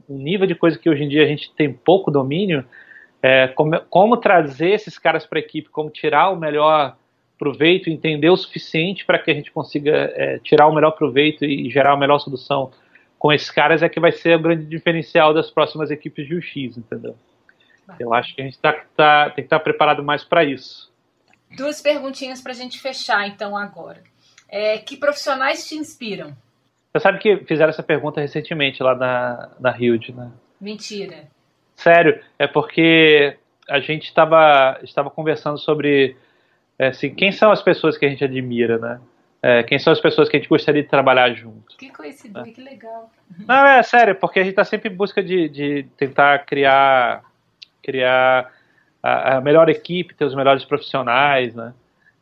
um, nível de coisa que hoje em dia a gente tem pouco domínio, é, como, como, trazer esses caras para a equipe, como tirar o melhor proveito, entender o suficiente para que a gente consiga é, tirar o melhor proveito e gerar a melhor solução com esses caras é que vai ser o grande diferencial das próximas equipes de UX, entendeu? Eu acho que a gente tá, tá, tem que estar tá preparado mais para isso. Duas perguntinhas para a gente fechar, então, agora. É, que profissionais te inspiram? Você sabe que fizeram essa pergunta recentemente lá na, na Hilde, né? Mentira. Sério, é porque a gente estava estava conversando sobre é, assim, quem são as pessoas que a gente admira, né? É, quem são as pessoas que a gente gostaria de trabalhar junto. Que coincidência, né? que legal. Não, é sério, porque a gente está sempre em busca de, de tentar criar, criar a, a, melhor equipe, ter os melhores profissionais, né?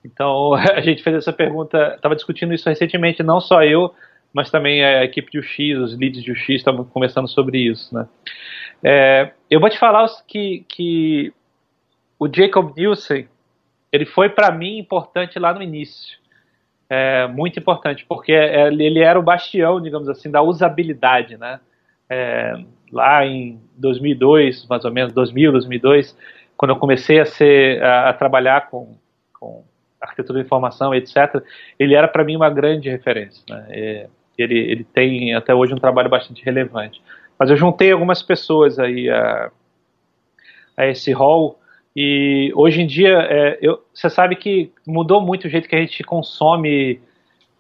Então a gente fez essa pergunta, estava discutindo isso recentemente, não só eu, mas também a equipe de UX, os leads de UX estavam conversando sobre isso, né? É, eu vou te falar que, que o Jacob Nielsen, ele foi para mim importante lá no início é, muito importante, porque é, ele era o bastião, digamos assim, da usabilidade, né? É, lá em 2002, mais ou menos, 2000, 2002, quando eu comecei a, ser, a, a trabalhar com, com arquitetura de informação, etc., ele era para mim uma grande referência. Né? Ele, ele tem até hoje um trabalho bastante relevante. Mas eu juntei algumas pessoas aí a, a esse hall e hoje em dia, é, você sabe que mudou muito o jeito que a gente consome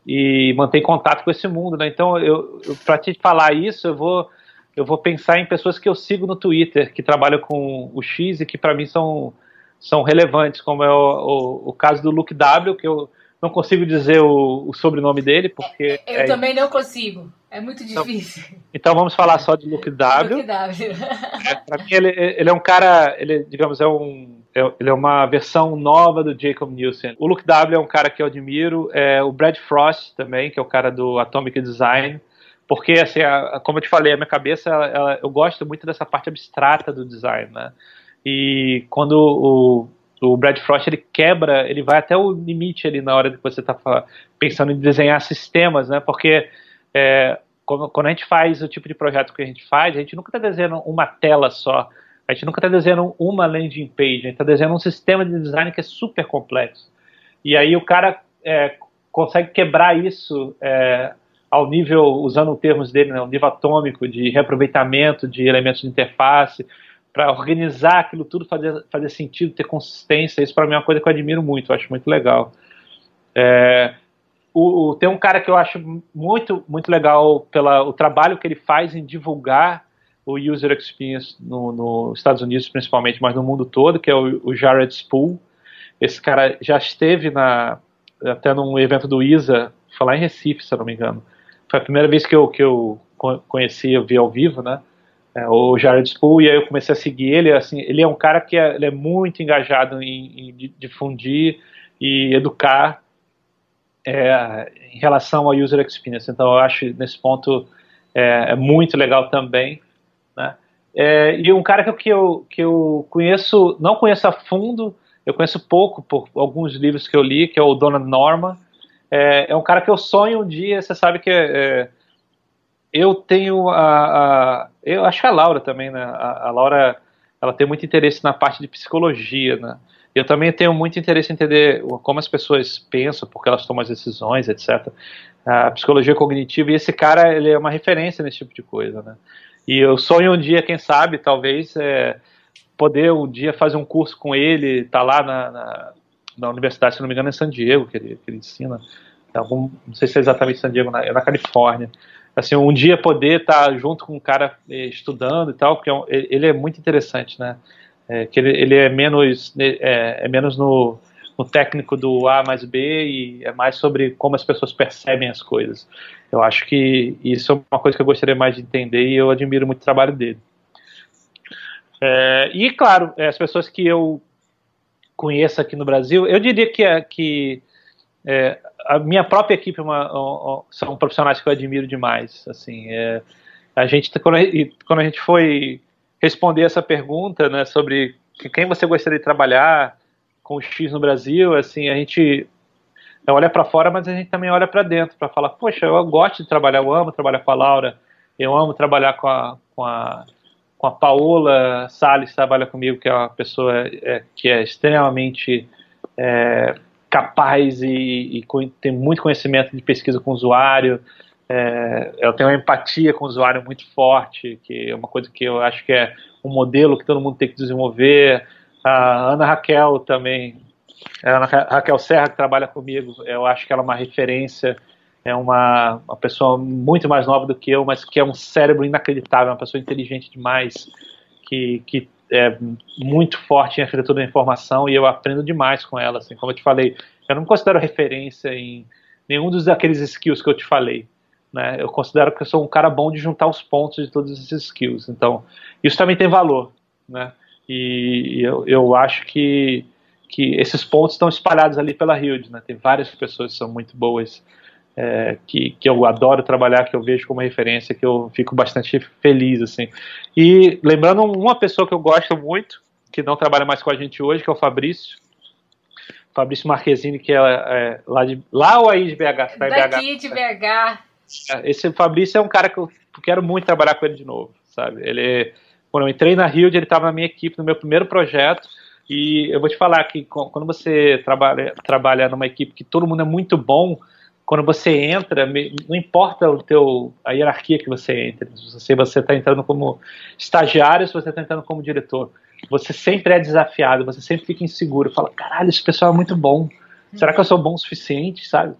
e mantém contato com esse mundo, né? Então, eu, eu para te falar isso, eu vou, eu vou pensar em pessoas que eu sigo no Twitter, que trabalham com o X e que para mim são, são relevantes, como é o, o, o, caso do Luke W, que eu não consigo dizer o, o sobrenome dele, porque... Eu é, também não consigo. É muito então, difícil. Então, então, vamos falar só de Luke W. Luke W. É, pra mim, ele, ele é um cara, ele, digamos, é um. É, ele é uma versão nova do Jacob Nielsen. O Luke W é um cara que eu admiro. É, o Brad Frost também, que é o cara do Atomic Design. Porque, assim, a, como eu te falei, a minha cabeça, ela, ela, eu gosto muito dessa parte abstrata do design, né? E quando o, o Brad Frost ele quebra, ele vai até o limite ali na hora que você está pensando em desenhar sistemas, né? Porque é, quando, a gente faz o tipo de projeto que a gente faz, a gente nunca está desenhando uma tela só, a gente nunca está desenhando uma landing page, a gente está desenhando um sistema de design que é super complexo. E aí o cara é, consegue quebrar isso é, ao nível, usando os termos dele, né, um nível atômico de reaproveitamento de elementos de interface, para organizar aquilo tudo, fazer, fazer sentido, ter consistência. Isso para mim é uma coisa que eu admiro muito, eu acho muito legal. É, o, o, tem um cara que eu acho muito, muito legal pelo trabalho que ele faz em divulgar o user experience nos no Estados Unidos, principalmente, mas no mundo todo, que é o, o Jared Spool. Esse cara já esteve na, até num evento do ISA, foi lá em Recife, se eu não me engano. Foi a primeira vez que eu, que eu conheci, eu vi ao vivo, né? É, o Jared Spool, e aí eu comecei a seguir ele. Assim, ele é um cara que é, é muito engajado em, em difundir e educar é, em relação ao user experience. Então, eu acho nesse ponto é, é muito legal também. Né? É, e um cara que eu, que eu conheço, não conheço a fundo, eu conheço pouco por alguns livros que eu li, que é o Donald Norman. É, é um cara que eu sonho um dia, você sabe que eu tenho a, a, Eu acho que a Laura também, né? A, a Laura ela tem muito interesse na parte de psicologia, né? Eu também tenho muito interesse em entender como as pessoas pensam, porque elas tomam as decisões, etc. A psicologia cognitiva, e esse cara, ele é uma referência nesse tipo de coisa, né? E eu sonho um dia, quem sabe, talvez, é, poder um dia fazer um curso com ele, tá lá na, na, na, universidade, se não me engano, em San Diego, que ele, que ele ensina. Algum, não sei se é exatamente San Diego, na, é na Califórnia. Assim, um dia poder estar junto com um cara eh, estudando e tal, porque é ele é muito interessante, né? é, que ele, ele, é menos, né, é, é menos no, no, técnico do A mais B e é mais sobre como as pessoas percebem as coisas. Eu acho que isso é uma coisa que eu gostaria mais de entender e eu admiro muito o trabalho dele. É, e, claro, é, as pessoas que eu conheço aqui no Brasil, eu diria que, é, que é, a minha própria equipe é uma, são profissionais que eu admiro demais. Assim, é, a gente quando, a, quando a gente foi responder essa pergunta, né, sobre quem você gostaria de trabalhar com o X no Brasil, assim, a gente olha para fora, mas a gente também olha para dentro para falar, poxa, eu gosto de trabalhar, eu amo trabalhar com a Laura, eu amo trabalhar com a, com a, com a Paola Salles, que trabalha comigo, que é uma pessoa é, que é extremamente é, capaz e, e, tem muito conhecimento de pesquisa com o usuário, é, ela tem uma empatia com o usuário muito forte, que é uma coisa que eu acho que é um modelo que todo mundo tem que desenvolver. A Ana Raquel também, a Ana Raquel Serra, que trabalha comigo, eu acho que ela é uma referência, é uma, uma pessoa muito mais nova do que eu, mas que é um cérebro inacreditável, uma pessoa inteligente demais, que, que é muito forte em arquitetura da informação e eu aprendo demais com ela. Assim, como eu te falei, eu não considero referência em nenhum dos daqueles skills que eu te falei. Né? Eu considero que eu sou um cara bom de juntar os pontos de todos esses skills. Então, isso também tem valor. Né? E eu, eu acho que, que esses pontos estão espalhados ali pela Hilde. Né? Tem várias pessoas que são muito boas, é, que, que eu adoro trabalhar, que eu vejo como referência, que eu fico bastante feliz. assim. E lembrando uma pessoa que eu gosto muito, que não trabalha mais com a gente hoje, que é o Fabrício. Fabrício Marquezine, que é, é lá, de, lá ou aí de BH? Tá Daqui BH? de BH. Esse Fabrício é um cara que eu quero muito trabalhar com ele de novo, sabe? Ele, quando eu entrei na Rio, ele estava na minha equipe, no meu primeiro projeto, e eu vou te falar que quando você trabalha, trabalha numa equipe que todo mundo é muito bom, quando você entra, não importa o teu, a hierarquia que você entra, se você está entrando como estagiário, se você está entrando como diretor, você sempre é desafiado, você sempre fica inseguro, fala, caralho, esse pessoal é muito bom, será que eu sou bom o suficiente, sabe?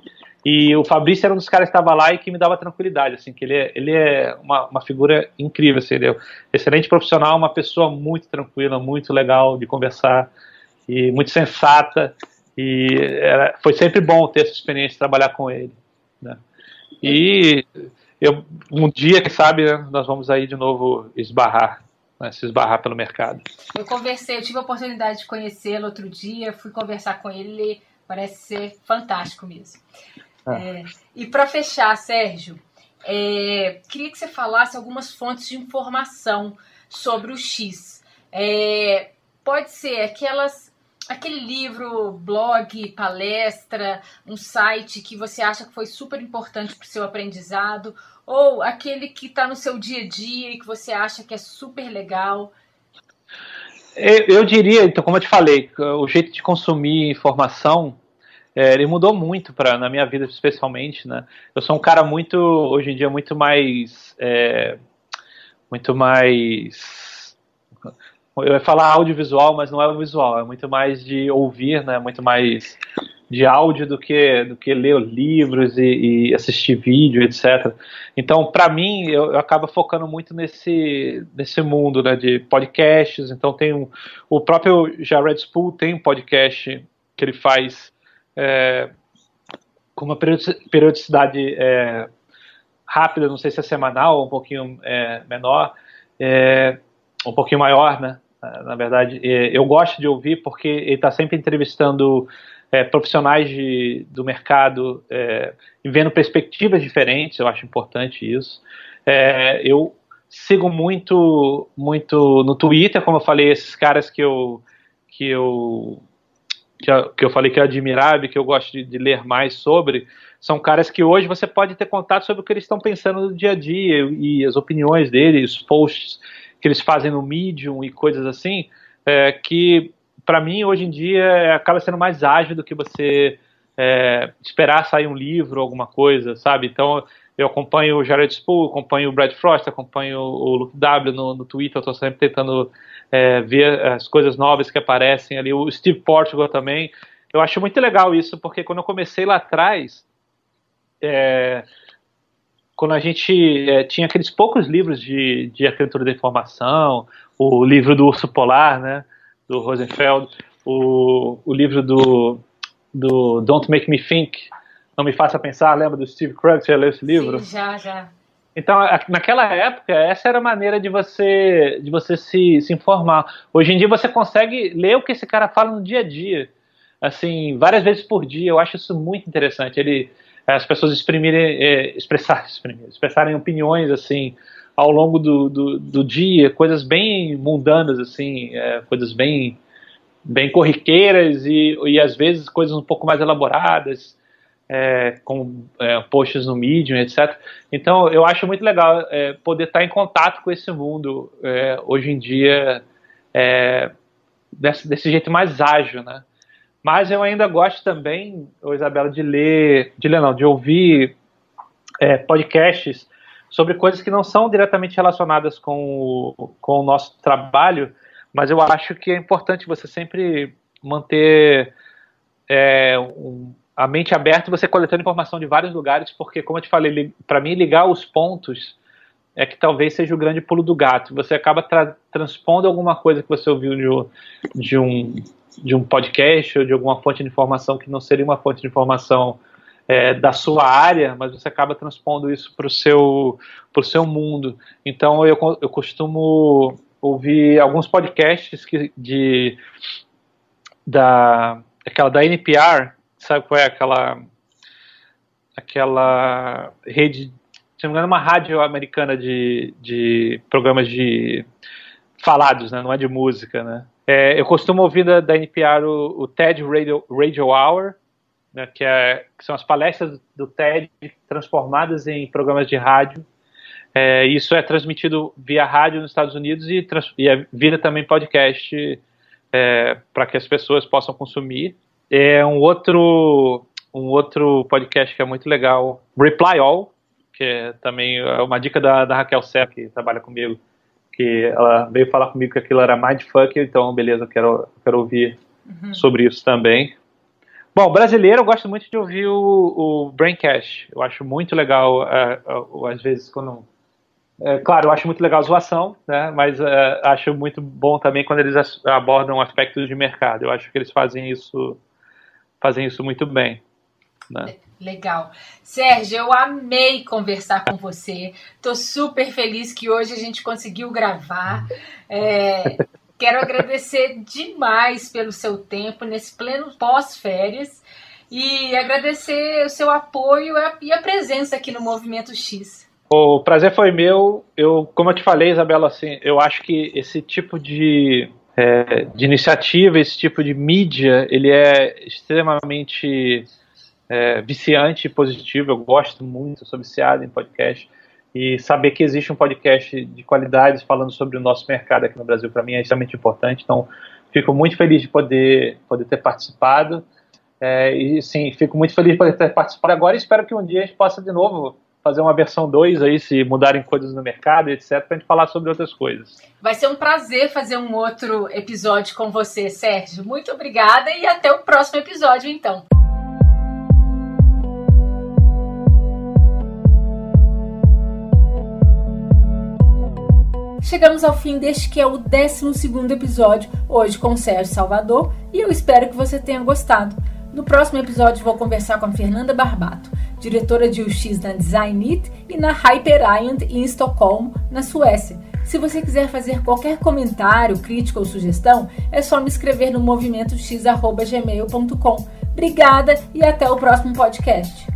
E o Fabrício era um dos caras que estava lá e que me dava tranquilidade, assim, que ele é, ele é uma, uma figura incrível, assim, é excelente profissional, uma pessoa muito tranquila, muito legal de conversar e muito sensata e era, foi sempre bom ter essa experiência de trabalhar com ele, né? E eu, um dia, que sabe, né, nós vamos aí de novo esbarrar, né, se esbarrar pelo mercado. Eu conversei, eu tive a oportunidade de conhecê-lo outro dia, fui conversar com ele, parece ser fantástico mesmo. Ah. É, e para fechar, Sérgio, é, queria que você falasse algumas fontes de informação sobre o X. É, pode ser aquelas, aquele livro, blog, palestra, um site que você acha que foi super importante para o seu aprendizado, ou aquele que está no seu dia a dia e que você acha que é super legal. Eu, diria, então, como eu te falei, o jeito de consumir informação é, ele mudou muito para na minha vida especialmente, né? Eu sou um cara muito hoje em dia muito mais é, muito mais eu ia falar audiovisual, mas não é o visual, é muito mais de ouvir, né? Muito mais de áudio do que do que ler livros e, e assistir vídeo, etc. Então, para mim, eu, eu, acabo focando muito nesse nesse mundo, né? De podcasts. Então, tem um, o próprio Jared Spool tem um podcast que ele faz é, com uma periodicidade é, rápida, não sei se é semanal ou um pouquinho é, menor, é, um pouquinho maior, né? Na verdade, é, eu gosto de ouvir porque ele está sempre entrevistando é, profissionais de, do mercado e vendo perspectivas diferentes. Eu acho importante isso. eu sigo muito, muito no Twitter, como eu falei, esses caras que eu que eu que, eu, que eu falei que é admirável, que eu gosto de, de, ler mais sobre, são caras que hoje você pode ter contato sobre o que eles estão pensando no dia a dia e as opiniões deles, os posts que eles fazem no Medium e coisas assim, é, que para mim hoje em dia é, acaba sendo mais ágil do que você é, esperar sair um livro, alguma coisa, sabe? Então eu acompanho o Jared Spool, acompanho o Brad Frost, acompanho o Luke W no, no Twitter, eu estou sempre tentando é, ver as coisas novas que aparecem ali. O Steve Portugal também. Eu acho muito legal isso, porque quando eu comecei lá atrás, é, quando a gente é, tinha aqueles poucos livros de, de arquitetura da informação, o livro do Urso Polar, né, do Rosenfeld, o, o livro do, do Don't Make Me Think, Não Me Faça Pensar, lembra do Steve Krug, você já leu esse livro? Sim, já, já. Então, naquela época, essa era a maneira de você, de você se, se informar. Hoje em dia, você consegue ler o que esse cara fala no dia a dia, assim, várias vezes por dia. Eu acho isso muito interessante. Ele, as pessoas exprimirem, é, expressar, exprimir, expressarem opiniões, assim, ao longo do, do, do dia, coisas bem mundanas, assim, é, coisas bem, bem corriqueiras e, e às vezes coisas um pouco mais elaboradas, é, com é, posts no Medium, etc. Então, eu acho muito legal é, poder estar em contato com esse mundo é, hoje em dia é, desse, desse, jeito mais ágil, né? Mas eu ainda gosto também, Isabela, de ler, de ler não, de ouvir é, podcasts sobre coisas que não são diretamente relacionadas com o, com o nosso trabalho, mas eu acho que é importante você sempre manter é, um, a mente aberta e você coletando informação de vários lugares, porque, como eu te falei, para mim, ligar os pontos é que talvez seja o grande pulo do gato. Você acaba tra transpondo alguma coisa que você ouviu de, de, um, de um podcast ou de alguma fonte de informação que não seria uma fonte de informação é, da sua área, mas você acaba transpondo isso para o seu, pro seu mundo. Então eu, eu costumo ouvir alguns podcasts que, de, da, aquela da NPR, sabe qual é aquela, aquela rede, se não me engano, uma rádio americana de, de programas de falados, né? não é de música, né? É, eu costumo ouvir da, da NPR o, o TED Radio, Radio Hour, né, que, é, que, são as palestras do TED transformadas em programas de rádio. É, isso é transmitido via rádio nos Estados Unidos e, trans, e é, vira também podcast é, para que as pessoas possam consumir. É um outro, um outro podcast que é muito legal, Reply All, que é também é uma dica da, da Raquel Serra, que trabalha comigo, que ela veio falar comigo que aquilo era mindfuck, então beleza, eu quero, quero ouvir uhum. sobre isso também. Bom, brasileiro, eu gosto muito de ouvir o, o Braincast. Eu acho muito legal, é, às vezes, quando. É, claro, eu acho muito legal a zoação, né? Mas é, acho muito bom também quando eles abordam aspectos de mercado. Eu acho que eles fazem isso, fazem isso muito bem. Né? Legal. Sérgio, eu amei conversar com você. Estou super feliz que hoje a gente conseguiu gravar. É, Quero agradecer demais pelo seu tempo nesse pleno pós-férias e agradecer o seu apoio e a presença aqui no Movimento X. O prazer foi meu. Eu, como eu te falei, Isabela, assim, eu acho que esse tipo de, é, de iniciativa, esse tipo de mídia, ele é extremamente é, viciante e positivo. Eu gosto muito, sou viciado em podcast e saber que existe um podcast de qualidade falando sobre o nosso mercado aqui no Brasil para mim é extremamente importante. Então, fico muito feliz de poder, poder ter participado. É, e sim, fico muito feliz de poder ter participado agora e espero que um dia a gente possa de novo fazer uma versão 2 aí, se mudarem coisas no mercado, etc, para a gente falar sobre outras coisas. Vai ser um prazer fazer um outro episódio com você, Sérgio. Muito obrigada e até o próximo episódio, então. Chegamos ao fim deste que é o 12 episódio, hoje com o Sérgio Salvador, e eu espero que você tenha gostado. No próximo episódio vou conversar com a Fernanda Barbato, diretora de UX na Design It e na Hyper Island em Estocolmo, na Suécia. Se você quiser fazer qualquer comentário, crítica ou sugestão, é só me escrever no movimentox.gmail.com. Obrigada e até o próximo podcast.